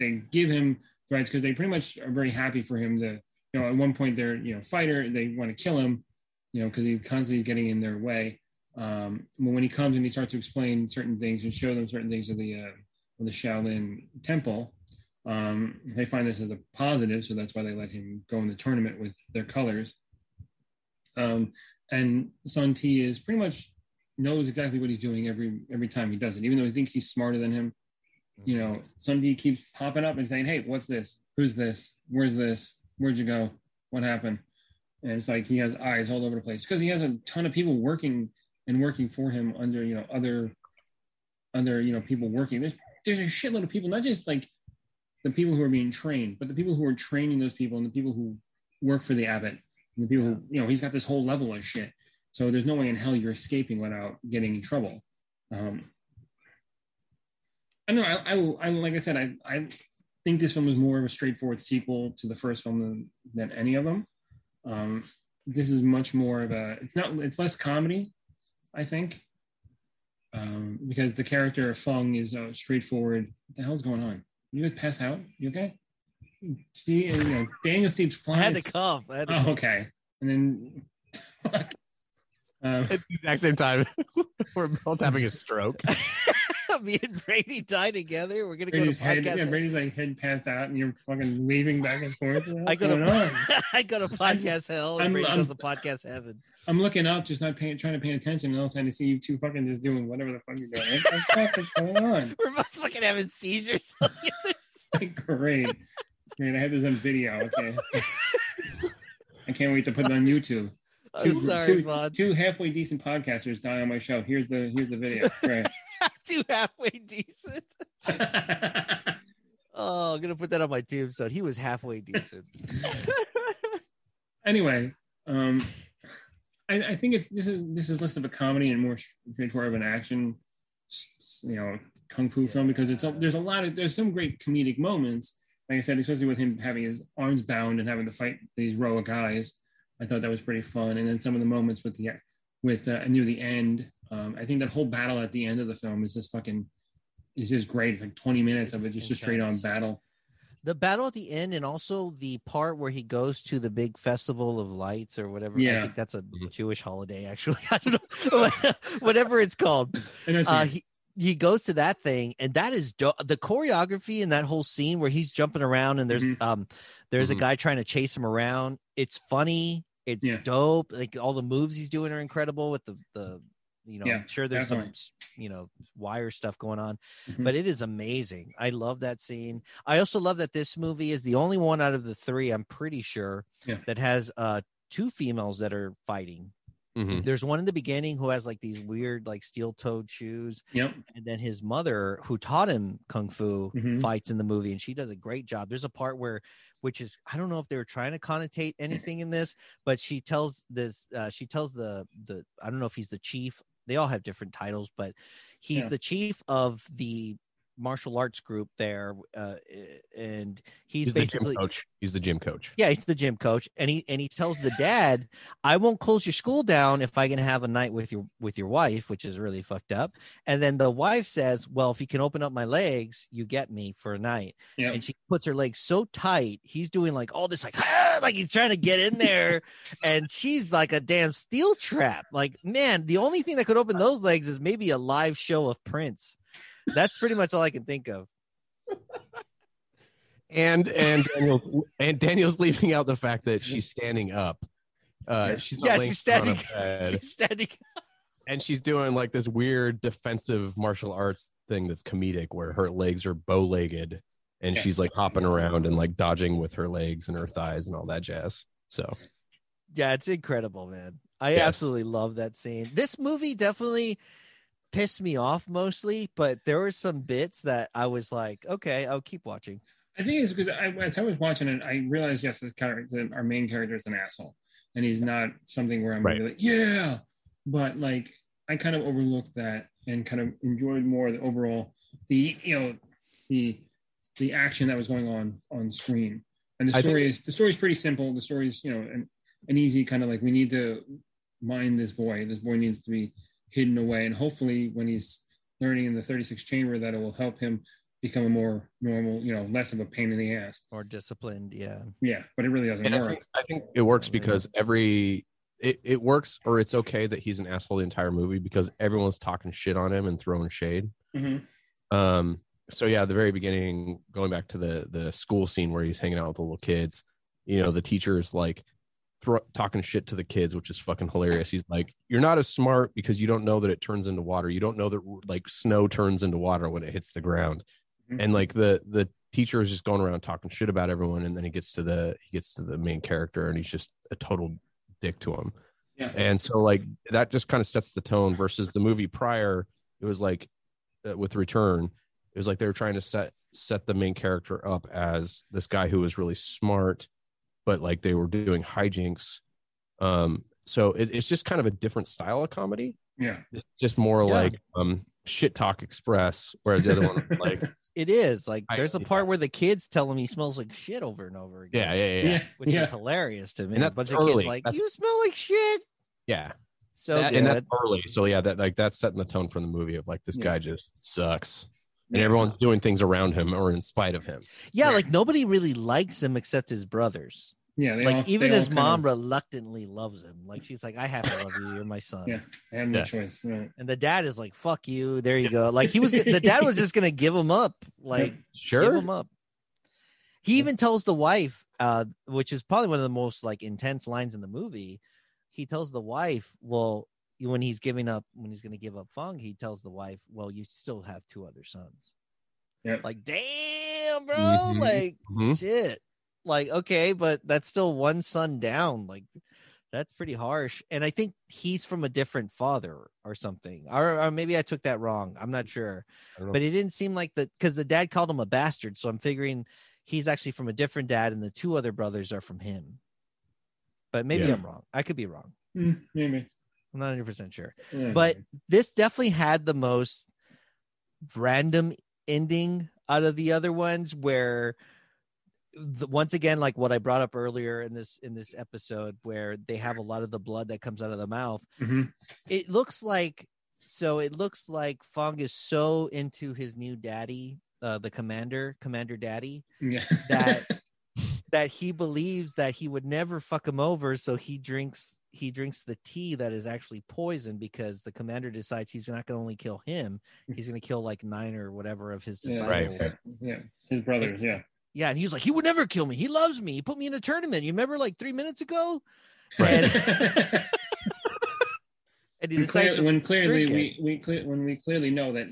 they give him rights because they pretty much are very happy for him to you know at one point they're you know fighter they want to kill him you know because he constantly is getting in their way. Um, but when he comes and he starts to explain certain things and show them certain things of the uh, of the Shaolin Temple, um, they find this as a positive, so that's why they let him go in the tournament with their colors. Um, and San Te is pretty much knows exactly what he's doing every every time he does it, even though he thinks he's smarter than him. You know, San Te keeps popping up and saying, "Hey, what's this? Who's this? Where's this? Where'd you go? What happened?" And it's like he has eyes all over the place because he has a ton of people working and working for him under you know other other you know people working. There's there's a shitload of people, not just like the people who are being trained, but the people who are training those people and the people who work for the abbot and the people who you know he's got this whole level of shit. So there's no way in hell you're escaping without getting in trouble. Um, I know. I, I, I like I said, I, I think this film is more of a straightforward sequel to the first film than, than any of them. Um, this is much more of a. It's not. It's less comedy, I think, um, because the character of Fung is uh, straightforward. What the hell's going on? You guys pass out? You okay? See, you know, Daniel Steve's I flying. had to cough. I had to Oh, cough. okay. And then, um, At the exact same time, we're both having a stroke. Me and Brady die together. We're gonna go to Brady's head, podcast. yeah, Brady's like head passed out, and you're fucking waving back and forth. I What's go going on? to I go to podcast hell and I'm- Brady I'm- goes to podcast heaven. I'm looking up, just not paying, trying to pay attention, and all of a sudden I see you two fucking just doing whatever the fuck you're doing. What the fuck is going on? We're both fucking having seizures. on Great, great. I have this on video. Okay, I can't wait to put it on YouTube. I'm sorry, two, Vaughn. two halfway decent podcasters die on my show. Here's the here's the video. Right. Two halfway decent. oh, I'm gonna put that on my tombstone. He was halfway decent. anyway, um, I, I think it's this is this is less of a comedy and more straightforward of an action, you know, kung fu film because it's a, there's a lot of there's some great comedic moments. Like I said, especially with him having his arms bound and having to fight these row of guys, I thought that was pretty fun. And then some of the moments with the with uh, near the end, um, I think that whole battle at the end of the film is just fucking is just great. It's like 20 minutes of it, just a straight on battle. The battle at the end, and also the part where he goes to the big festival of lights or whatever. I Yeah. think that's a Jewish holiday, actually. I don't know, whatever it's called. I know what you Uh, he he goes to that thing, and that is do- the choreography in that whole scene where he's jumping around, and there's Mm-hmm. um there's Mhm. a guy trying to chase him around. It's funny. It's Yeah. dope. Like all the moves he's doing are incredible with the the you know, Yeah, I'm sure there's definitely. some you know wire stuff going on, Mhm. but it is amazing. I love that scene. I also love that this movie is the only one out of the three, I'm pretty sure, Yeah. that has uh two females that are fighting. Mhm. There's one in the beginning who has like these weird like steel toed shoes. Yep. And then his mother, who taught him kung fu, Mhm. fights in the movie, and she does a great job. There's a part where, which is I don't know if they were trying to connotate anything in this, but she tells this, uh, she tells the the I don't know if he's the chief. They all have different titles, but he's Yeah. the chief of the martial arts group there, uh, and he's, He's the gym basically coach. He's the gym coach. yeah, he's the gym coach, and he and he tells the dad, "I won't close your school down if I can have a night with your with your wife," which is really fucked up. And then the wife says, "Well, if you can open up my legs, you get me for a night." Yeah. And she puts her legs so tight, he's doing like all this, like "Ah," like he's trying to get in there, and she's like a damn steel trap. Like man, the only thing that could open those legs is maybe a live show of Prince. That's pretty much all I can think of. and and Daniel's, and Daniel's leaving out the fact that she's standing up. Uh, she's Yeah, she's down on a standing- she's standing, and she's doing like this weird defensive martial arts thing that's comedic, where her legs are bow-legged, and Yeah. she's like hopping around and like dodging with her legs and her thighs and all that jazz. So Yeah, it's incredible, man. I Yes. absolutely love that scene. This movie definitely pissed me off mostly, but there were some bits that I was like, okay, I'll keep watching. I think it's because I, as I was watching it, I realized yes, this character, our main character is an asshole, and he's not something where I'm Right. really like, yeah, but like I kind of overlooked that and kind of enjoyed more the overall the you know the the action that was going on on screen. And the I story think- is the story is pretty simple. The story is you know an, an easy kind of like we need to mind this boy. This boy needs to be hidden away, and hopefully when he's learning in the 36 chamber, that it will help him become a more normal, you know, less of a pain in the ass. More disciplined, yeah. Yeah, but it really doesn't And I work. think, I think it works because every it, it works or it's okay that he's an asshole the entire movie because everyone's talking shit on him and throwing shade. Mhm. Um so yeah, at the very beginning, going back to the the school scene where he's hanging out with the little kids, you know, the teacher's like thro- talking shit to the kids, which is fucking hilarious. He's like, "You're not as smart because you don't know that it turns into water. You don't know that like snow turns into water when it hits the ground." Mhm. And like the the teacher is just going around talking shit about everyone, and then he gets to the he gets to the main character, and he's just a total dick to him. Yeah. And so like that just kind of sets the tone versus the movie prior. It was like uh, with Return, it was like they were trying to set set the main character up as this guy who was really smart, but like they were doing hijinks. Um, so it, it's just kind of a different style of comedy. Yeah. It's just more Yeah. like um shit talk express, whereas the other one like It is like there's a part where the kids tell him he smells like shit over and over again. yeah yeah yeah yeah, which is hilarious to me. And a that's bunch of kids like That's- you smell like shit. yeah. So That- and that's early. So yeah, that like that's setting the tone for the movie of like this Yeah. guy just sucks. And everyone's doing things around him or in spite of him. yeah, like nobody really likes him except his brothers. Yeah, they like all- even they all his kind mom of- reluctantly loves him. Like she's like, I have to love you. You're my son. Yeah, I have no Yeah. choice. Right. And the dad is like, "Fuck you." There you go. Like he was. The dad was just gonna give him up. Like Sure. give him up. He even tells the wife, uh, which is probably one of the most like intense lines in the movie. He tells the wife, "Well, when he's giving up, when he's gonna give up Fung, he tells the wife, "Well, you still have two other sons." Yeah. Like, damn, bro. Mhm. Like, Mhm. shit. Like, okay, but that's still one son down. Like, that's pretty harsh. And I think he's from a different father or something. Or, or maybe I took that wrong. I'm not sure. I don't know. But it didn't seem like that because the dad called him a bastard. So I'm figuring he's actually from a different dad, and the two other brothers are from him. But maybe Yeah. I'm wrong. I could be wrong. Mm, maybe. I'm not 100% sure. Yeah, But maybe. this definitely had the most random ending out of the other ones where the, once again like what i brought up earlier in this in this episode where they have a lot of the blood that comes out of the mouth Mhm. it looks like so it looks like fong is so into his new daddy uh the commander commander daddy Yeah. that that he believes that he would never fuck him over so he drinks he drinks the tea that is actually poison because the commander decides he's not going to only kill him he's going to kill like nine or whatever of his yeah, disciples Right. yeah, his brothers. Yeah. Yeah and he was like he would never kill me he loves me he put me in a tournament you remember like three minutes ago Right. and, and he when, clear, to when clearly we we clear, when we clearly know that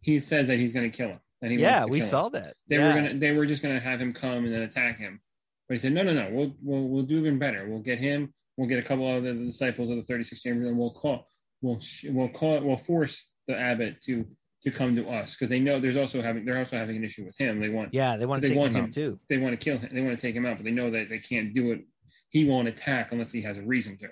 he says that he's going to kill him. And he yeah we kill him. saw that They yeah. were gonna they were just gonna have him come and then attack him. But he said, No, no, no, we'll we'll we'll do even better. We'll get him, we'll get a couple of the disciples of the 36 chambers, and we'll call we'll we'll call it, we'll force the abbot to to come to us because they know there's also having they're also having an issue with him. They want yeah they want to they take want him him too they want to kill him, they want to take him out, but they know that they can't do it. He won't attack unless he has a reason to.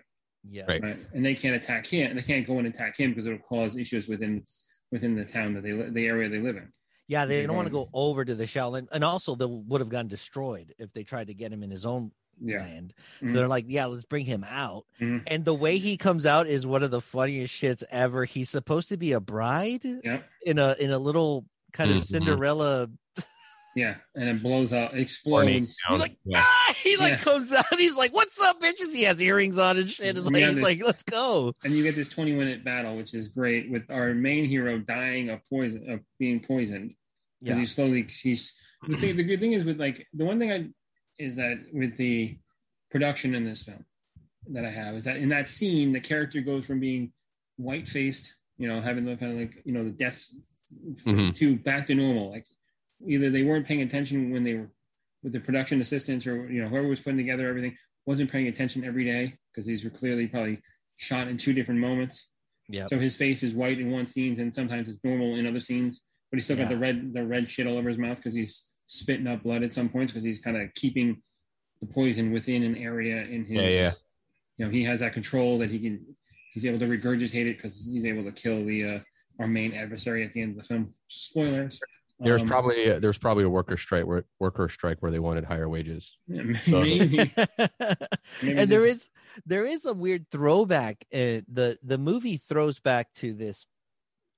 yeah Right. Right. And they can't attack him. They can't go and attack him because it'll cause issues within within the town that they the area they live in. Yeah, they You're didn't want to go over to the Shaolin, and also they would have gotten destroyed if they tried to get him in his own Yeah. land. So they're like, yeah, let's bring him out. Mhm. And the way he comes out is one of the funniest shits ever. He's supposed to be a bride Yep. in a in a little kind of Mhm. Cinderella. Yeah, and it blows out, explodes. He's like, ah! He like Yeah. comes out. He's like, "What's up, bitches?" He has earrings on and shit. It's like, he's this- like, "Let's go." and you get this 20 minute battle, which is great with our main hero dying of poison, of being poisoned because Yeah. he slowly he's the thing. The good thing is with like the one thing I is that with the production in this film that I have is that in that scene the character goes from being white faced, you know, having the kind of like you know the death Mhm. to back to normal. Like either they weren't paying attention when they were with the production assistants or you know whoever was putting together everything wasn't paying attention every day because these were clearly probably shot in two different moments. Yeah. So his face is white in one scenes and sometimes it's normal in other scenes, but he's still got the red the red shit all over his mouth because he's spitting up blood at some points because he's kind of keeping the poison within an area in his. Yeah, yeah. You know, he has that control that he can. He's able to regurgitate it because he's able to kill the uh, our main adversary at the end of the film. Spoilers. There's Um, probably there's probably a worker strike where worker strike where they wanted higher wages. Yeah, So- maybe. Maybe and there is there is a weird throwback. Uh, the the movie throws back to this,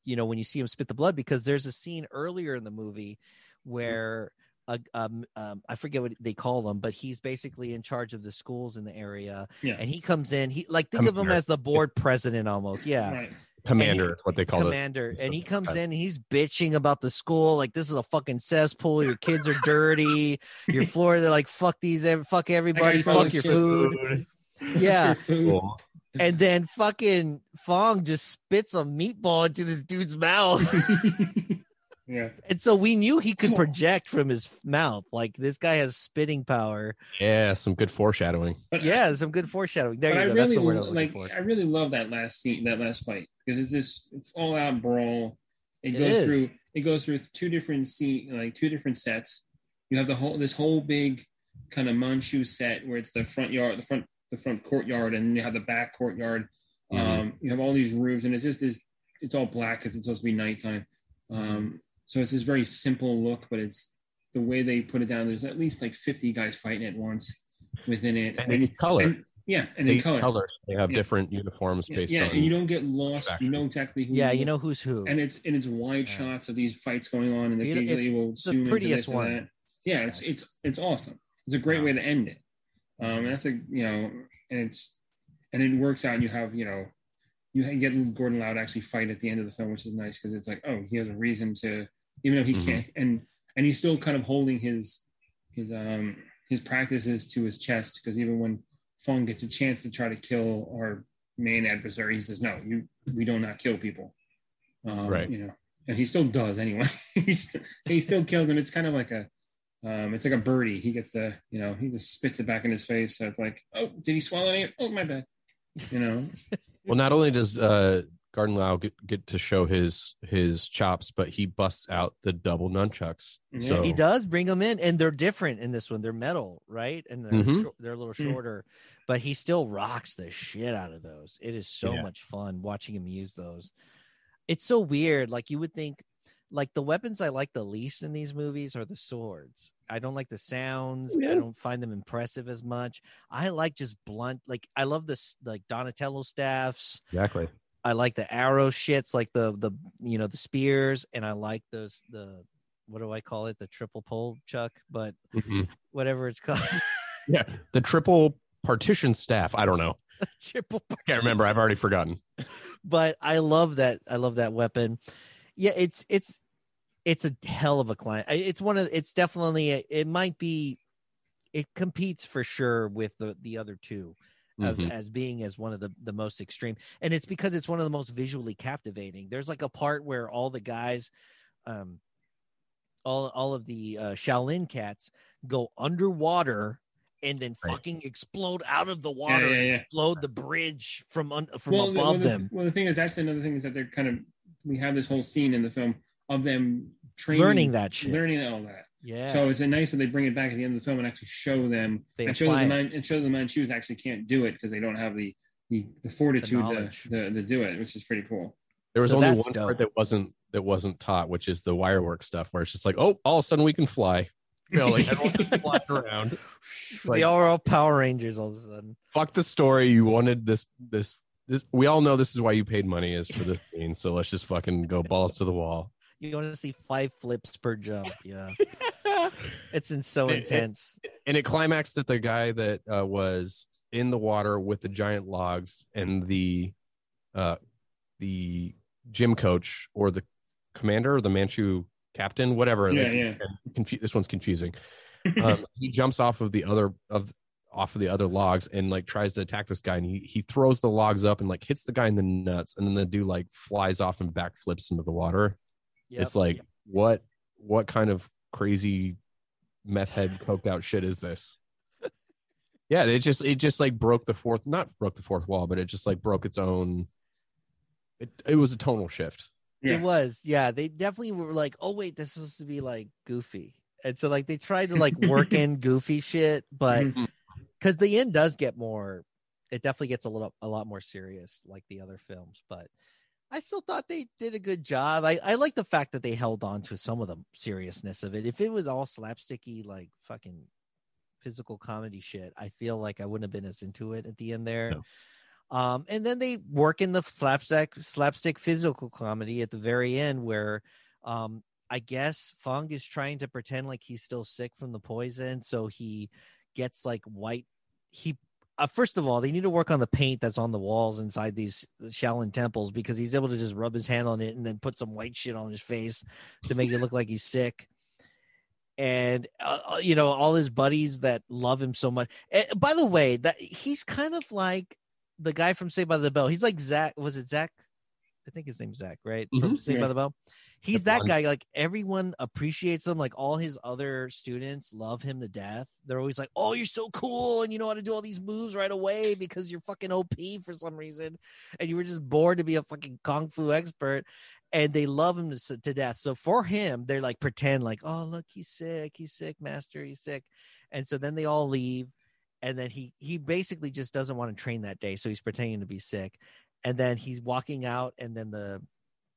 you know, when you see him spit the blood, because there's a scene earlier in the movie where a, um, um, I forget what they call him, but he's basically in charge of the schools in the area, Yeah. and he comes in. He like think of him as the board president almost, yeah. Right. Commander, is what they call commander and he comes in he's bitching about the school like this is a fucking cesspool your kids are dirty your floor they're like fuck these fuck everybody fuck your shit. food yeah Cool. and then fucking fong just spits a meatball into this dude's mouth Yeah. and so we knew he could project from his mouth like this guy has spitting power Yeah, some good foreshadowing. But yeah some good foreshadowing there but you I go really that's the word i was like. looking for I really love that last scene, that last fight, because it's this all out brawl. It It goes is. through. It goes through two different scene, like two different sets. You have the whole this whole big kind of Manchu set where it's the front yard, the front the front courtyard, and you have the back courtyard. Mhm. Um, you have all these roofs, and it's just this. It's all black because it's supposed to be nighttime. Um, so it's this very simple look, but it's the way they put it down. There's at least like 50 guys fighting at once within it, And in color. and- yeah, and They in color. colors. They have Yeah. different uniforms Yeah, based yeah, on. and you don't get lost. You know exactly who. yeah you know who's who and it's and it's wide shots of these fights going on, and It's beauti- occasionally it's will the zoom into prettiest this and one. that. Yeah, it's it's it's awesome. It's a great way to end it. Um, that's a you know, and it's and it works out. And you have you know, you get Gordon Liu actually fight at the end of the film, which is nice because it's like oh, he has a reason to, even though he Mhm. can't, and and he's still kind of holding his his um his practices to his chest because even when Fong gets a chance to try to kill our main adversary, he says no, you we do not kill people. Um, Right. You know, and he still does anyway. He's he still kills him. It's kind of like a um, it's like a birdie. He gets the, you know, he just spits it back in his face. So it's like, oh, did he swallow any? Oh, my bad. You know, Well, not only does uh, Gordon Liu get, get to show his his chops, but he busts out the double nunchucks. So he does bring them in, and they're different in this one. They're metal, right? And they're Mhm. shor- they're a little Mm. shorter, but he still rocks the shit out of those. It is so Yeah. much fun watching him use those. It's so weird. Like you would think, like the weapons I like the least in these movies are the swords. I don't like the sounds. I don't find them impressive as much. I like just blunt. Like I love this, like Donatello staffs. exactly. I like the arrow shits, like the the you know the spears, and I like those the what do I call it? The triple pole chuck, but Mhm. whatever it's called. Yeah, the triple partition staff. I don't know. triple I can't remember. I've already forgotten. but I love that. I love that weapon. Yeah, it's it's it's a hell of a client. It's one of it's definitely a, it might be it competes for sure with the the other two of, Mhm. as being as one of the the most extreme, and it's because it's one of the most visually captivating. There's like a part where all the guys, um, all all of the uh, Shaolin cats go underwater. And then Right. fucking explode out of the water yeah, and yeah. explode the bridge from un- from well, the- above well, the, them. Well, the thing is, that's another thing is that they're kind of, we have this whole scene in the film of them training, Learning that shit. learning all that. Yeah. So it's nice that they bring it back at the end of the film and actually show them They and show that apply the man, and show that the Manchus actually can't do it because they don't have the the, the fortitude to, to, to do it, which is pretty cool. There was So only one dope. part that wasn't that wasn't taught, which is the wire work stuff, where it's just like, oh, all of a sudden we can fly. You know, like everyone can fly around. Like, they are all Power Rangers all of a sudden. fuck the story. You wanted this, this, this. We all know this is why you paid money is for this scene. So let's just fucking go balls to the wall. You want to see five flips per jump. Yeah. it's in so It- it- intense. and it climaxed at the guy that uh, was in the water with the giant logs and the uh the gym coach or the commander or the manchu captain whatever Yeah, like, yeah. confu- this one's confusing um he jumps off of the other of off of the other logs and like tries to attack this guy and he he throws the logs up and like hits the guy in the nuts and then the dude like flies off and backflips into the water Yep. it's like what what kind of crazy meth head coked out shit is this yeah it just it just like broke the fourth not broke the fourth wall but it just like broke its own it, it was a tonal shift It was, yeah. They definitely were like, oh wait, this is supposed to be like goofy, and so like they tried to like work in goofy shit, but mm-hmm. because the end does get more, it definitely gets a little a lot more serious like the other films, but. I still thought they did a good job. I, I like the fact that they held on to some of the seriousness of it. If it was all slapsticky, like fucking physical comedy shit, I feel like I wouldn't have been as into it at the end there. Um, and then they work in the slapstick slapstick physical comedy at the very end where um I guess Fung is trying to pretend like he's still sick from the poison, so he gets like white he uh, first of all, they need to work on the paint that's on the walls inside these Shaolin temples because he's able to just rub his hand on it and then put some white shit on his face to make it look like he's sick. And uh, uh, you know all his buddies that love him so much. Eh, by the way, that he's kind of like the guy from Saved by the Bell. He's like Zack. Was it Zack? I think his name's Zack, right? From Mhm. Saved by the Bell. He's that guy. Like everyone appreciates him. Like all his other students love him to death. They're always like, "Oh, you're so cool, and you know how to do all these moves right away because you're fucking OP for some reason, and you were just bored to be a fucking kung fu expert." And they love him to, to death. So for him, they're like pretend like, "Oh, look, he's sick. He's sick, master. He's sick." And so then they all leave, and then he he basically just doesn't want to train that day, so he's pretending to be sick. And then he's walking out, and then the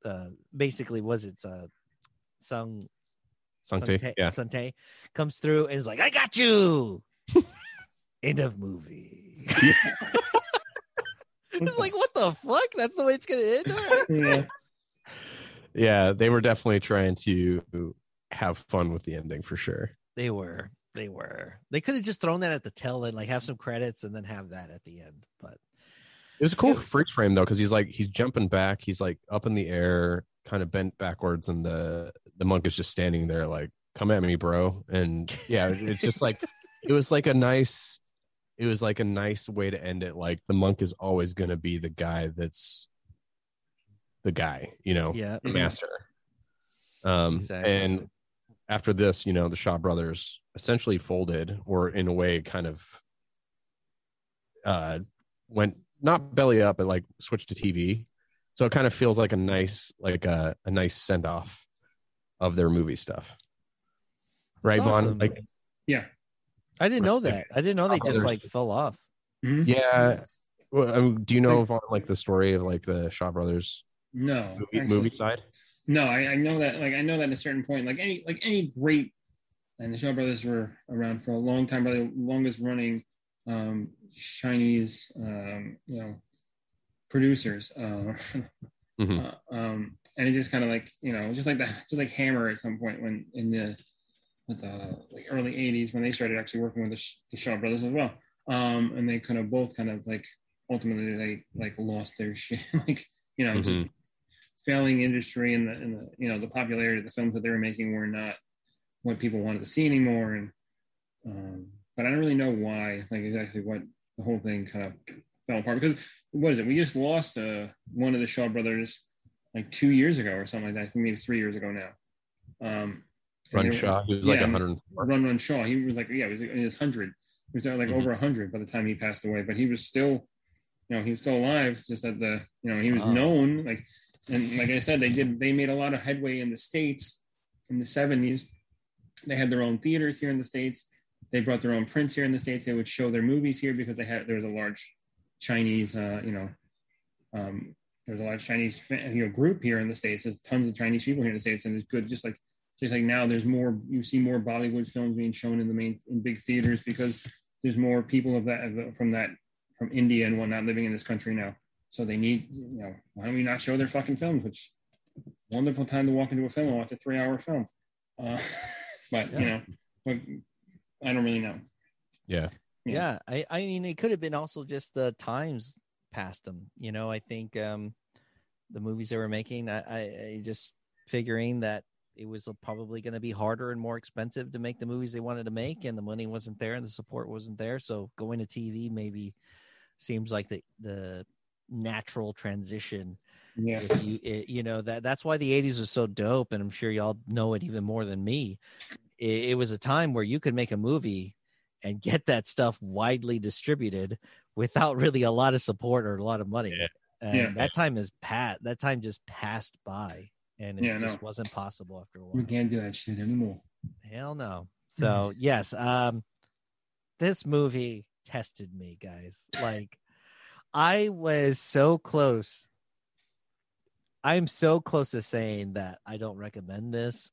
uh basically was it uh Sung San Te, Sungtae- yeah. San Te comes through and is like, I got you. End of movie. it's like, what the fuck? That's the way it's gonna end. All right. Yeah. yeah they were definitely trying to have fun with the ending for sure They were. They were. They could have just thrown that at the tail end, like have some credits and then have that at the end. But It was a cool freeze frame though, because he's like he's jumping back, he's like up in the air, kind of bent backwards, and the the monk is just standing there like, "Come at me, bro!" And yeah, it's just like it was like a nice, it was like a nice way to end it. Like the monk is always going to be the guy that's the guy, you know, Yeah. the master. Um, Exactly. and after this, you know, the Shaw brothers essentially folded, or in a way, kind of uh went not belly up, but like switched to TV. So it kind of feels like a nice, like a, a nice send off of their movie stuff. Right, That's Vaughn? awesome. Like, Yeah. I didn't know that. I didn't know they just like fell off. Mm-hmm. yeah. Well, I mean, do you know Vaughn, like the story of like the Shaw brothers No. movie, actually- movie side? No, I, I know that. Like I know that at a certain point, like any like any great, and the Shaw Brothers were around for a long time, probably the longest running um, Chinese, um, you know, producers. Uh, Mhm. uh, um, and it just kind of like you know, just like that, just like Hammer at some point when in the the like early '80s when they started actually working with the, Sh- the Shaw Brothers as well. Um, and they kind of both kind of like ultimately they like lost their shit, like you know, just Mhm. failing industry and the, and the you know the popularity of the films that they were making were not what people wanted to see anymore and um, but I don't really know why like exactly what the whole thing kind of fell apart because what is it we just lost uh, one of the Shaw brothers like two years ago or something like that I think maybe three years ago now um, Run Shaw, he was like yeah, 104. Run Run Shaw he was like yeah he was in his hundred he was like Mhm. over a hundred by the time he passed away but he was still you know he was still alive just that the you know he was known like and like I said, they did they made a lot of headway in the states in the seventies. They had their own theaters here in the states. They brought their own prints here in the states. They would show their movies here because they had there was a large Chinese, uh, you know, um, there's a of Chinese you know group here in the states. There's tons of Chinese people here in the states, and it's good. Just like just like now, there's more. You see more Bollywood films being shown in the main in big theaters because there's more people of that from that from India and whatnot living in this country now. So they need you know why don't we not show their fucking films? Which wonderful time to walk into a film and watch a three hour film. Uh, but you know, but I don't really know. Yeah. yeah i i mean it could have been also just the times past them you know i think um the movies they were making i i, I just figuring that it was probably going to be harder and more expensive to make the movies they wanted to make and the money wasn't there and the support wasn't there so going to tv maybe seems like the the natural transition Yeah. if you it, you know that that's why the 80s was so dope and i'm sure y'all know it even more than me it, it was a time where you could make a movie and get that stuff widely distributed without really a lot of support or a lot of money and Yeah. that time is pat that time just passed by and it Yeah, just no. wasn't possible after a while We can't do that shit anymore. hell no so yes um this movie tested me guys like i was so close i'm so close to saying that i don't recommend this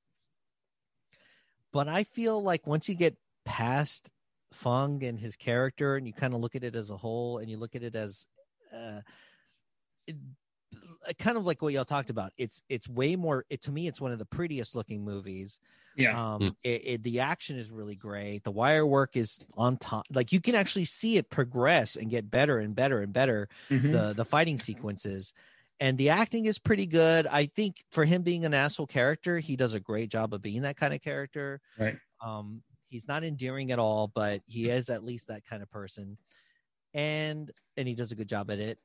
but i feel like once you get past fung and his character and you kind of look at it as a whole and you look at it as uh it- kind of like what y'all talked about it's it's way more it to me it's one of the prettiest looking movies Yeah. um it, it, the action is really great the wire work is on top like you can actually see it progress and get better and better and better Mhm. the the fighting sequences and the acting is pretty good. I think for him being an asshole character he does a great job of being that kind of character. Right. um he's not endearing at all but he is at least that kind of person. And and he does a good job at it.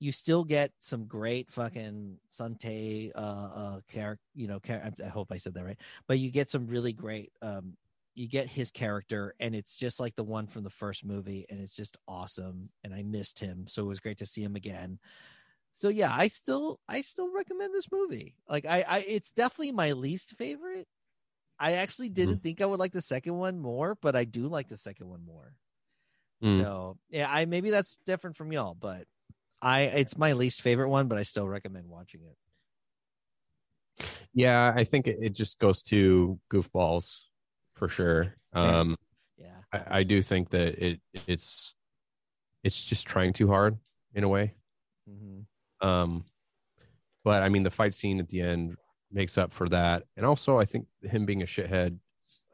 You still get some great fucking San Te uh uh character you know char- I hope I said that right. But you get some really great um you get his character and it's just like the one from the first movie and it's just awesome and I missed him. So it was great to see him again so yeah I still I still recommend this movie like I I it's definitely my least favorite I actually didn't think I would like the second one more but I do like the second one more Mm. so yeah I maybe that's different from y'all but I it's my least favorite one, but I still recommend watching it. Yeah, I think it, it just goes to goofballs for sure. Yeah. Um, yeah, I, I do think that it it's it's just trying too hard in a way. Mm-hmm. Um, but I mean, the fight scene at the end makes up for that, and also I think him being a shithead,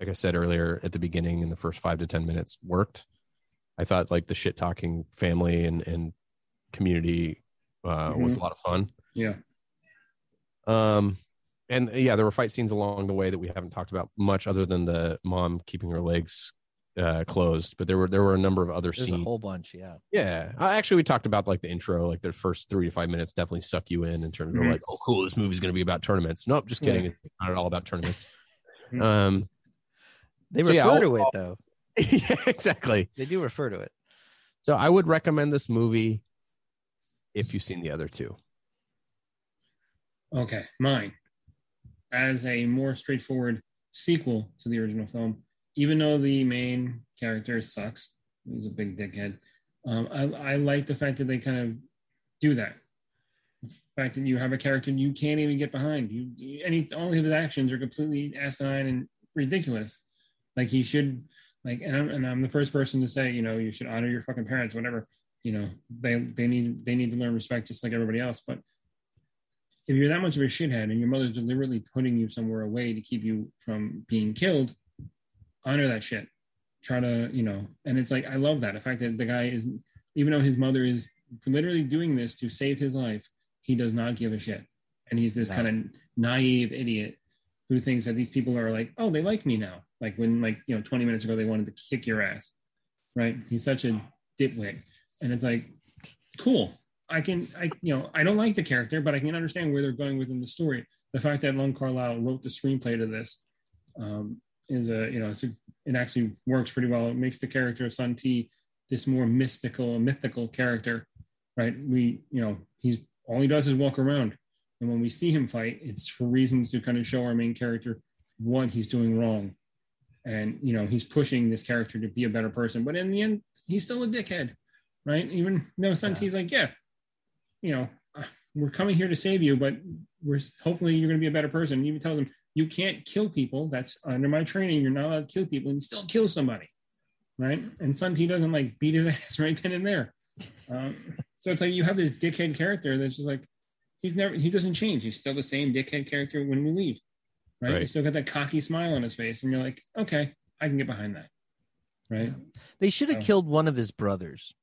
like I said earlier at the beginning, in the first five to ten minutes, worked. I thought like the shit talking family and and community uh, was a lot of fun. Yeah. Um, and yeah, there were fight scenes along the way that we haven't talked about much, other than the mom keeping her legs uh, closed. But there were there were a number of other There's scenes. a whole bunch, yeah. Yeah, uh, actually, we talked about like the intro, like the first three to five minutes definitely suck you in in terms of Mhm. like, oh, cool, this movie's going to be about tournaments. Nope, just kidding. Yeah. It's not at all about tournaments. Mhm. Um, They So, refer yeah, to it though. yeah, exactly. They do refer to it. So I would recommend this movie if you've seen the other two. Okay, mine. As a more straightforward sequel to the original film, even though the main character sucks, he's a big dickhead. Um, I, I like the fact that they kind of do that. The fact that you have a character you can't even get behind. You, any all his actions are completely asinine and ridiculous. Like he should, like, and I'm, and I'm the first person to say, you know, you should honor your fucking parents, whatever. You know, they they need they need to learn respect just like everybody else. But if you're that much of a shithead and your mother's deliberately putting you somewhere away to keep you from being killed, honor that shit. Try to, you know, and it's like I love that. The fact that the guy is even though his mother is literally doing this to save his life, he does not give a shit. And he's this No. kind of naive idiot who thinks that these people are like, oh, they like me now. Like when like, you know, 20 minutes ago they wanted to kick your ass. Right? He's such a dipwit. And it's like, cool. I can, I, you know, I don't like the character, but I can understand where they're going within the story. The fact that Lon Carlisle wrote the screenplay to this um, is a, you know, it's a, it actually works pretty well. It makes the character of San Te this more mystical, mythical character, right? We, you know, he's all he does is walk around, and when we see him fight, it's for reasons to kind of show our main character what he's doing wrong, and you know, he's pushing this character to be a better person. But in the end, he's still a dickhead, right? Even though San Te's like, yeah, you know, uh, we're coming here to save you, but we're hopefully you're going to be a better person. And even tell them you can't kill people. That's under my training. You're not allowed to kill people, and still kill somebody, right? And San Te doesn't like beat his ass right then and there. Um, so it's like you have this dickhead character that's just like he's never he doesn't change. He's still the same dickhead character when we leave, right? Right. He's still got that cocky smile on his face, and you're like, okay, I can get behind that, right? They should have So- killed one of his brothers.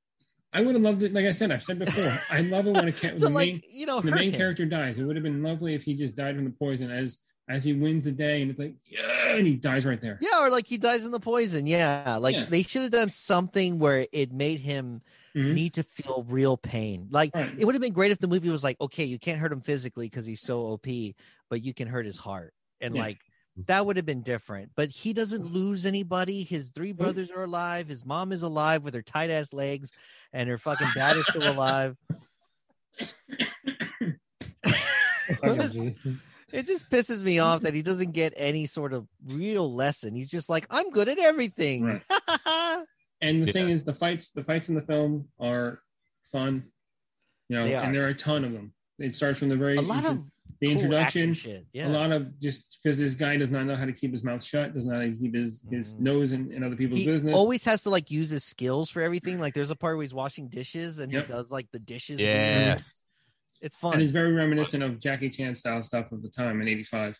I would have loved it. Like I said, I've said before, I love it when a ca- the like, main, you know, the main him. character dies. It would have been lovely if he just died from the poison as as he wins the day, and it's like, yeah, and he dies right there. Yeah, or like he dies in the poison. Yeah, like Yeah. they should have done something where it made him Mhm. need to feel real pain. Like Right. it would have been great if the movie was like, okay, you can't hurt him physically because he's so OP, but you can hurt his heart, and Yeah. like that would have been different. But he doesn't lose anybody. His three brothers are alive. His mom is alive with her tight ass legs, and her fucking dad is still alive. It just pisses me off that he doesn't get any sort of real lesson. He's just like, I'm good at everything. Right. And the Yeah. thing is, the fights the fights in the film are fun, you know, and there are a ton of them. It starts from the very A lot of the cool introduction. shit, yeah. A lot of just because this guy does not know how to keep his mouth shut, does not know how to keep his his nose in, in other people's Mm-hmm. he business. always has to like use his skills for everything. Like there's a part where he's washing dishes and Yep. he does like the dishes. Yes. It's fun. And it's very reminiscent of Jackie Chan style stuff of the time in '85,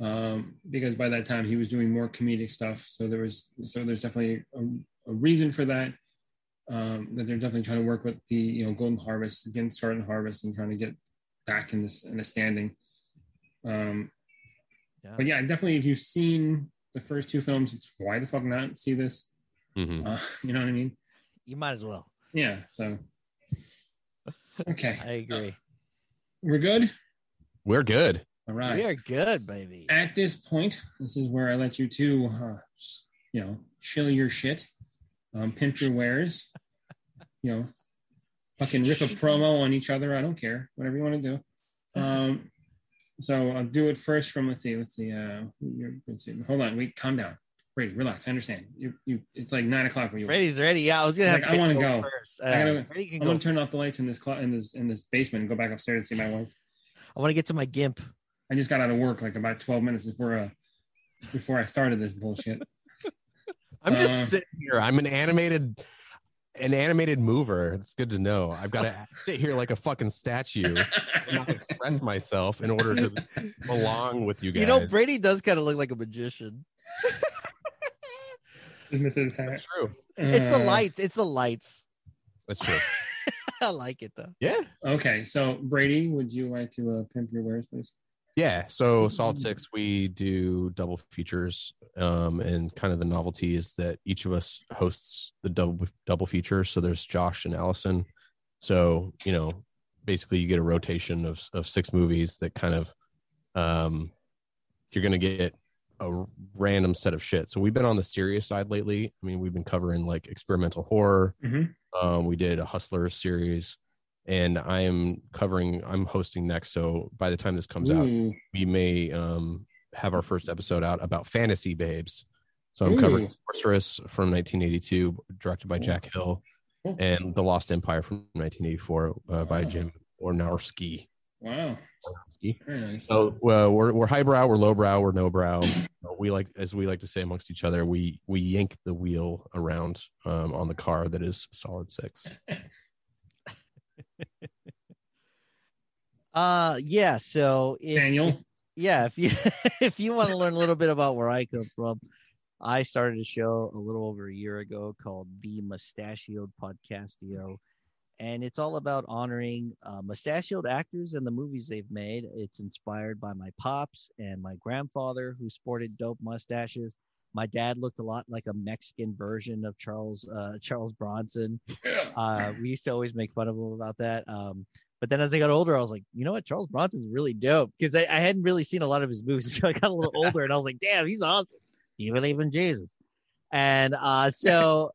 um, because by that time he was doing more comedic stuff. So there was so there's definitely a, a reason for that. Um, that they're definitely trying to work with the you know Golden Harvest, getting started in Harvest, and trying to get back in this in a standing. Um, But yeah, definitely if you've seen the first two films, it's why the fuck not see this? Mhm. Uh, you know what I mean? You might as well. Yeah. So okay, I agree. We're good. We're good. All right. We are good, baby. at this point, this is where I let you two, uh, you know, chill your shit, um, pimp your wares, you know, fucking rip a promo on each other. I don't care, whatever you want to do. Um, so I'll do it first from let's see, let's see. Uh, you're, let's see. Hold on, wait, calm down, Brady, relax. I understand. You, you. It's like nine o'clock where you. Brady's ready. Yeah, I was gonna have Like, I want to Brady go. first. I Uh, gotta, Brady can I'm gonna turn off the lights in this cl- in this in this basement and go back upstairs to see my wife. I want to get to my gimp. I just got out of work like about 12 minutes before uh before I started this bullshit. I'm just Uh, sitting here. I'm an animated an animated mover. It's good to know. I've got to sit here like a fucking statue and not express myself in order to belong with you guys. You know, Brady does kind of look like a magician. Just missed his hat. That's true. It's the Uh, lights. It's the lights. That's true. I like it though. Yeah. Okay, so Brady, would you like to uh, pimp your wares, please? Yeah. So Solid Six, we do double features, um, and kind of the novelty is that each of us hosts the double double feature. So there's Josh and Allison. So you know, basically, you get a rotation of of six movies that kind of, um, you're gonna get a random set of shit. So we've been on the serious side lately. I mean, we've been covering like experimental horror. Mhm. Um, we did a Hustler series, and I am covering. I'm hosting next. So by the time this comes out, we may um, have our first episode out about fantasy babes. So I'm covering Sorceress from 1982, directed by Jack Hill, and The Lost Empire from 1984 uh, by Jim Wynorski. Wow. Very nice. So well, we're we're highbrow, we're lowbrow, we're no brow. We like, as we like to say amongst each other, we we yank the wheel around um, on the car that is solid six. Uh yeah, so if, Daniel? yeah, if you if you want to learn a little bit about where I come from, I started a show a little over a year ago called The Mustachioed Podcastio, and it's all about honoring uh, mustachioed actors and the movies they've made. It's inspired by my pops and my grandfather, who sported dope mustaches. My dad looked a lot like a Mexican version of Charles uh, Charles Bronson. Uh, we used to always make fun of him about that. Um, but then as I got older, I was like, you know what, Charles Bronson's really dope because I, I hadn't really seen a lot of his movies. So I got a little older, and I was like, damn, he's awesome. Do You believe in Jesus? And uh, so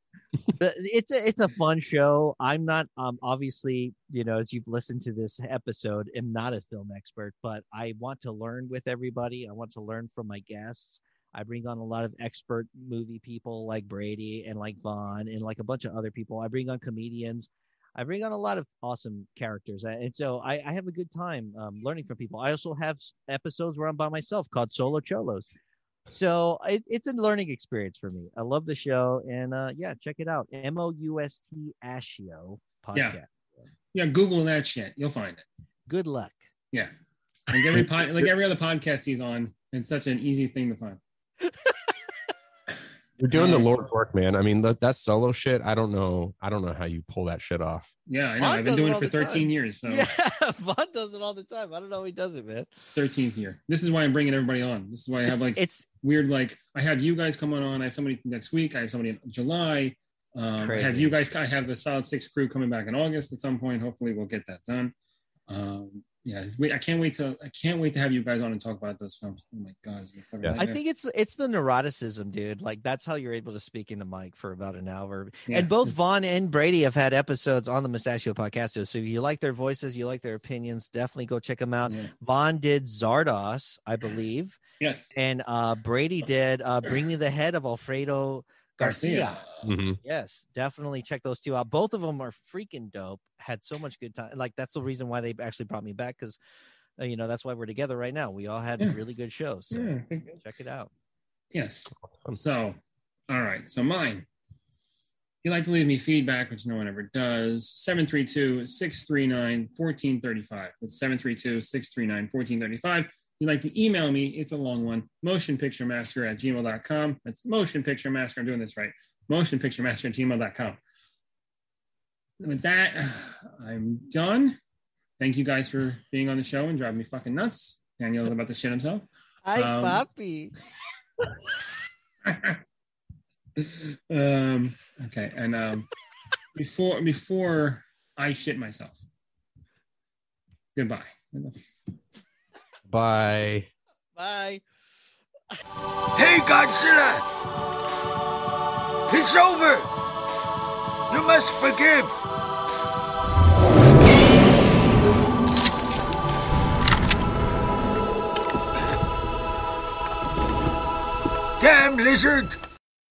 the, it's a it's a fun show. I'm not um obviously you know as you've listened to this episode, am not a film expert, but I want to learn with everybody. I want to learn from my guests. I bring on a lot of expert movie people like Brady and like Vaughn and like a bunch of other people. I bring on comedians. I bring on a lot of awesome characters, and so I, I have a good time um, learning from people. I also have episodes where I'm by myself called Solo Cholos. So it, it's a learning experience for me. I love the show, and uh, yeah, check it out. M O U S T Ashio podcast. Yeah. Yeah, Google that shit. You'll find it. Good luck. Yeah. Like every pod, like every other podcast he's on, it's such an easy thing to find. You're doing the Um, Lord's work, man. I mean, that, that solo shit. I don't know. I don't know how you pull that shit off. Yeah, I know. Vaughn I've does been doing all it for the 13 time. years. So Yeah, Vaughn does it all the time. I don't know how he does it, man. 13th year. This is why I'm bringing everybody on. This is why I have It's- like it's weird, like I have you guys coming on. I have somebody next week. I have somebody in July. Um, I have crazy. you guys. I have the Solid Six crew coming back in August at some point. Hopefully, we'll get that done. Um, yeah, wait. I can't wait to. I can't wait to have you guys on and talk about those films. Oh my god, it's gonna be fucking Yes. I think it's it's the neuroticism, dude. Like that's how you're able to speak into mic for about an hour. Yeah. And both Vaughn and Brady have had episodes on the Mustachio podcast. So if you like their voices, you like their opinions, definitely go check them out. Yeah. Vaughn did Zardoz, I believe, Yes, and uh, Brady did uh, Bring Me the Head of Alfredo Garcia. Mhm. Yes, definitely check those two out. Both of them are freaking dope. Had so much good time. Like that's the reason why they actually brought me back because, uh, you know, that's why we're together right now. We all had Yeah. really good shows. So Yeah. check it out. Yes. So, all right. So mine. If you'd like to leave me feedback, which no one ever does, 732-639-1435. That's 732-639-1435. If you'd like to email me, it's a long one. Motionpicturemaster at gmail.com. That's motion picture master. I'm doing this right. Motion picture master at gmail.com. With that, I'm done. Thank you guys for being on the show and driving me fucking nuts. Daniel's about to shit himself. Hi, Um, Papi. um okay and um before before i shit myself goodbye Bye. Bye. Hey, Godzilla! It's over! You must forgive! Damn lizard!